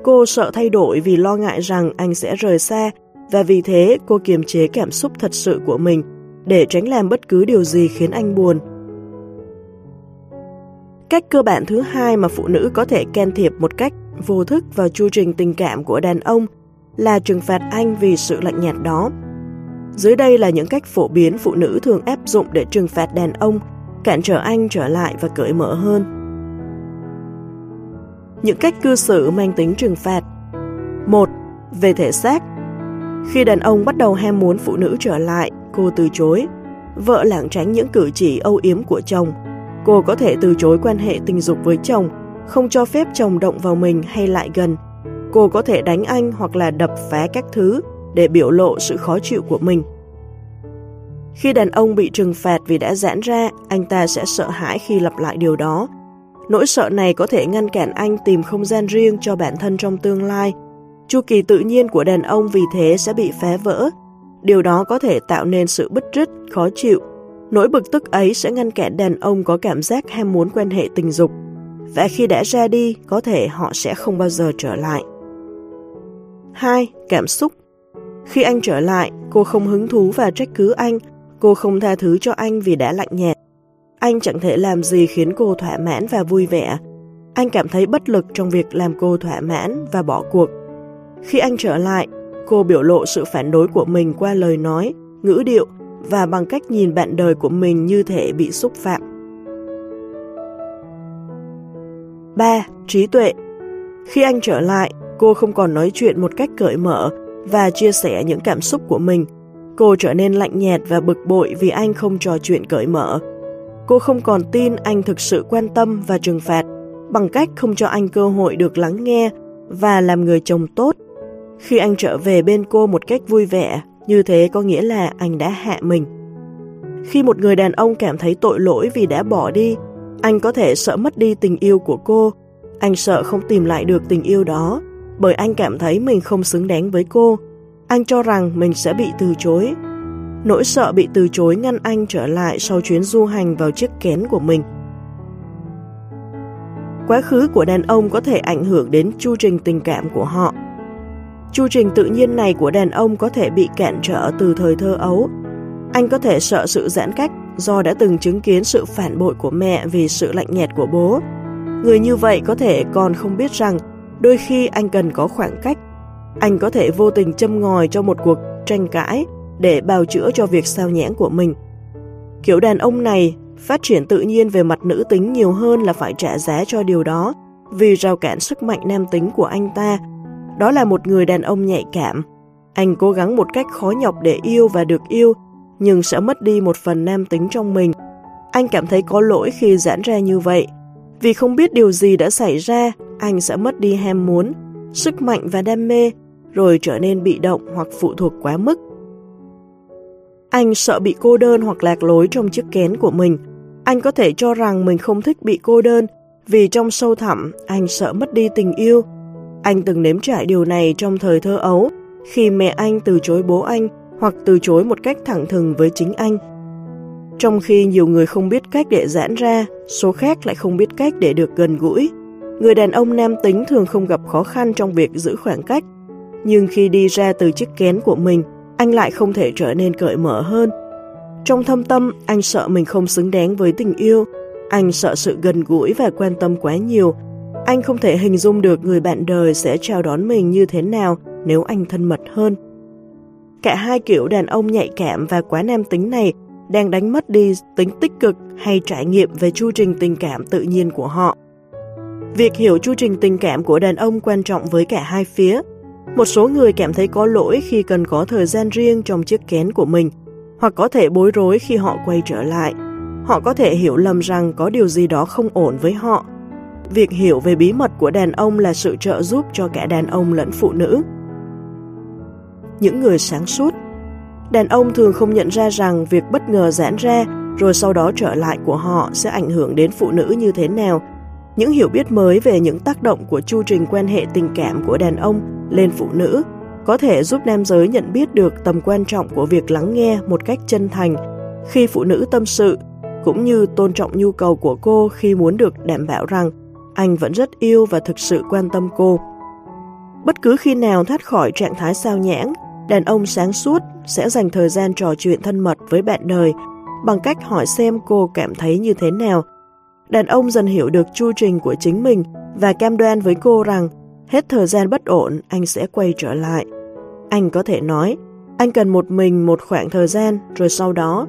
S1: Cô sợ thay đổi vì lo ngại rằng anh sẽ rời xa và vì thế cô kiềm chế cảm xúc thật sự của mình để tránh làm bất cứ điều gì khiến anh buồn. Cách cơ bản thứ hai mà phụ nữ có thể can thiệp một cách vô thức vào chu trình tình cảm của đàn ông là trừng phạt anh vì sự lạnh nhạt đó. Dưới đây là những cách phổ biến phụ nữ thường áp dụng để trừng phạt đàn ông, cản trở anh trở lại và cởi mở hơn. Những cách cư xử mang tính trừng phạt 1. Về thể xác khi đàn ông bắt đầu ham muốn phụ nữ trở lại, cô từ chối. Vợ lảng tránh những cử chỉ âu yếm của chồng. Cô có thể từ chối quan hệ tình dục với chồng, không cho phép chồng động vào mình hay lại gần. Cô có thể đánh anh hoặc là đập phá các thứ để biểu lộ sự khó chịu của mình. Khi đàn ông bị trừng phạt vì đã giãn ra, anh ta sẽ sợ hãi khi lặp lại điều đó. Nỗi sợ này có thể ngăn cản anh tìm không gian riêng cho bản thân trong tương lai Chu kỳ tự nhiên của đàn ông vì thế sẽ bị phá vỡ. Điều đó có thể tạo nên sự bứt rứt, khó chịu. Nỗi bực tức ấy sẽ ngăn cản đàn ông có cảm giác ham muốn quan hệ tình dục. Và khi đã ra đi, có thể họ sẽ không bao giờ trở lại. 2. Cảm xúc Khi anh trở lại, cô không hứng thú và trách cứ anh. Cô không tha thứ cho anh vì đã lạnh nhạt. anh chẳng thể làm gì khiến cô thỏa mãn và vui vẻ. Anh cảm thấy bất lực trong việc làm cô thỏa mãn và bỏ cuộc. Khi anh trở lại, cô biểu lộ sự phản đối của mình qua lời nói, ngữ điệu và bằng cách nhìn bạn đời của mình như thể bị xúc phạm. 3. Trí tuệ Khi anh trở lại, cô không còn nói chuyện một cách cởi mở và chia sẻ những cảm xúc của mình. Cô trở nên lạnh nhạt và bực bội vì anh không trò chuyện cởi mở. Cô không còn tin anh thực sự quan tâm và trừng phạt bằng cách không cho anh cơ hội được lắng nghe và làm người chồng tốt. Khi anh trở về bên cô một cách vui vẻ, như thế có nghĩa là anh đã hạ mình. Khi một người đàn ông cảm thấy tội lỗi vì đã bỏ đi, anh có thể sợ mất đi tình yêu của cô. Anh sợ không tìm lại được tình yêu đó, bởi anh cảm thấy mình không xứng đáng với cô. Anh cho rằng mình sẽ bị từ chối. Nỗi sợ bị từ chối ngăn anh trở lại sau chuyến du hành vào chiếc kén của mình. Quá khứ của đàn ông có thể ảnh hưởng đến chu trình tình cảm của họ. Chu trình tự nhiên này của đàn ông có thể bị cản trở từ thời thơ ấu. Anh có thể sợ sự giãn cách do đã từng chứng kiến sự phản bội của mẹ vì sự lạnh nhạt của bố. Người như vậy có thể còn không biết rằng đôi khi anh cần có khoảng cách. Anh có thể vô tình châm ngòi cho một cuộc tranh cãi để bào chữa cho việc sao nhãng của mình. Kiểu đàn ông này phát triển tự nhiên về mặt nữ tính nhiều hơn là phải trả giá cho điều đó vì rào cản sức mạnh nam tính của anh ta. Đó là một người đàn ông nhạy cảm. Anh cố gắng một cách khó nhọc để yêu và được yêu, nhưng sẽ mất đi một phần nam tính trong mình. Anh cảm thấy có lỗi khi giãn ra như vậy. Vì không biết điều gì đã xảy ra, anh sẽ mất đi ham muốn, sức mạnh và đam mê, rồi trở nên bị động hoặc phụ thuộc quá mức. Anh sợ bị cô đơn hoặc lạc lối trong chiếc kén của mình. Anh có thể cho rằng mình không thích bị cô đơn vì trong sâu thẳm anh sợ mất đi tình yêu. Anh từng nếm trải điều này trong thời thơ ấu khi mẹ anh từ chối bố anh hoặc từ chối một cách thẳng thừng với chính anh. Trong khi nhiều người không biết cách để giãn ra, số khác lại không biết cách để được gần gũi. Người đàn ông nam tính thường không gặp khó khăn trong việc giữ khoảng cách, nhưng khi đi ra từ chiếc kén của mình, anh lại không thể trở nên cởi mở hơn. Trong thâm tâm, anh sợ mình không xứng đáng với tình yêu, anh sợ sự gần gũi và quan tâm quá nhiều. Anh không thể hình dung được người bạn đời sẽ chào đón mình như thế nào nếu anh thân mật hơn. Cả hai kiểu đàn ông nhạy cảm và quá nam tính này đang đánh mất đi tính tích cực hay trải nghiệm về chu trình tình cảm tự nhiên của họ. Việc hiểu chu trình tình cảm của đàn ông quan trọng với cả hai phía. Một số người cảm thấy có lỗi khi cần có thời gian riêng trong chiếc kén của mình, hoặc có thể bối rối khi họ quay trở lại. Họ có thể hiểu lầm rằng có điều gì đó không ổn với họ. Việc hiểu về bí mật của đàn ông là sự trợ giúp cho cả đàn ông lẫn phụ nữ. Những người sáng suốt Đàn ông thường không nhận ra rằng việc bất ngờ giãn ra rồi sau đó trở lại của họ sẽ ảnh hưởng đến phụ nữ như thế nào. Những hiểu biết mới về những tác động của chu trình quan hệ tình cảm của đàn ông lên phụ nữ có thể giúp nam giới nhận biết được tầm quan trọng của việc lắng nghe một cách chân thành khi phụ nữ tâm sự, cũng như tôn trọng nhu cầu của cô khi muốn được đảm bảo rằng anh vẫn rất yêu và thực sự quan tâm cô. Bất cứ khi nào thoát khỏi trạng thái sao nhãng, đàn ông sáng suốt sẽ dành thời gian trò chuyện thân mật với bạn đời bằng cách hỏi xem cô cảm thấy như thế nào. Đàn ông dần hiểu được chu trình của chính mình và cam đoan với cô rằng hết thời gian bất ổn anh sẽ quay trở lại. Anh có thể nói, anh cần một mình một khoảng thời gian rồi sau đó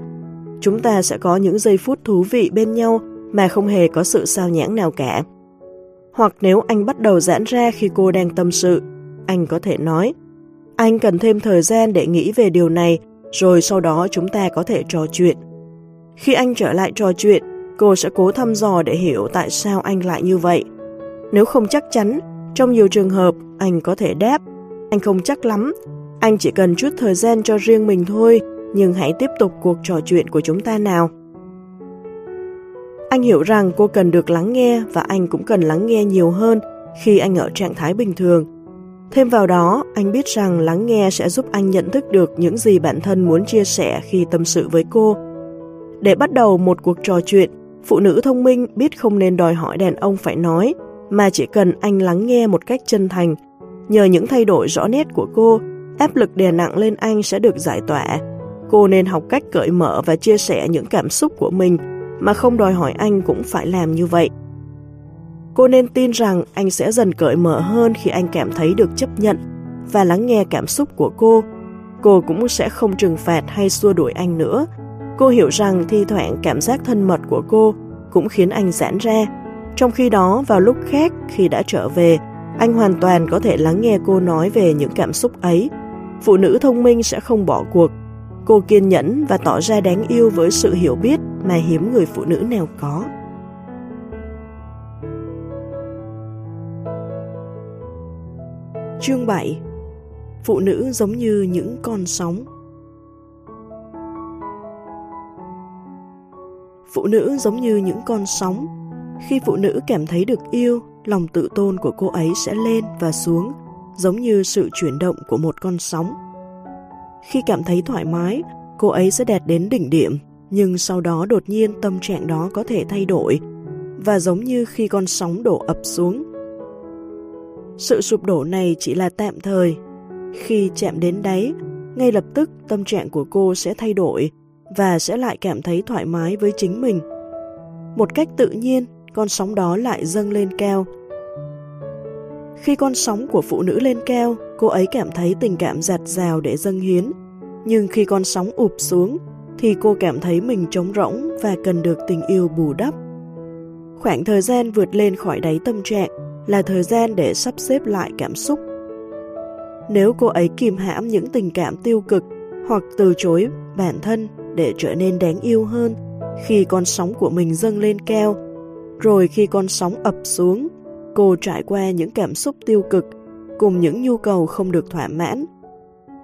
S1: chúng ta sẽ có những giây phút thú vị bên nhau mà không hề có sự sao nhãng nào cả. Hoặc nếu anh bắt đầu giãn ra khi cô đang tâm sự, anh có thể nói, anh cần thêm thời gian để nghĩ về điều này, rồi sau đó chúng ta có thể trò chuyện. Khi anh trở lại trò chuyện, cô sẽ cố thăm dò để hiểu tại sao anh lại như vậy. Nếu không chắc chắn, trong nhiều trường hợp, anh có thể đáp, anh không chắc lắm, anh chỉ cần chút thời gian cho riêng mình thôi, nhưng hãy tiếp tục cuộc trò chuyện của chúng ta nào. Anh hiểu rằng cô cần được lắng nghe và anh cũng cần lắng nghe nhiều hơn khi anh ở trạng thái bình thường. Thêm vào đó, anh biết rằng lắng nghe sẽ giúp anh nhận thức được những gì bản thân muốn chia sẻ khi tâm sự với cô. Để bắt đầu một cuộc trò chuyện, phụ nữ thông minh biết không nên đòi hỏi đàn ông phải nói, mà chỉ cần anh lắng nghe một cách chân thành. Nhờ những thay đổi rõ nét của cô, áp lực đè nặng lên anh sẽ được giải tỏa. Cô nên học cách cởi mở và chia sẻ những cảm xúc của mình mà không đòi hỏi anh cũng phải làm như vậy. Cô nên tin rằng anh sẽ dần cởi mở hơn khi anh cảm thấy được chấp nhận và lắng nghe cảm xúc của cô. Cô cũng sẽ không trừng phạt hay xua đuổi anh nữa. Cô hiểu rằng thi thoảng cảm giác thân mật của cô cũng khiến anh giãn ra. Trong khi đó, vào lúc khác, khi đã trở về, anh hoàn toàn có thể lắng nghe cô nói về những cảm xúc ấy. Phụ nữ thông minh sẽ không bỏ cuộc. Cô kiên nhẫn và tỏ ra đáng yêu với sự hiểu biết mà hiếm người phụ nữ nào có. Chương 7 Phụ nữ giống như những con sóng Phụ nữ giống như những con sóng. Khi phụ nữ cảm thấy được yêu, lòng tự tôn của cô ấy sẽ lên và xuống, giống như sự chuyển động của một con sóng. Khi cảm thấy thoải mái, cô ấy sẽ đạt đến đỉnh điểm, nhưng sau đó đột nhiên tâm trạng đó có thể thay đổi, và giống như khi con sóng đổ ập xuống. Sự sụp đổ này chỉ là tạm thời. Khi chạm đến đáy, ngay lập tức tâm trạng của cô sẽ thay đổi và sẽ lại cảm thấy thoải mái với chính mình. Một cách tự nhiên, con sóng đó lại dâng lên cao. Khi con sóng của phụ nữ lên cao, cô ấy cảm thấy tình cảm giạt rào để dâng hiến. Nhưng khi con sóng ụp xuống, thì cô cảm thấy mình trống rỗng và cần được tình yêu bù đắp. Khoảng thời gian vượt lên khỏi đáy tâm trạng là thời gian để sắp xếp lại cảm xúc. Nếu cô ấy kìm hãm những tình cảm tiêu cực hoặc từ chối bản thân để trở nên đáng yêu hơn khi con sóng của mình dâng lên cao, rồi khi con sóng ập xuống, cô trải qua những cảm xúc tiêu cực cùng những nhu cầu không được thỏa mãn.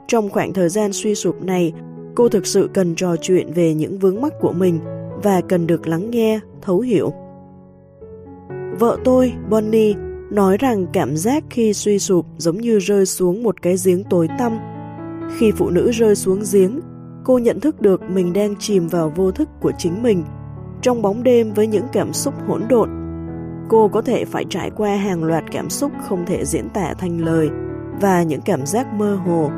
S1: Trong khoảng thời gian suy sụp này, cô thực sự cần trò chuyện về những vướng mắc của mình và cần được lắng nghe, thấu hiểu. Vợ tôi, Bonnie, nói rằng cảm giác khi suy sụp giống như rơi xuống một cái giếng tối tăm. Khi phụ nữ rơi xuống giếng, cô nhận thức được mình đang chìm vào vô thức của chính mình, trong bóng đêm với những cảm xúc hỗn độn. Cô có thể phải trải qua hàng loạt cảm xúc không thể diễn tả thành lời và những cảm giác mơ hồ.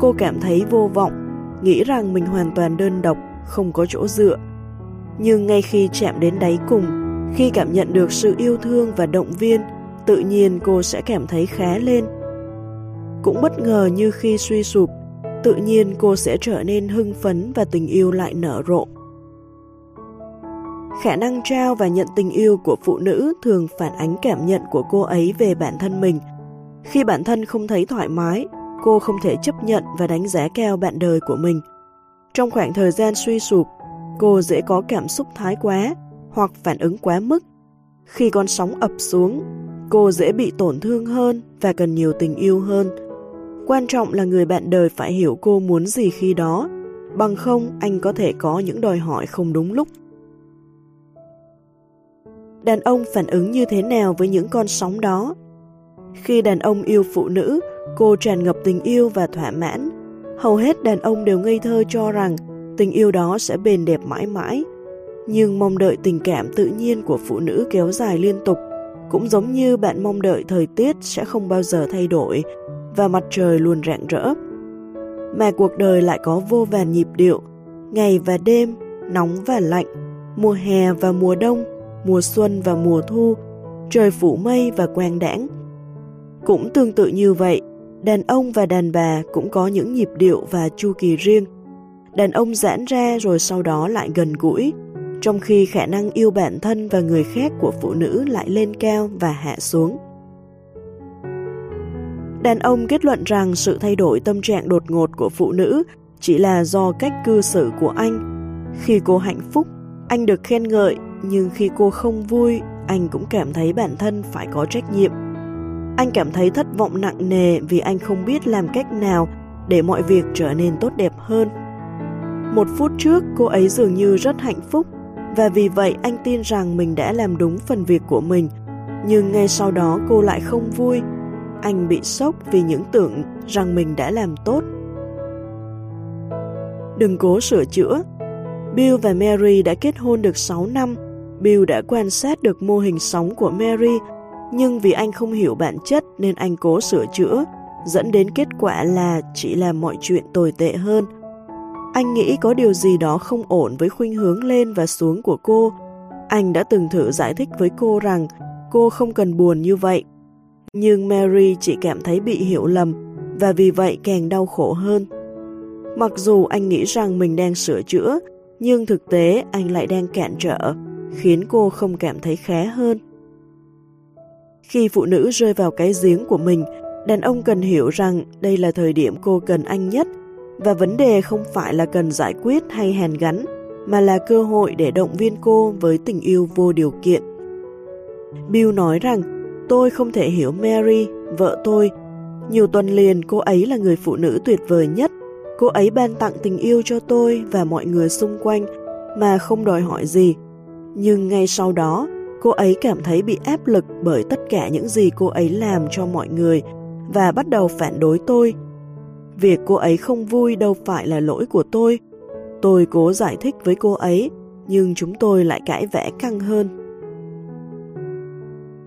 S1: Cô cảm thấy vô vọng, nghĩ rằng mình hoàn toàn đơn độc, không có chỗ dựa. Nhưng ngay khi chạm đến đáy cùng, khi cảm nhận được sự yêu thương và động viên, tự nhiên cô sẽ cảm thấy khá lên. Cũng bất ngờ như khi suy sụp, tự nhiên cô sẽ trở nên hưng phấn và tình yêu lại nở rộ. Khả năng trao và nhận tình yêu của phụ nữ thường phản ánh cảm nhận của cô ấy về bản thân mình. Khi bản thân không thấy thoải mái, cô không thể chấp nhận và đánh giá cao bạn đời của mình. Trong khoảng thời gian suy sụp, cô dễ có cảm xúc thái quá hoặc phản ứng quá mức. Khi con sóng ập xuống, cô dễ bị tổn thương hơn và cần nhiều tình yêu hơn. Quan trọng là người bạn đời phải hiểu cô muốn gì khi đó, bằng không anh có thể có những đòi hỏi không đúng lúc. Đàn ông phản ứng như thế nào với những con sóng đó? Khi đàn ông yêu phụ nữ, cô tràn ngập tình yêu và thỏa mãn. Hầu hết đàn ông đều ngây thơ cho rằng tình yêu đó sẽ bền đẹp mãi mãi. Nhưng mong đợi tình cảm tự nhiên của phụ nữ kéo dài liên tục, cũng giống như bạn mong đợi thời tiết sẽ không bao giờ thay đổi và mặt trời luôn rạng rỡ. Mà cuộc đời lại có vô vàn nhịp điệu, ngày và đêm, nóng và lạnh, mùa hè và mùa đông, mùa xuân và mùa thu, trời phủ mây và quang đãng. Cũng tương tự như vậy, đàn ông và đàn bà cũng có những nhịp điệu và chu kỳ riêng. Đàn ông giãn ra rồi sau đó lại gần gũi, trong khi khả năng yêu bản thân và người khác của phụ nữ lại lên cao và hạ xuống. Đàn ông kết luận rằng sự thay đổi tâm trạng đột ngột của phụ nữ chỉ là do cách cư xử của anh. Khi cô hạnh phúc, anh được khen ngợi, nhưng khi cô không vui, anh cũng cảm thấy bản thân phải có trách nhiệm. Anh cảm thấy thất vọng nặng nề vì anh không biết làm cách nào để mọi việc trở nên tốt đẹp hơn. Một phút trước, cô ấy dường như rất hạnh phúc, và vì vậy anh tin rằng mình đã làm đúng phần việc của mình. Nhưng ngay sau đó cô lại không vui, anh bị sốc vì những tưởng rằng mình đã làm tốt. Đừng cố sửa chữa. Bill và Mary đã kết hôn được 6 năm. Bill đã quan sát được mô hình sống của Mary, nhưng vì anh không hiểu bản chất nên anh cố sửa chữa, dẫn đến kết quả là chỉ làm mọi chuyện tồi tệ hơn. Anh nghĩ có điều gì đó không ổn với khuynh hướng lên và xuống của cô. Anh đã từng thử giải thích với cô rằng cô không cần buồn như vậy. Nhưng Mary chỉ cảm thấy bị hiểu lầm và vì vậy càng đau khổ hơn. Mặc dù anh nghĩ rằng mình đang sửa chữa, nhưng thực tế anh lại đang cản trở, khiến cô không cảm thấy khá hơn. Khi phụ nữ rơi vào cái giếng của mình, đàn ông cần hiểu rằng đây là thời điểm cô cần anh nhất và vấn đề không phải là cần giải quyết hay hàn gắn, mà là cơ hội để động viên cô với tình yêu vô điều kiện. Bill nói rằng, tôi không thể hiểu Mary, vợ tôi. Nhiều tuần liền cô ấy là người phụ nữ tuyệt vời nhất. Cô ấy ban tặng tình yêu cho tôi và mọi người xung quanh mà không đòi hỏi gì. Nhưng ngay sau đó, cô ấy cảm thấy bị áp lực bởi tất cả những gì cô ấy làm cho mọi người và bắt đầu phản đối tôi. Việc cô ấy không vui đâu phải là lỗi của tôi. Tôi cố giải thích với cô ấy, nhưng chúng tôi lại cãi vẽ căng hơn.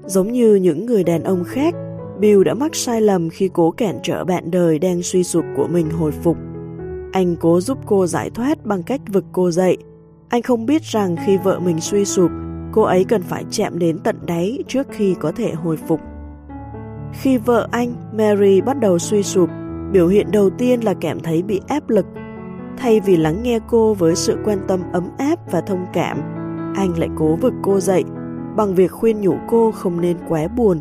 S1: Giống như những người đàn ông khác, Bill đã mắc sai lầm khi cố cản trở bạn đời đang suy sụp của mình hồi phục. Anh cố giúp cô giải thoát bằng cách vực cô dậy. Anh không biết rằng khi vợ mình suy sụp, cô ấy cần phải chạm đến tận đáy trước khi có thể hồi phục. Khi vợ anh, Mary, bắt đầu suy sụp, biểu hiện đầu tiên là cảm thấy bị áp lực. Thay vì lắng nghe cô với sự quan tâm ấm áp và thông cảm, anh lại cố vực cô dậy bằng việc khuyên nhủ cô không nên quá buồn.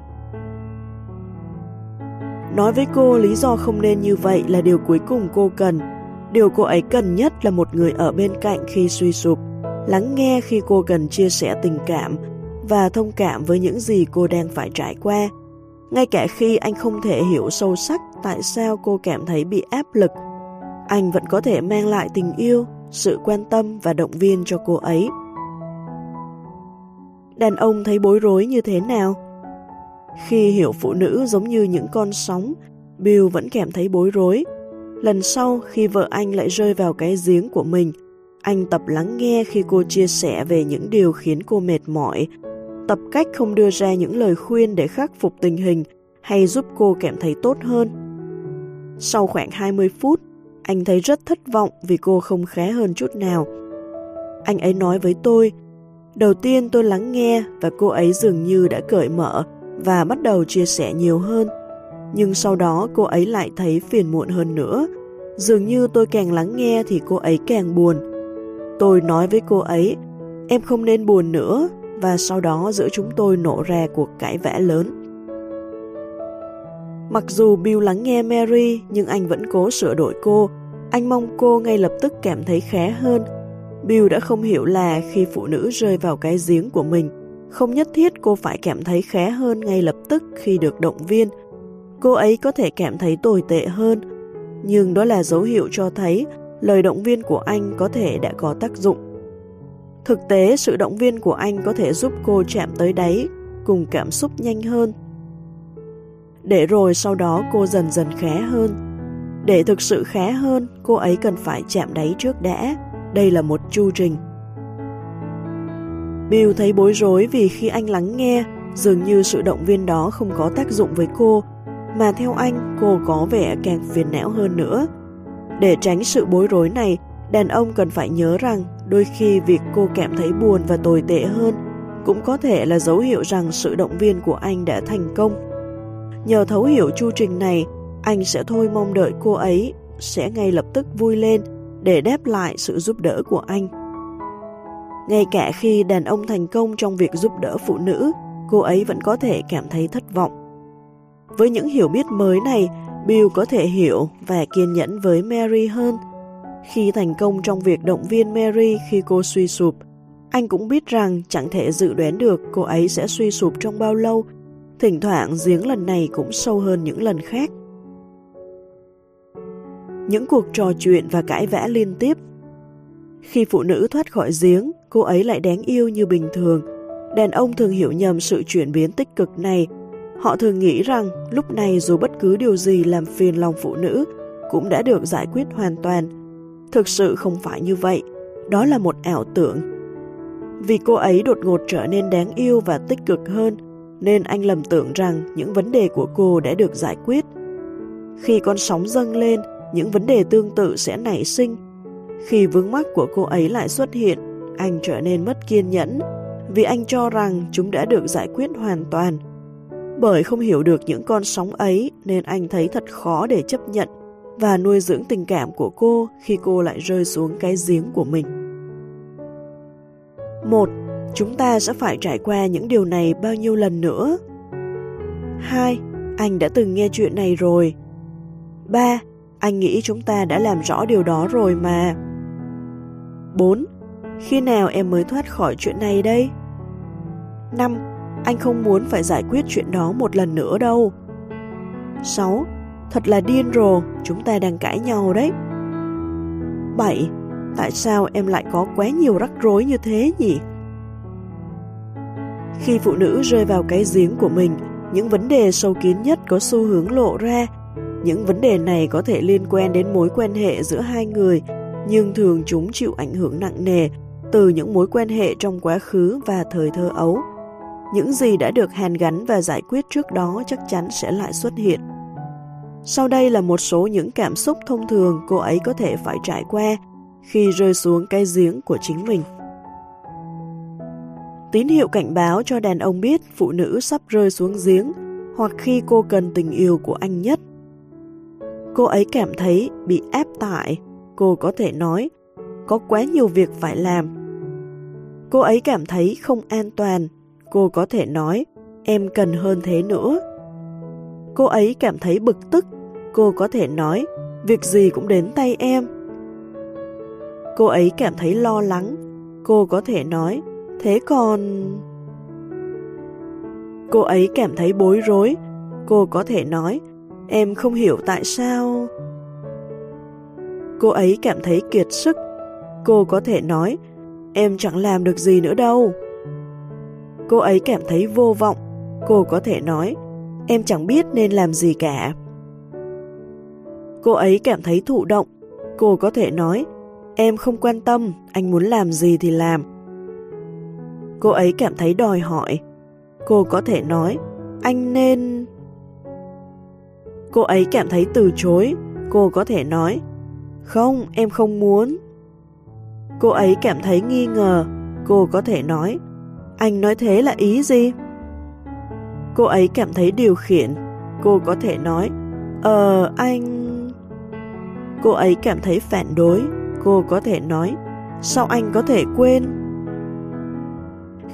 S1: Nói với cô lý do không nên như vậy là điều cuối cùng cô cần. Điều cô ấy cần nhất là một người ở bên cạnh khi suy sụp, lắng nghe khi cô cần chia sẻ tình cảm và thông cảm với những gì cô đang phải trải qua. Ngay cả khi anh không thể hiểu sâu sắc tại sao cô cảm thấy bị áp lực, anh vẫn có thể mang lại tình yêu, sự quan tâm và động viên cho cô ấy. Đàn ông thấy bối rối như thế nào? Khi hiểu phụ nữ giống như những con sóng, Bill vẫn cảm thấy bối rối. Lần sau khi vợ anh lại rơi vào cái giếng của mình, anh tập lắng nghe khi cô chia sẻ về những điều khiến cô mệt mỏi tập cách không đưa ra những lời khuyên để khắc phục tình hình hay giúp cô cảm thấy tốt hơn. Sau khoảng 20 phút, anh thấy rất thất vọng vì cô không khá hơn chút nào. Anh ấy nói với tôi, đầu tiên tôi lắng nghe và cô ấy dường như đã cởi mở và bắt đầu chia sẻ nhiều hơn. Nhưng sau đó cô ấy lại thấy phiền muộn hơn nữa. Dường như tôi càng lắng nghe thì cô ấy càng buồn. Tôi nói với cô ấy, em không nên buồn nữa, và sau đó giữa chúng tôi nổ ra cuộc cãi vã lớn. Mặc dù Bill lắng nghe Mary nhưng anh vẫn cố sửa đổi cô. Anh mong cô ngay lập tức cảm thấy khá hơn. Bill đã không hiểu là khi phụ nữ rơi vào cái giếng của mình, không nhất thiết cô phải cảm thấy khé hơn ngay lập tức khi được động viên. Cô ấy có thể cảm thấy tồi tệ hơn, nhưng đó là dấu hiệu cho thấy lời động viên của anh có thể đã có tác dụng. Thực tế, sự động viên của anh có thể giúp cô chạm tới đáy, cùng cảm xúc nhanh hơn. Để rồi sau đó cô dần dần khé hơn. Để thực sự khé hơn, cô ấy cần phải chạm đáy trước đã. Đây là một chu trình. Bill thấy bối rối vì khi anh lắng nghe, dường như sự động viên đó không có tác dụng với cô, mà theo anh, cô có vẻ càng phiền não hơn nữa. Để tránh sự bối rối này, đàn ông cần phải nhớ rằng Đôi khi việc cô cảm thấy buồn và tồi tệ hơn cũng có thể là dấu hiệu rằng sự động viên của anh đã thành công. Nhờ thấu hiểu chu trình này, anh sẽ thôi mong đợi cô ấy sẽ ngay lập tức vui lên để đáp lại sự giúp đỡ của anh. Ngay cả khi đàn ông thành công trong việc giúp đỡ phụ nữ, cô ấy vẫn có thể cảm thấy thất vọng. Với những hiểu biết mới này, Bill có thể hiểu và kiên nhẫn với Mary hơn khi thành công trong việc động viên Mary khi cô suy sụp, anh cũng biết rằng chẳng thể dự đoán được cô ấy sẽ suy sụp trong bao lâu, thỉnh thoảng giếng lần này cũng sâu hơn những lần khác. Những cuộc trò chuyện và cãi vã liên tiếp. Khi phụ nữ thoát khỏi giếng, cô ấy lại đáng yêu như bình thường. Đàn ông thường hiểu nhầm sự chuyển biến tích cực này. Họ thường nghĩ rằng lúc này dù bất cứ điều gì làm phiền lòng phụ nữ cũng đã được giải quyết hoàn toàn Thực sự không phải như vậy, đó là một ảo tưởng. Vì cô ấy đột ngột trở nên đáng yêu và tích cực hơn, nên anh lầm tưởng rằng những vấn đề của cô đã được giải quyết. Khi con sóng dâng lên, những vấn đề tương tự sẽ nảy sinh. Khi vướng mắc của cô ấy lại xuất hiện, anh trở nên mất kiên nhẫn vì anh cho rằng chúng đã được giải quyết hoàn toàn. Bởi không hiểu được những con sóng ấy nên anh thấy thật khó để chấp nhận và nuôi dưỡng tình cảm của cô khi cô lại rơi xuống cái giếng của mình. Một, Chúng ta sẽ phải trải qua những điều này bao nhiêu lần nữa? 2. Anh đã từng nghe chuyện này rồi. 3. Anh nghĩ chúng ta đã làm rõ điều đó rồi mà. 4. Khi nào em mới thoát khỏi chuyện này đây? 5. Anh không muốn phải giải quyết chuyện đó một lần nữa đâu. 6. Thật là điên rồ, chúng ta đang cãi nhau đấy. 7. Tại sao em lại có quá nhiều rắc rối như thế nhỉ? Khi phụ nữ rơi vào cái giếng của mình, những vấn đề sâu kín nhất có xu hướng lộ ra. Những vấn đề này có thể liên quan đến mối quan hệ giữa hai người, nhưng thường chúng chịu ảnh hưởng nặng nề từ những mối quan hệ trong quá khứ và thời thơ ấu. Những gì đã được hàn gắn và giải quyết trước đó chắc chắn sẽ lại xuất hiện. Sau đây là một số những cảm xúc thông thường cô ấy có thể phải trải qua khi rơi xuống cái giếng của chính mình. Tín hiệu cảnh báo cho đàn ông biết phụ nữ sắp rơi xuống giếng hoặc khi cô cần tình yêu của anh nhất. Cô ấy cảm thấy bị áp tải, cô có thể nói, có quá nhiều việc phải làm. Cô ấy cảm thấy không an toàn, cô có thể nói, em cần hơn thế nữa. Cô ấy cảm thấy bực tức, cô có thể nói, việc gì cũng đến tay em. Cô ấy cảm thấy lo lắng, cô có thể nói, thế còn... Cô ấy cảm thấy bối rối, cô có thể nói, em không hiểu tại sao... Cô ấy cảm thấy kiệt sức, cô có thể nói, em chẳng làm được gì nữa đâu. Cô ấy cảm thấy vô vọng, cô có thể nói, em chẳng biết nên làm gì cả. Cô ấy cảm thấy thụ động, cô có thể nói, em không quan tâm, anh muốn làm gì thì làm. Cô ấy cảm thấy đòi hỏi, cô có thể nói, anh nên... Cô ấy cảm thấy từ chối, cô có thể nói, không, em không muốn. Cô ấy cảm thấy nghi ngờ, cô có thể nói, anh nói thế là ý gì? Cô ấy cảm thấy điều khiển, cô có thể nói, Ờ, anh... Cô ấy cảm thấy phản đối, cô có thể nói, sao anh có thể quên?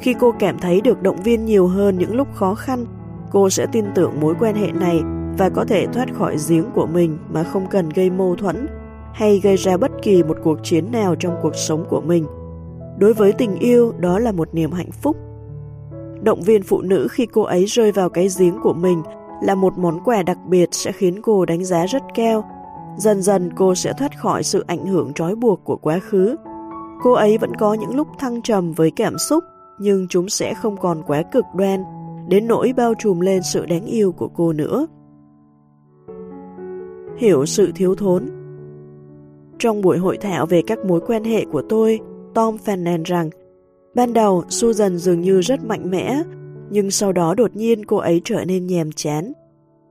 S1: Khi cô cảm thấy được động viên nhiều hơn những lúc khó khăn, cô sẽ tin tưởng mối quan hệ này và có thể thoát khỏi giếng của mình mà không cần gây mâu thuẫn hay gây ra bất kỳ một cuộc chiến nào trong cuộc sống của mình. Đối với tình yêu, đó là một niềm hạnh phúc. Động viên phụ nữ khi cô ấy rơi vào cái giếng của mình là một món quà đặc biệt sẽ khiến cô đánh giá rất cao. Dần dần cô sẽ thoát khỏi sự ảnh hưởng trói buộc của quá khứ. Cô ấy vẫn có những lúc thăng trầm với cảm xúc, nhưng chúng sẽ không còn quá cực đoan, đến nỗi bao trùm lên sự đáng yêu của cô nữa. Hiểu sự thiếu thốn Trong buổi hội thảo về các mối quan hệ của tôi, Tom phàn nàn rằng Ban đầu, Susan dường như rất mạnh mẽ, nhưng sau đó đột nhiên cô ấy trở nên nhàm chán.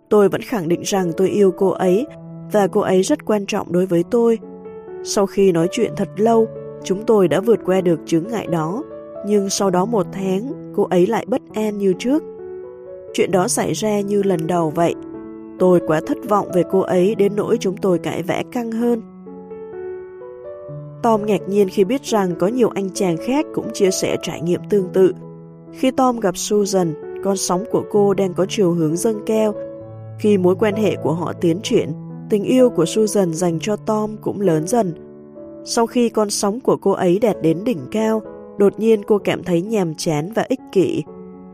S1: Tôi vẫn khẳng định rằng tôi yêu cô ấy và cô ấy rất quan trọng đối với tôi. Sau khi nói chuyện thật lâu, chúng tôi đã vượt qua được chứng ngại đó, nhưng sau đó một tháng, cô ấy lại bất an như trước. Chuyện đó xảy ra như lần đầu vậy. Tôi quá thất vọng về cô ấy đến nỗi chúng tôi cãi vẽ căng hơn. Tom ngạc nhiên khi biết rằng có nhiều anh chàng khác cũng chia sẻ trải nghiệm tương tự. Khi Tom gặp Susan, con sóng của cô đang có chiều hướng dâng cao. Khi mối quan hệ của họ tiến triển, tình yêu của Susan dành cho Tom cũng lớn dần. Sau khi con sóng của cô ấy đạt đến đỉnh cao, đột nhiên cô cảm thấy nhàm chán và ích kỷ.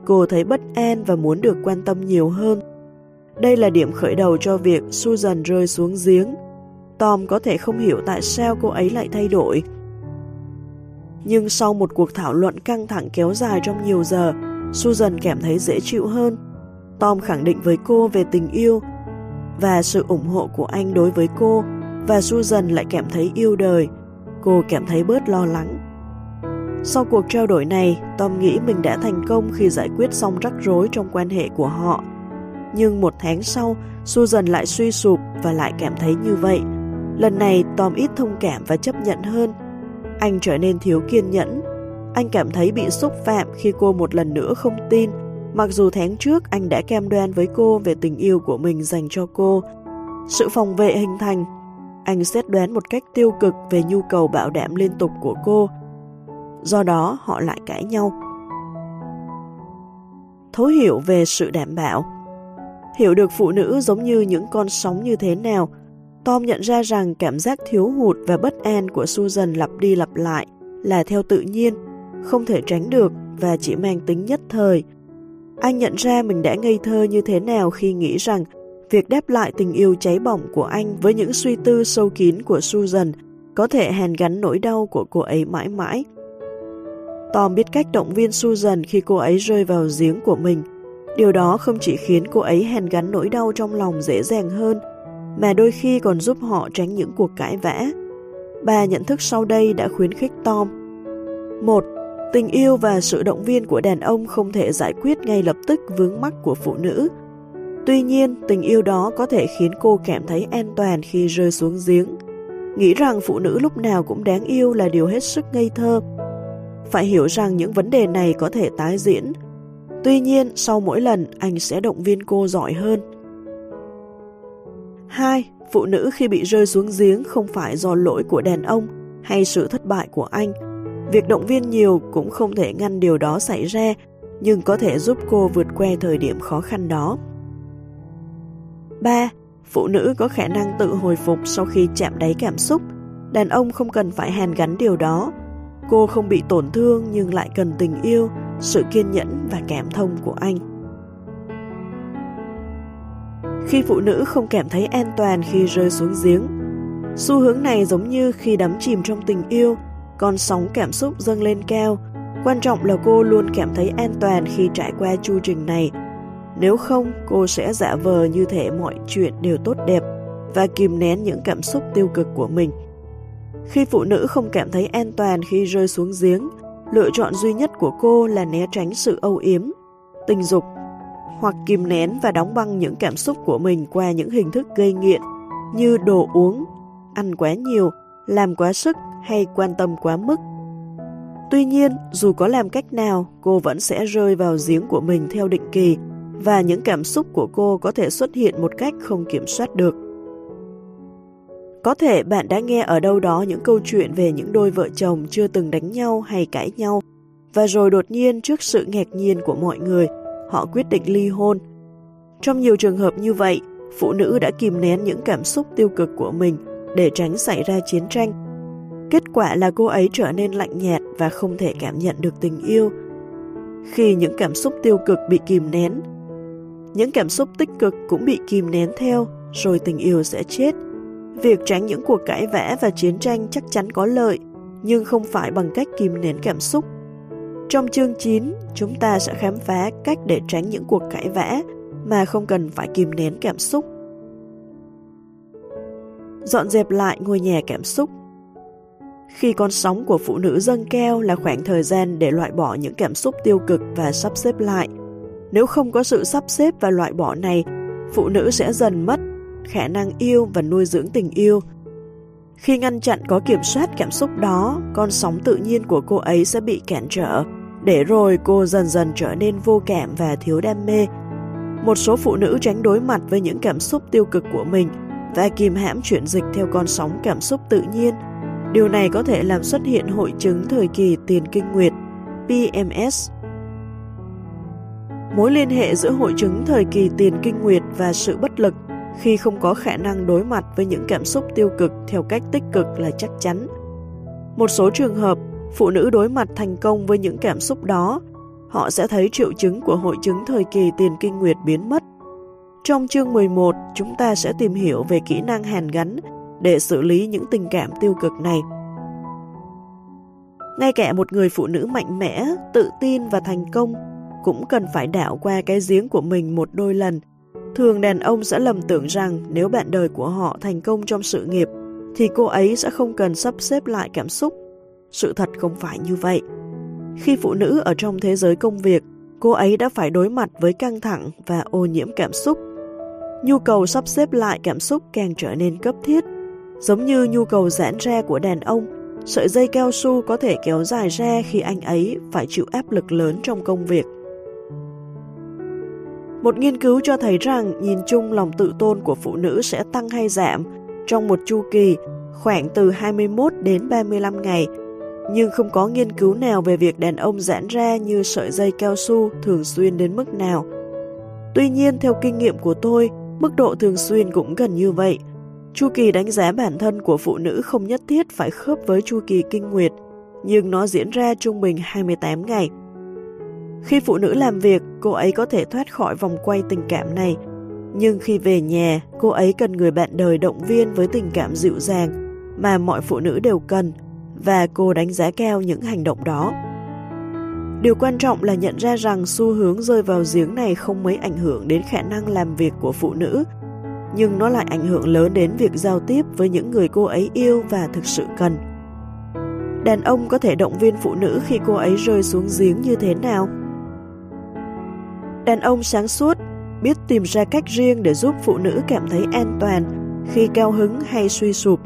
S1: Cô thấy bất an và muốn được quan tâm nhiều hơn. Đây là điểm khởi đầu cho việc Susan rơi xuống giếng Tom có thể không hiểu tại sao cô ấy lại thay đổi. Nhưng sau một cuộc thảo luận căng thẳng kéo dài trong nhiều giờ, Susan cảm thấy dễ chịu hơn. Tom khẳng định với cô về tình yêu và sự ủng hộ của anh đối với cô và Susan lại cảm thấy yêu đời. Cô cảm thấy bớt lo lắng. Sau cuộc trao đổi này, Tom nghĩ mình đã thành công khi giải quyết xong rắc rối trong quan hệ của họ. Nhưng một tháng sau, Susan lại suy sụp và lại cảm thấy như vậy Lần này Tom ít thông cảm và chấp nhận hơn. Anh trở nên thiếu kiên nhẫn. Anh cảm thấy bị xúc phạm khi cô một lần nữa không tin, mặc dù tháng trước anh đã cam đoan với cô về tình yêu của mình dành cho cô. Sự phòng vệ hình thành. Anh xét đoán một cách tiêu cực về nhu cầu bảo đảm liên tục của cô. Do đó họ lại cãi nhau. Thấu hiểu về sự đảm bảo Hiểu được phụ nữ giống như những con sóng như thế nào, Tom nhận ra rằng cảm giác thiếu hụt và bất an của Susan lặp đi lặp lại là theo tự nhiên, không thể tránh được và chỉ mang tính nhất thời. Anh nhận ra mình đã ngây thơ như thế nào khi nghĩ rằng việc đáp lại tình yêu cháy bỏng của anh với những suy tư sâu kín của Susan có thể hàn gắn nỗi đau của cô ấy mãi mãi. Tom biết cách động viên Susan khi cô ấy rơi vào giếng của mình, Điều đó không chỉ khiến cô ấy hèn gắn nỗi đau trong lòng dễ dàng hơn, mà đôi khi còn giúp họ tránh những cuộc cãi vã. Bà nhận thức sau đây đã khuyến khích Tom. một Tình yêu và sự động viên của đàn ông không thể giải quyết ngay lập tức vướng mắc của phụ nữ. Tuy nhiên, tình yêu đó có thể khiến cô cảm thấy an toàn khi rơi xuống giếng. Nghĩ rằng phụ nữ lúc nào cũng đáng yêu là điều hết sức ngây thơ. Phải hiểu rằng những vấn đề này có thể tái diễn, Tuy nhiên, sau mỗi lần, anh sẽ động viên cô giỏi hơn. 2. Phụ nữ khi bị rơi xuống giếng không phải do lỗi của đàn ông hay sự thất bại của anh. Việc động viên nhiều cũng không thể ngăn điều đó xảy ra, nhưng có thể giúp cô vượt qua thời điểm khó khăn đó. 3. Phụ nữ có khả năng tự hồi phục sau khi chạm đáy cảm xúc. Đàn ông không cần phải hàn gắn điều đó. Cô không bị tổn thương nhưng lại cần tình yêu, sự kiên nhẫn và cảm thông của anh. Khi phụ nữ không cảm thấy an toàn khi rơi xuống giếng, xu hướng này giống như khi đắm chìm trong tình yêu, con sóng cảm xúc dâng lên cao. Quan trọng là cô luôn cảm thấy an toàn khi trải qua chu trình này. Nếu không, cô sẽ giả vờ như thể mọi chuyện đều tốt đẹp và kìm nén những cảm xúc tiêu cực của mình. Khi phụ nữ không cảm thấy an toàn khi rơi xuống giếng, Lựa chọn duy nhất của cô là né tránh sự âu yếm, tình dục, hoặc kìm nén và đóng băng những cảm xúc của mình qua những hình thức gây nghiện như đồ uống, ăn quá nhiều, làm quá sức hay quan tâm quá mức. Tuy nhiên, dù có làm cách nào, cô vẫn sẽ rơi vào giếng của mình theo định kỳ và những cảm xúc của cô có thể xuất hiện một cách không kiểm soát được. Có thể bạn đã nghe ở đâu đó những câu chuyện về những đôi vợ chồng chưa từng đánh nhau hay cãi nhau, và rồi đột nhiên trước sự ngạc nhiên của mọi người, họ quyết định ly hôn. Trong nhiều trường hợp như vậy, phụ nữ đã kìm nén những cảm xúc tiêu cực của mình để tránh xảy ra chiến tranh. Kết quả là cô ấy trở nên lạnh nhạt và không thể cảm nhận được tình yêu. Khi những cảm xúc tiêu cực bị kìm nén, những cảm xúc tích cực cũng bị kìm nén theo, rồi tình yêu sẽ chết Việc tránh những cuộc cãi vã và chiến tranh chắc chắn có lợi, nhưng không phải bằng cách kìm nén cảm xúc. Trong chương 9, chúng ta sẽ khám phá cách để tránh những cuộc cãi vã mà không cần phải kìm nén cảm xúc. Dọn dẹp lại ngôi nhà cảm xúc Khi con sóng của phụ nữ dâng cao là khoảng thời gian để loại bỏ những cảm xúc tiêu cực và sắp xếp lại. Nếu không có sự sắp xếp và loại bỏ này, phụ nữ sẽ dần mất khả năng yêu và nuôi dưỡng tình yêu. Khi ngăn chặn có kiểm soát cảm xúc đó, con sóng tự nhiên của cô ấy sẽ bị cản trở, để rồi cô dần dần trở nên vô cảm và thiếu đam mê. Một số phụ nữ tránh đối mặt với những cảm xúc tiêu cực của mình và kìm hãm chuyển dịch theo con sóng cảm xúc tự nhiên. Điều này có thể làm xuất hiện hội chứng thời kỳ tiền kinh nguyệt, PMS. Mối liên hệ giữa hội chứng thời kỳ tiền kinh nguyệt và sự bất lực khi không có khả năng đối mặt với những cảm xúc tiêu cực theo cách tích cực là chắc chắn. Một số trường hợp, phụ nữ đối mặt thành công với những cảm xúc đó, họ sẽ thấy triệu chứng của hội chứng thời kỳ tiền kinh nguyệt biến mất. Trong chương 11, chúng ta sẽ tìm hiểu về kỹ năng hàn gắn để xử lý những tình cảm tiêu cực này. Ngay cả một người phụ nữ mạnh mẽ, tự tin và thành công cũng cần phải đảo qua cái giếng của mình một đôi lần Thường đàn ông sẽ lầm tưởng rằng nếu bạn đời của họ thành công trong sự nghiệp, thì cô ấy sẽ không cần sắp xếp lại cảm xúc. Sự thật không phải như vậy. Khi phụ nữ ở trong thế giới công việc, cô ấy đã phải đối mặt với căng thẳng và ô nhiễm cảm xúc. Nhu cầu sắp xếp lại cảm xúc càng trở nên cấp thiết. Giống như nhu cầu giãn ra của đàn ông, sợi dây cao su có thể kéo dài ra khi anh ấy phải chịu áp lực lớn trong công việc. Một nghiên cứu cho thấy rằng nhìn chung lòng tự tôn của phụ nữ sẽ tăng hay giảm trong một chu kỳ khoảng từ 21 đến 35 ngày, nhưng không có nghiên cứu nào về việc đàn ông giãn ra như sợi dây cao su thường xuyên đến mức nào. Tuy nhiên, theo kinh nghiệm của tôi, mức độ thường xuyên cũng gần như vậy. Chu kỳ đánh giá bản thân của phụ nữ không nhất thiết phải khớp với chu kỳ kinh nguyệt, nhưng nó diễn ra trung bình 28 ngày. Khi phụ nữ làm việc, cô ấy có thể thoát khỏi vòng quay tình cảm này, nhưng khi về nhà, cô ấy cần người bạn đời động viên với tình cảm dịu dàng mà mọi phụ nữ đều cần, và cô đánh giá cao những hành động đó. Điều quan trọng là nhận ra rằng xu hướng rơi vào giếng này không mấy ảnh hưởng đến khả năng làm việc của phụ nữ, nhưng nó lại ảnh hưởng lớn đến việc giao tiếp với những người cô ấy yêu và thực sự cần. Đàn ông có thể động viên phụ nữ khi cô ấy rơi xuống giếng như thế nào? Đàn ông sáng suốt, biết tìm ra cách riêng để giúp phụ nữ cảm thấy an toàn khi cao hứng hay suy sụp.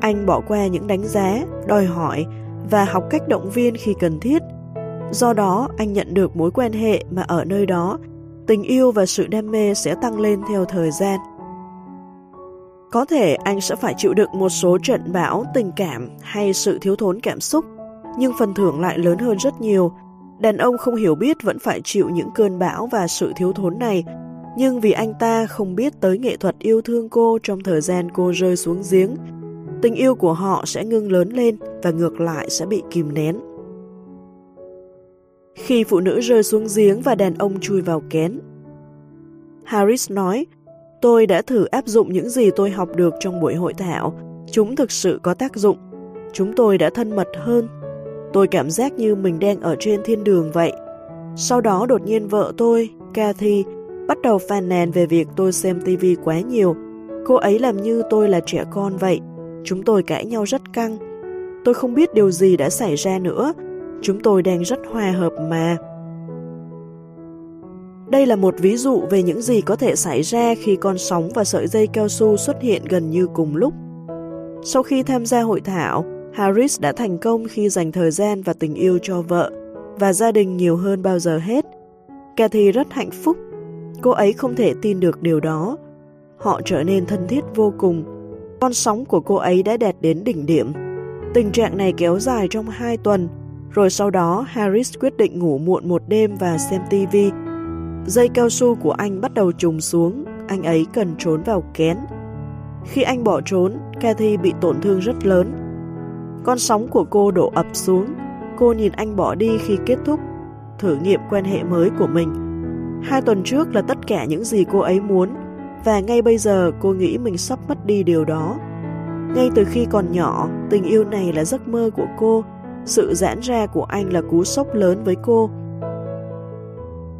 S1: Anh bỏ qua những đánh giá, đòi hỏi và học cách động viên khi cần thiết. Do đó, anh nhận được mối quan hệ mà ở nơi đó, tình yêu và sự đam mê sẽ tăng lên theo thời gian. Có thể anh sẽ phải chịu đựng một số trận bão tình cảm hay sự thiếu thốn cảm xúc, nhưng phần thưởng lại lớn hơn rất nhiều Đàn ông không hiểu biết vẫn phải chịu những cơn bão và sự thiếu thốn này, nhưng vì anh ta không biết tới nghệ thuật yêu thương cô trong thời gian cô rơi xuống giếng, tình yêu của họ sẽ ngưng lớn lên và ngược lại sẽ bị kìm nén. Khi phụ nữ rơi xuống giếng và đàn ông chui vào kén, Harris nói, tôi đã thử áp dụng những gì tôi học được trong buổi hội thảo. Chúng thực sự có tác dụng. Chúng tôi đã thân mật hơn Tôi cảm giác như mình đang ở trên thiên đường vậy. Sau đó đột nhiên vợ tôi, Kathy, bắt đầu phàn nàn về việc tôi xem TV quá nhiều. Cô ấy làm như tôi là trẻ con vậy. Chúng tôi cãi nhau rất căng. Tôi không biết điều gì đã xảy ra nữa. Chúng tôi đang rất hòa hợp mà. Đây là một ví dụ về những gì có thể xảy ra khi con sóng và sợi dây cao su xuất hiện gần như cùng lúc. Sau khi tham gia hội thảo, Harris đã thành công khi dành thời gian và tình yêu cho vợ và gia đình nhiều hơn bao giờ hết. Cathy rất hạnh phúc. Cô ấy không thể tin được điều đó. Họ trở nên thân thiết vô cùng. Con sóng của cô ấy đã đạt đến đỉnh điểm. Tình trạng này kéo dài trong 2 tuần, rồi sau đó Harris quyết định ngủ muộn một đêm và xem TV. Dây cao su của anh bắt đầu trùng xuống, anh ấy cần trốn vào kén. Khi anh bỏ trốn, Cathy bị tổn thương rất lớn con sóng của cô đổ ập xuống, cô nhìn anh bỏ đi khi kết thúc thử nghiệm quan hệ mới của mình. Hai tuần trước là tất cả những gì cô ấy muốn, và ngay bây giờ cô nghĩ mình sắp mất đi điều đó. Ngay từ khi còn nhỏ, tình yêu này là giấc mơ của cô, sự giãn ra của anh là cú sốc lớn với cô.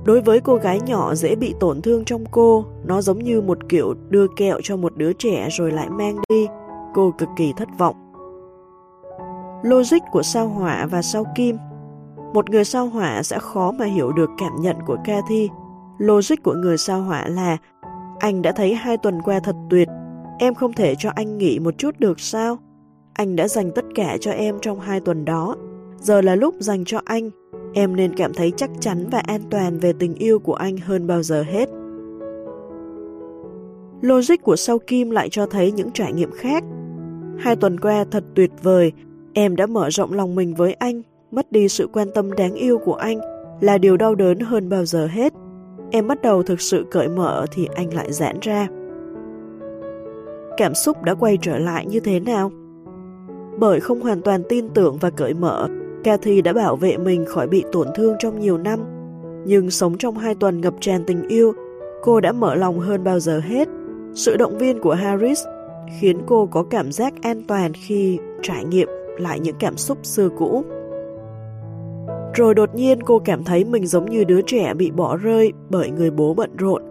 S1: Đối với cô gái nhỏ dễ bị tổn thương trong cô, nó giống như một kiểu đưa kẹo cho một đứa trẻ rồi lại mang đi. Cô cực kỳ thất vọng. Logic của sao hỏa và sao kim Một người sao hỏa sẽ khó mà hiểu được cảm nhận của Cathy. Logic của người sao hỏa là Anh đã thấy hai tuần qua thật tuyệt, em không thể cho anh nghỉ một chút được sao? Anh đã dành tất cả cho em trong hai tuần đó. Giờ là lúc dành cho anh. Em nên cảm thấy chắc chắn và an toàn về tình yêu của anh hơn bao giờ hết. Logic của sao kim lại cho thấy những trải nghiệm khác. Hai tuần qua thật tuyệt vời, Em đã mở rộng lòng mình với anh, mất đi sự quan tâm đáng yêu của anh là điều đau đớn hơn bao giờ hết. Em bắt đầu thực sự cởi mở thì anh lại giãn ra. Cảm xúc đã quay trở lại như thế nào? Bởi không hoàn toàn tin tưởng và cởi mở, Cathy đã bảo vệ mình khỏi bị tổn thương trong nhiều năm. Nhưng sống trong hai tuần ngập tràn tình yêu, cô đã mở lòng hơn bao giờ hết. Sự động viên của Harris khiến cô có cảm giác an toàn khi trải nghiệm lại những cảm xúc xưa cũ. Rồi đột nhiên cô cảm thấy mình giống như đứa trẻ bị bỏ rơi bởi người bố bận rộn.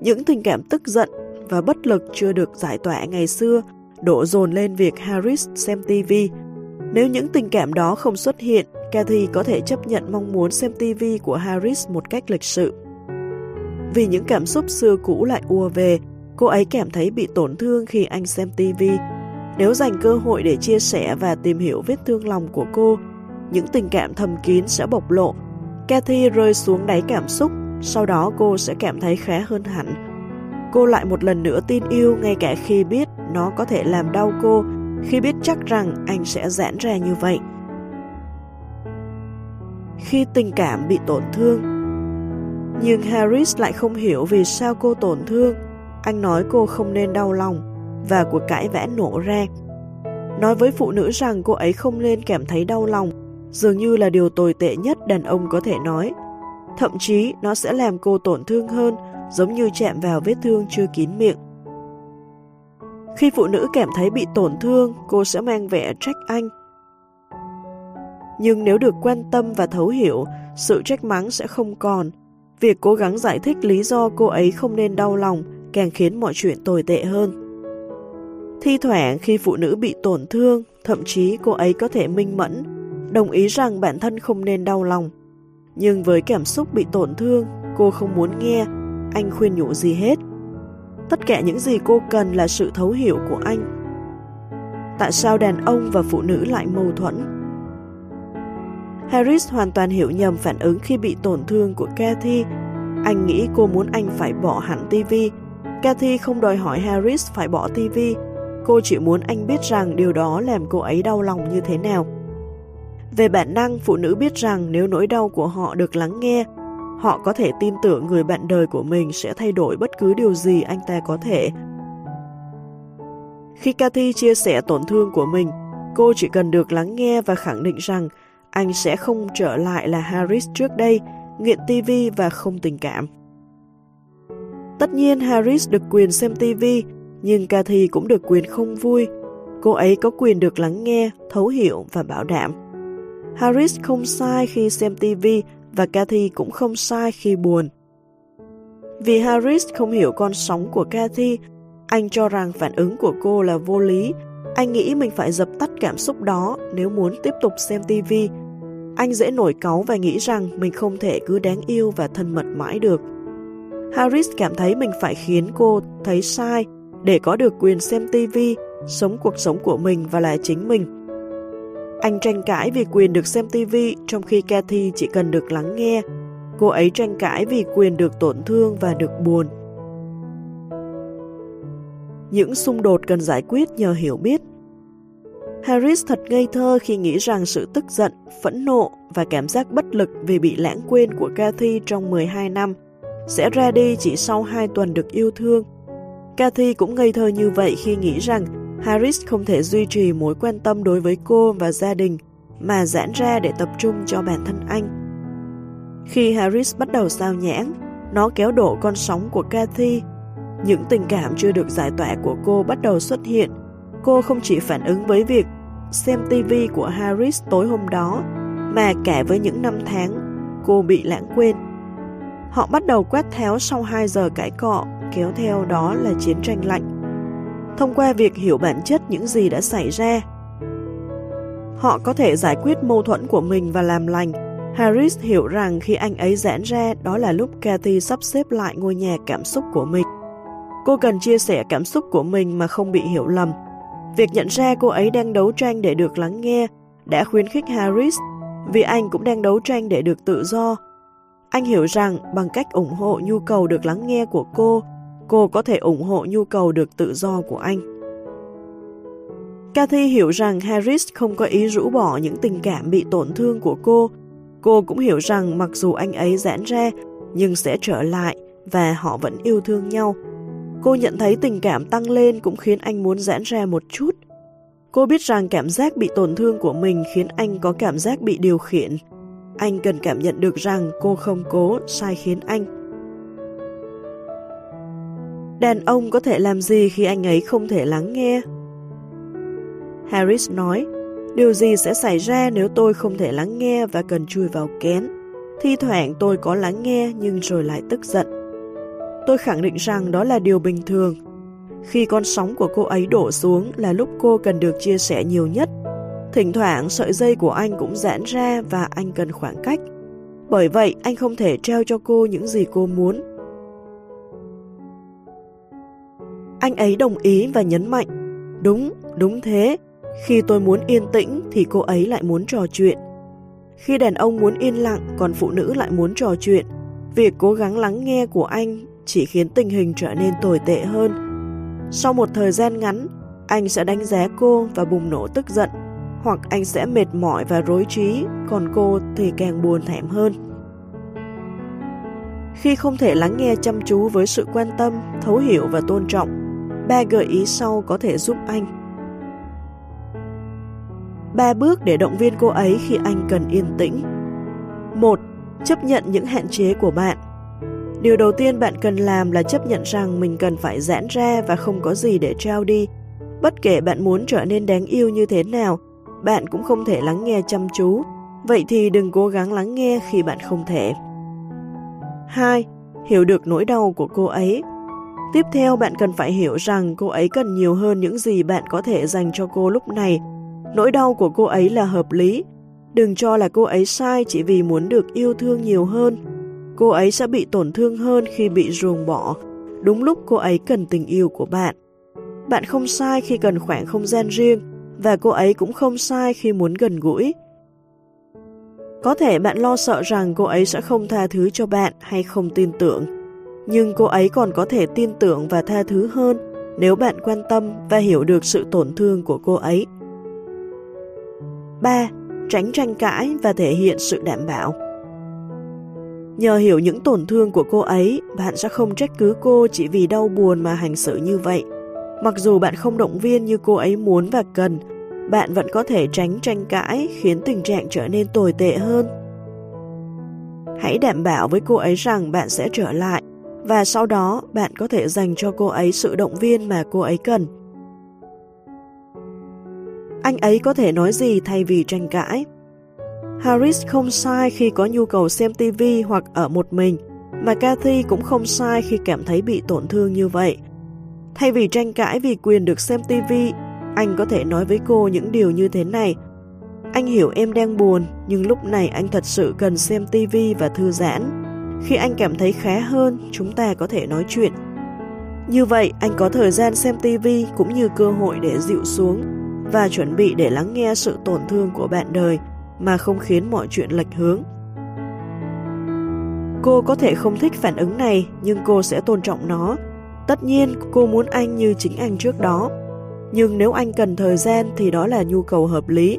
S1: Những tình cảm tức giận và bất lực chưa được giải tỏa ngày xưa đổ dồn lên việc Harris xem TV. Nếu những tình cảm đó không xuất hiện, Cathy có thể chấp nhận mong muốn xem TV của Harris một cách lịch sự. Vì những cảm xúc xưa cũ lại ùa về, cô ấy cảm thấy bị tổn thương khi anh xem TV nếu dành cơ hội để chia sẻ và tìm hiểu vết thương lòng của cô, những tình cảm thầm kín sẽ bộc lộ. Kathy rơi xuống đáy cảm xúc, sau đó cô sẽ cảm thấy khá hơn hẳn. Cô lại một lần nữa tin yêu ngay cả khi biết nó có thể làm đau cô, khi biết chắc rằng anh sẽ giãn ra như vậy. Khi tình cảm bị tổn thương Nhưng Harris lại không hiểu vì sao cô tổn thương. Anh nói cô không nên đau lòng và cuộc cãi vẽ nổ ra. Nói với phụ nữ rằng cô ấy không nên cảm thấy đau lòng dường như là điều tồi tệ nhất đàn ông có thể nói. Thậm chí nó sẽ làm cô tổn thương hơn, giống như chạm vào vết thương chưa kín miệng. Khi phụ nữ cảm thấy bị tổn thương, cô sẽ mang vẻ trách anh. Nhưng nếu được quan tâm và thấu hiểu, sự trách mắng sẽ không còn. Việc cố gắng giải thích lý do cô ấy không nên đau lòng càng khiến mọi chuyện tồi tệ hơn. Thi thoảng khi phụ nữ bị tổn thương, thậm chí cô ấy có thể minh mẫn, đồng ý rằng bản thân không nên đau lòng. Nhưng với cảm xúc bị tổn thương, cô không muốn nghe, anh khuyên nhủ gì hết. Tất cả những gì cô cần là sự thấu hiểu của anh. Tại sao đàn ông và phụ nữ lại mâu thuẫn? Harris hoàn toàn hiểu nhầm phản ứng khi bị tổn thương của Kathy. Anh nghĩ cô muốn anh phải bỏ hẳn TV. Kathy không đòi hỏi Harris phải bỏ TV. Cô chỉ muốn anh biết rằng điều đó làm cô ấy đau lòng như thế nào. Về bản năng, phụ nữ biết rằng nếu nỗi đau của họ được lắng nghe, họ có thể tin tưởng người bạn đời của mình sẽ thay đổi bất cứ điều gì anh ta có thể. Khi Cathy chia sẻ tổn thương của mình, cô chỉ cần được lắng nghe và khẳng định rằng anh sẽ không trở lại là Harris trước đây, nghiện TV và không tình cảm. Tất nhiên Harris được quyền xem TV, nhưng Cathy cũng được quyền không vui. Cô ấy có quyền được lắng nghe, thấu hiểu và bảo đảm. Harris không sai khi xem TV và Cathy cũng không sai khi buồn. Vì Harris không hiểu con sóng của Cathy, anh cho rằng phản ứng của cô là vô lý. Anh nghĩ mình phải dập tắt cảm xúc đó nếu muốn tiếp tục xem TV. Anh dễ nổi cáu và nghĩ rằng mình không thể cứ đáng yêu và thân mật mãi được. Harris cảm thấy mình phải khiến cô thấy sai để có được quyền xem TV, sống cuộc sống của mình và là chính mình. Anh tranh cãi vì quyền được xem TV trong khi Cathy chỉ cần được lắng nghe. Cô ấy tranh cãi vì quyền được tổn thương và được buồn. Những xung đột cần giải quyết nhờ hiểu biết. Harris thật ngây thơ khi nghĩ rằng sự tức giận, phẫn nộ và cảm giác bất lực vì bị lãng quên của Cathy trong 12 năm sẽ ra đi chỉ sau 2 tuần được yêu thương. Cathy cũng ngây thơ như vậy khi nghĩ rằng Harris không thể duy trì mối quan tâm đối với cô và gia đình mà giãn ra để tập trung cho bản thân anh. Khi Harris bắt đầu sao nhãn, nó kéo đổ con sóng của Cathy. Những tình cảm chưa được giải tỏa của cô bắt đầu xuất hiện. Cô không chỉ phản ứng với việc xem TV của Harris tối hôm đó, mà cả với những năm tháng cô bị lãng quên. Họ bắt đầu quét tháo sau 2 giờ cãi cọ, kéo theo đó là chiến tranh lạnh thông qua việc hiểu bản chất những gì đã xảy ra. Họ có thể giải quyết mâu thuẫn của mình và làm lành. Harris hiểu rằng khi anh ấy giãn ra, đó là lúc Cathy sắp xếp lại ngôi nhà cảm xúc của mình. Cô cần chia sẻ cảm xúc của mình mà không bị hiểu lầm. Việc nhận ra cô ấy đang đấu tranh để được lắng nghe đã khuyến khích Harris vì anh cũng đang đấu tranh để được tự do. Anh hiểu rằng bằng cách ủng hộ nhu cầu được lắng nghe của cô, cô có thể ủng hộ nhu cầu được tự do của anh. Cathy hiểu rằng Harris không có ý rũ bỏ những tình cảm bị tổn thương của cô. Cô cũng hiểu rằng mặc dù anh ấy giãn ra, nhưng sẽ trở lại và họ vẫn yêu thương nhau. Cô nhận thấy tình cảm tăng lên cũng khiến anh muốn giãn ra một chút. Cô biết rằng cảm giác bị tổn thương của mình khiến anh có cảm giác bị điều khiển. Anh cần cảm nhận được rằng cô không cố sai khiến anh. Đàn ông có thể làm gì khi anh ấy không thể lắng nghe? Harris nói, điều gì sẽ xảy ra nếu tôi không thể lắng nghe và cần chui vào kén? Thi thoảng tôi có lắng nghe nhưng rồi lại tức giận. Tôi khẳng định rằng đó là điều bình thường. Khi con sóng của cô ấy đổ xuống là lúc cô cần được chia sẻ nhiều nhất. Thỉnh thoảng sợi dây của anh cũng giãn ra và anh cần khoảng cách. Bởi vậy anh không thể treo cho cô những gì cô muốn Anh ấy đồng ý và nhấn mạnh, Đúng, đúng thế. Khi tôi muốn yên tĩnh thì cô ấy lại muốn trò chuyện. Khi đàn ông muốn yên lặng còn phụ nữ lại muốn trò chuyện, việc cố gắng lắng nghe của anh chỉ khiến tình hình trở nên tồi tệ hơn. Sau một thời gian ngắn, anh sẽ đánh giá cô và bùng nổ tức giận, hoặc anh sẽ mệt mỏi và rối trí, còn cô thì càng buồn thảm hơn. Khi không thể lắng nghe chăm chú với sự quan tâm, thấu hiểu và tôn trọng, ba gợi ý sau có thể giúp anh. Ba bước để động viên cô ấy khi anh cần yên tĩnh. 1. Chấp nhận những hạn chế của bạn. Điều đầu tiên bạn cần làm là chấp nhận rằng mình cần phải giãn ra và không có gì để trao đi. Bất kể bạn muốn trở nên đáng yêu như thế nào, bạn cũng không thể lắng nghe chăm chú. Vậy thì đừng cố gắng lắng nghe khi bạn không thể. 2. Hiểu được nỗi đau của cô ấy. Tiếp theo bạn cần phải hiểu rằng cô ấy cần nhiều hơn những gì bạn có thể dành cho cô lúc này. Nỗi đau của cô ấy là hợp lý. Đừng cho là cô ấy sai chỉ vì muốn được yêu thương nhiều hơn. Cô ấy sẽ bị tổn thương hơn khi bị ruồng bỏ, đúng lúc cô ấy cần tình yêu của bạn. Bạn không sai khi cần khoảng không gian riêng, và cô ấy cũng không sai khi muốn gần gũi. Có thể bạn lo sợ rằng cô ấy sẽ không tha thứ cho bạn hay không tin tưởng, nhưng cô ấy còn có thể tin tưởng và tha thứ hơn nếu bạn quan tâm và hiểu được sự tổn thương của cô ấy. 3. Tránh tranh cãi và thể hiện sự đảm bảo. Nhờ hiểu những tổn thương của cô ấy, bạn sẽ không trách cứ cô chỉ vì đau buồn mà hành xử như vậy. Mặc dù bạn không động viên như cô ấy muốn và cần, bạn vẫn có thể tránh tranh cãi khiến tình trạng trở nên tồi tệ hơn. Hãy đảm bảo với cô ấy rằng bạn sẽ trở lại và sau đó bạn có thể dành cho cô ấy sự động viên mà cô ấy cần. Anh ấy có thể nói gì thay vì tranh cãi? Harris không sai khi có nhu cầu xem TV hoặc ở một mình, mà Kathy cũng không sai khi cảm thấy bị tổn thương như vậy. Thay vì tranh cãi vì quyền được xem TV, anh có thể nói với cô những điều như thế này. Anh hiểu em đang buồn, nhưng lúc này anh thật sự cần xem TV và thư giãn. Khi anh cảm thấy khá hơn, chúng ta có thể nói chuyện. Như vậy, anh có thời gian xem TV cũng như cơ hội để dịu xuống và chuẩn bị để lắng nghe sự tổn thương của bạn đời mà không khiến mọi chuyện lệch hướng. Cô có thể không thích phản ứng này, nhưng cô sẽ tôn trọng nó. Tất nhiên, cô muốn anh như chính anh trước đó. Nhưng nếu anh cần thời gian thì đó là nhu cầu hợp lý.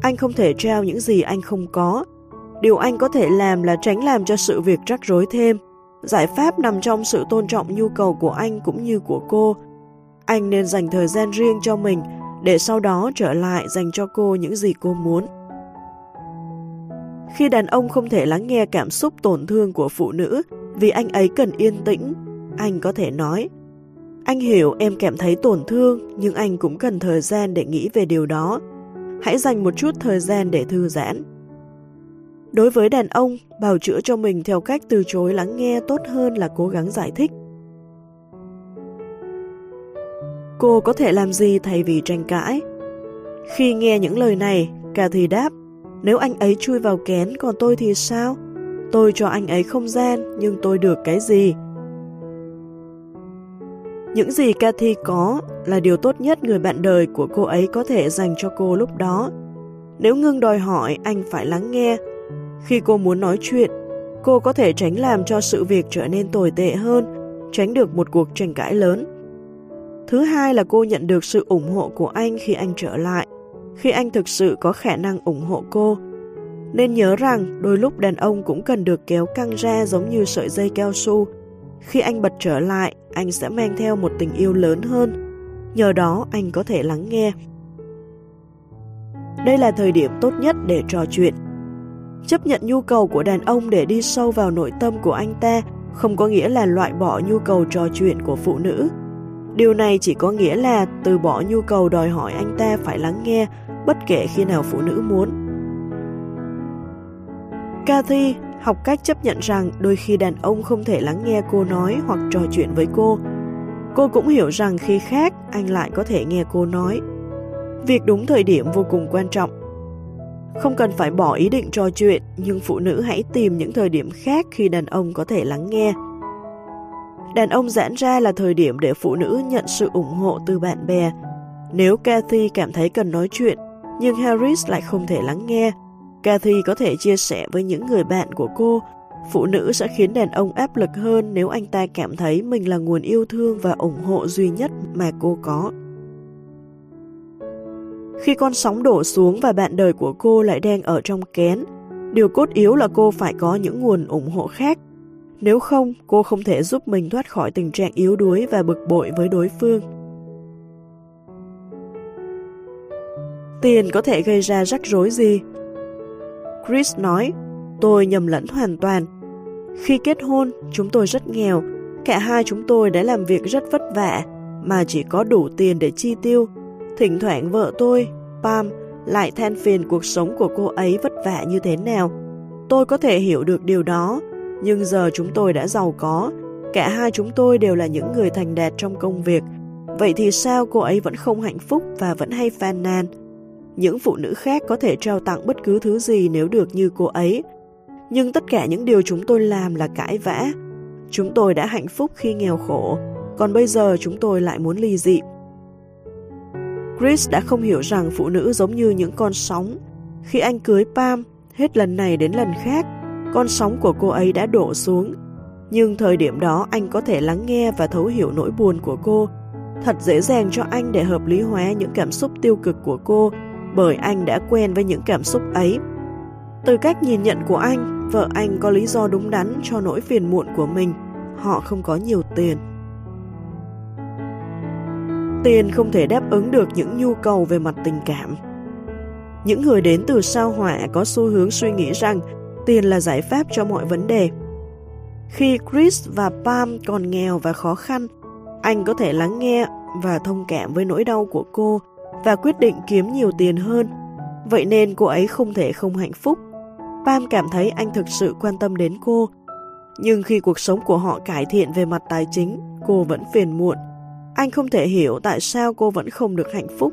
S1: Anh không thể trao những gì anh không có. Điều anh có thể làm là tránh làm cho sự việc rắc rối thêm. Giải pháp nằm trong sự tôn trọng nhu cầu của anh cũng như của cô. Anh nên dành thời gian riêng cho mình để sau đó trở lại dành cho cô những gì cô muốn. Khi đàn ông không thể lắng nghe cảm xúc tổn thương của phụ nữ vì anh ấy cần yên tĩnh, anh có thể nói Anh hiểu em cảm thấy tổn thương nhưng anh cũng cần thời gian để nghĩ về điều đó. Hãy dành một chút thời gian để thư giãn. Đối với đàn ông, bào chữa cho mình theo cách từ chối lắng nghe tốt hơn là cố gắng giải thích. Cô có thể làm gì thay vì tranh cãi? Khi nghe những lời này, Cathy đáp nếu anh ấy chui vào kén còn tôi thì sao? Tôi cho anh ấy không gian nhưng tôi được cái gì? Những gì Cathy có là điều tốt nhất người bạn đời của cô ấy có thể dành cho cô lúc đó. Nếu ngưng đòi hỏi, anh phải lắng nghe. Khi cô muốn nói chuyện, cô có thể tránh làm cho sự việc trở nên tồi tệ hơn, tránh được một cuộc tranh cãi lớn. Thứ hai là cô nhận được sự ủng hộ của anh khi anh trở lại khi anh thực sự có khả năng ủng hộ cô. Nên nhớ rằng đôi lúc đàn ông cũng cần được kéo căng ra giống như sợi dây cao su. Khi anh bật trở lại, anh sẽ mang theo một tình yêu lớn hơn. Nhờ đó anh có thể lắng nghe. Đây là thời điểm tốt nhất để trò chuyện. Chấp nhận nhu cầu của đàn ông để đi sâu vào nội tâm của anh ta không có nghĩa là loại bỏ nhu cầu trò chuyện của phụ nữ. Điều này chỉ có nghĩa là từ bỏ nhu cầu đòi hỏi anh ta phải lắng nghe bất kể khi nào phụ nữ muốn. Cathy học cách chấp nhận rằng đôi khi đàn ông không thể lắng nghe cô nói hoặc trò chuyện với cô. Cô cũng hiểu rằng khi khác, anh lại có thể nghe cô nói. Việc đúng thời điểm vô cùng quan trọng. Không cần phải bỏ ý định trò chuyện, nhưng phụ nữ hãy tìm những thời điểm khác khi đàn ông có thể lắng nghe. Đàn ông giãn ra là thời điểm để phụ nữ nhận sự ủng hộ từ bạn bè, Nếu Kathy cảm thấy cần nói chuyện, nhưng Harris lại không thể lắng nghe, Kathy có thể chia sẻ với những người bạn của cô. Phụ nữ sẽ khiến đàn ông áp lực hơn nếu anh ta cảm thấy mình là nguồn yêu thương và ủng hộ duy nhất mà cô có. Khi con sóng đổ xuống và bạn đời của cô lại đang ở trong kén, điều cốt yếu là cô phải có những nguồn ủng hộ khác. Nếu không, cô không thể giúp mình thoát khỏi tình trạng yếu đuối và bực bội với đối phương. Tiền có thể gây ra rắc rối gì? Chris nói, tôi nhầm lẫn hoàn toàn. Khi kết hôn, chúng tôi rất nghèo. Cả hai chúng tôi đã làm việc rất vất vả, mà chỉ có đủ tiền để chi tiêu. Thỉnh thoảng vợ tôi, Pam, lại than phiền cuộc sống của cô ấy vất vả như thế nào. Tôi có thể hiểu được điều đó, nhưng giờ chúng tôi đã giàu có. Cả hai chúng tôi đều là những người thành đạt trong công việc. Vậy thì sao cô ấy vẫn không hạnh phúc và vẫn hay phàn nàn? Những phụ nữ khác có thể trao tặng bất cứ thứ gì nếu được như cô ấy. Nhưng tất cả những điều chúng tôi làm là cãi vã. Chúng tôi đã hạnh phúc khi nghèo khổ, còn bây giờ chúng tôi lại muốn ly dị. Chris đã không hiểu rằng phụ nữ giống như những con sóng. Khi anh cưới Pam, hết lần này đến lần khác, con sóng của cô ấy đã đổ xuống. Nhưng thời điểm đó anh có thể lắng nghe và thấu hiểu nỗi buồn của cô. Thật dễ dàng cho anh để hợp lý hóa những cảm xúc tiêu cực của cô bởi anh đã quen với những cảm xúc ấy. Từ cách nhìn nhận của anh, vợ anh có lý do đúng đắn cho nỗi phiền muộn của mình. Họ không có nhiều tiền. Tiền không thể đáp ứng được những nhu cầu về mặt tình cảm. Những người đến từ sao hỏa có xu hướng suy nghĩ rằng tiền là giải pháp cho mọi vấn đề. Khi Chris và Pam còn nghèo và khó khăn, anh có thể lắng nghe và thông cảm với nỗi đau của cô và quyết định kiếm nhiều tiền hơn. Vậy nên cô ấy không thể không hạnh phúc. Pam cảm thấy anh thực sự quan tâm đến cô. Nhưng khi cuộc sống của họ cải thiện về mặt tài chính, cô vẫn phiền muộn. Anh không thể hiểu tại sao cô vẫn không được hạnh phúc.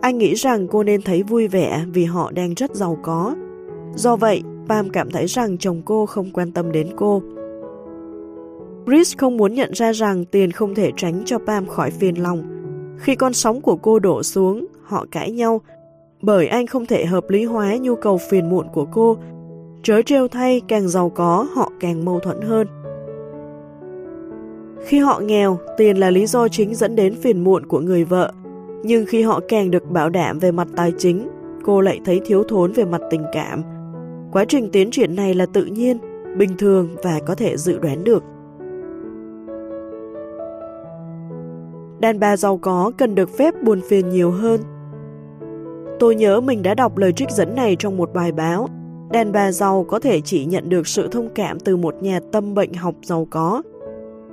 S1: Anh nghĩ rằng cô nên thấy vui vẻ vì họ đang rất giàu có. Do vậy, Pam cảm thấy rằng chồng cô không quan tâm đến cô. Chris không muốn nhận ra rằng tiền không thể tránh cho Pam khỏi phiền lòng. Khi con sóng của cô đổ xuống, họ cãi nhau, bởi anh không thể hợp lý hóa nhu cầu phiền muộn của cô. Trớ trêu thay, càng giàu có, họ càng mâu thuẫn hơn. Khi họ nghèo, tiền là lý do chính dẫn đến phiền muộn của người vợ. Nhưng khi họ càng được bảo đảm về mặt tài chính, cô lại thấy thiếu thốn về mặt tình cảm. Quá trình tiến triển này là tự nhiên, bình thường và có thể dự đoán được. Đàn bà giàu có cần được phép buồn phiền nhiều hơn. Tôi nhớ mình đã đọc lời trích dẫn này trong một bài báo. Đàn bà giàu có thể chỉ nhận được sự thông cảm từ một nhà tâm bệnh học giàu có.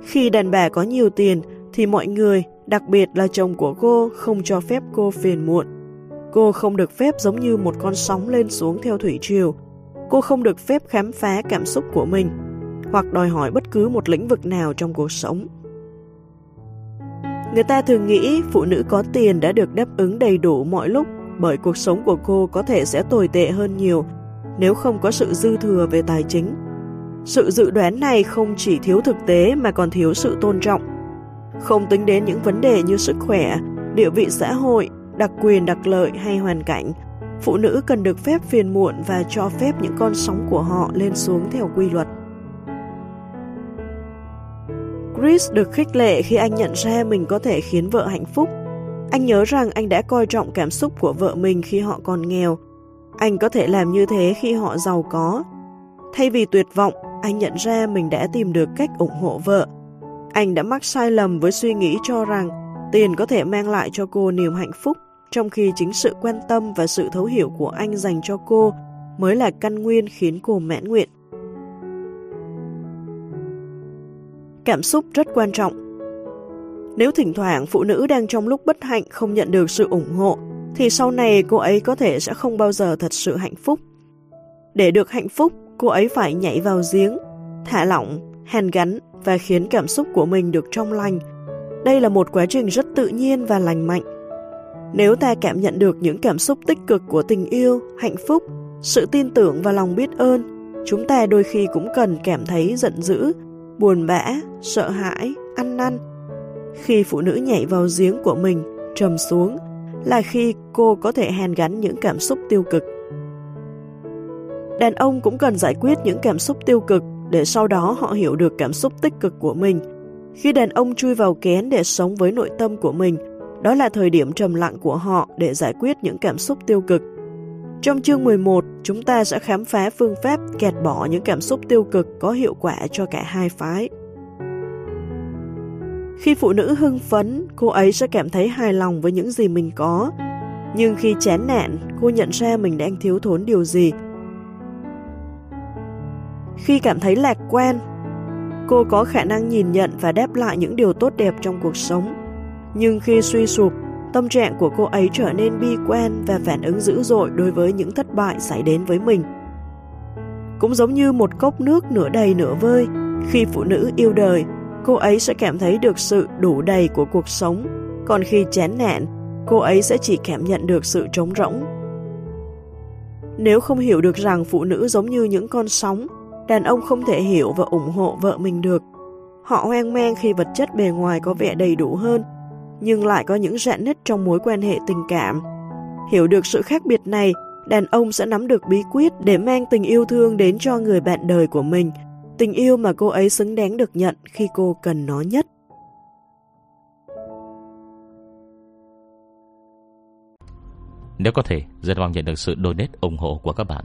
S1: Khi đàn bà có nhiều tiền thì mọi người, đặc biệt là chồng của cô, không cho phép cô phiền muộn. Cô không được phép giống như một con sóng lên xuống theo thủy triều. Cô không được phép khám phá cảm xúc của mình hoặc đòi hỏi bất cứ một lĩnh vực nào trong cuộc sống. Người ta thường nghĩ phụ nữ có tiền đã được đáp ứng đầy đủ mọi lúc bởi cuộc sống của cô có thể sẽ tồi tệ hơn nhiều nếu không có sự dư thừa về tài chính. Sự dự đoán này không chỉ thiếu thực tế mà còn thiếu sự tôn trọng. Không tính đến những vấn đề như sức khỏe, địa vị xã hội, đặc quyền đặc lợi hay hoàn cảnh, phụ nữ cần được phép phiền muộn và cho phép những con sóng của họ lên xuống theo quy luật. Chris được khích lệ khi anh nhận ra mình có thể khiến vợ hạnh phúc. Anh nhớ rằng anh đã coi trọng cảm xúc của vợ mình khi họ còn nghèo. Anh có thể làm như thế khi họ giàu có. Thay vì tuyệt vọng, anh nhận ra mình đã tìm được cách ủng hộ vợ. Anh đã mắc sai lầm với suy nghĩ cho rằng tiền có thể mang lại cho cô niềm hạnh phúc, trong khi chính sự quan tâm và sự thấu hiểu của anh dành cho cô mới là căn nguyên khiến cô mãn nguyện. Cảm xúc rất quan trọng. Nếu thỉnh thoảng phụ nữ đang trong lúc bất hạnh không nhận được sự ủng hộ, thì sau này cô ấy có thể sẽ không bao giờ thật sự hạnh phúc. Để được hạnh phúc, cô ấy phải nhảy vào giếng, thả lỏng, hèn gắn và khiến cảm xúc của mình được trong lành. Đây là một quá trình rất tự nhiên và lành mạnh. Nếu ta cảm nhận được những cảm xúc tích cực của tình yêu, hạnh phúc, sự tin tưởng và lòng biết ơn, chúng ta đôi khi cũng cần cảm thấy giận dữ buồn bã, sợ hãi, ăn năn. Khi phụ nữ nhảy vào giếng của mình, trầm xuống là khi cô có thể hàn gắn những cảm xúc tiêu cực. Đàn ông cũng cần giải quyết những cảm xúc tiêu cực để sau đó họ hiểu được cảm xúc tích cực của mình. Khi đàn ông chui vào kén để sống với nội tâm của mình, đó là thời điểm trầm lặng của họ để giải quyết những cảm xúc tiêu cực. Trong chương 11, chúng ta sẽ khám phá phương pháp kẹt bỏ những cảm xúc tiêu cực có hiệu quả cho cả hai phái. Khi phụ nữ hưng phấn, cô ấy sẽ cảm thấy hài lòng với những gì mình có. Nhưng khi chán nản, cô nhận ra mình đang thiếu thốn điều gì. Khi cảm thấy lạc quan, cô có khả năng nhìn nhận và đáp lại những điều tốt đẹp trong cuộc sống. Nhưng khi suy sụp, tâm trạng của cô ấy trở nên bi quan và phản ứng dữ dội đối với những thất bại xảy đến với mình. Cũng giống như một cốc nước nửa đầy nửa vơi, khi phụ nữ yêu đời, cô ấy sẽ cảm thấy được sự đủ đầy của cuộc sống, còn khi chán nản, cô ấy sẽ chỉ cảm nhận được sự trống rỗng. Nếu không hiểu được rằng phụ nữ giống như những con sóng, đàn ông không thể hiểu và ủng hộ vợ mình được. Họ hoang mang khi vật chất bề ngoài có vẻ đầy đủ hơn, nhưng lại có những rạn nứt trong mối quan hệ tình cảm. Hiểu được sự khác biệt này, đàn ông sẽ nắm được bí quyết để mang tình yêu thương đến cho người bạn đời của mình, tình yêu mà cô ấy xứng đáng được nhận khi cô cần nó nhất.
S2: Nếu có thể, rất mong nhận được sự donate ủng hộ của các bạn.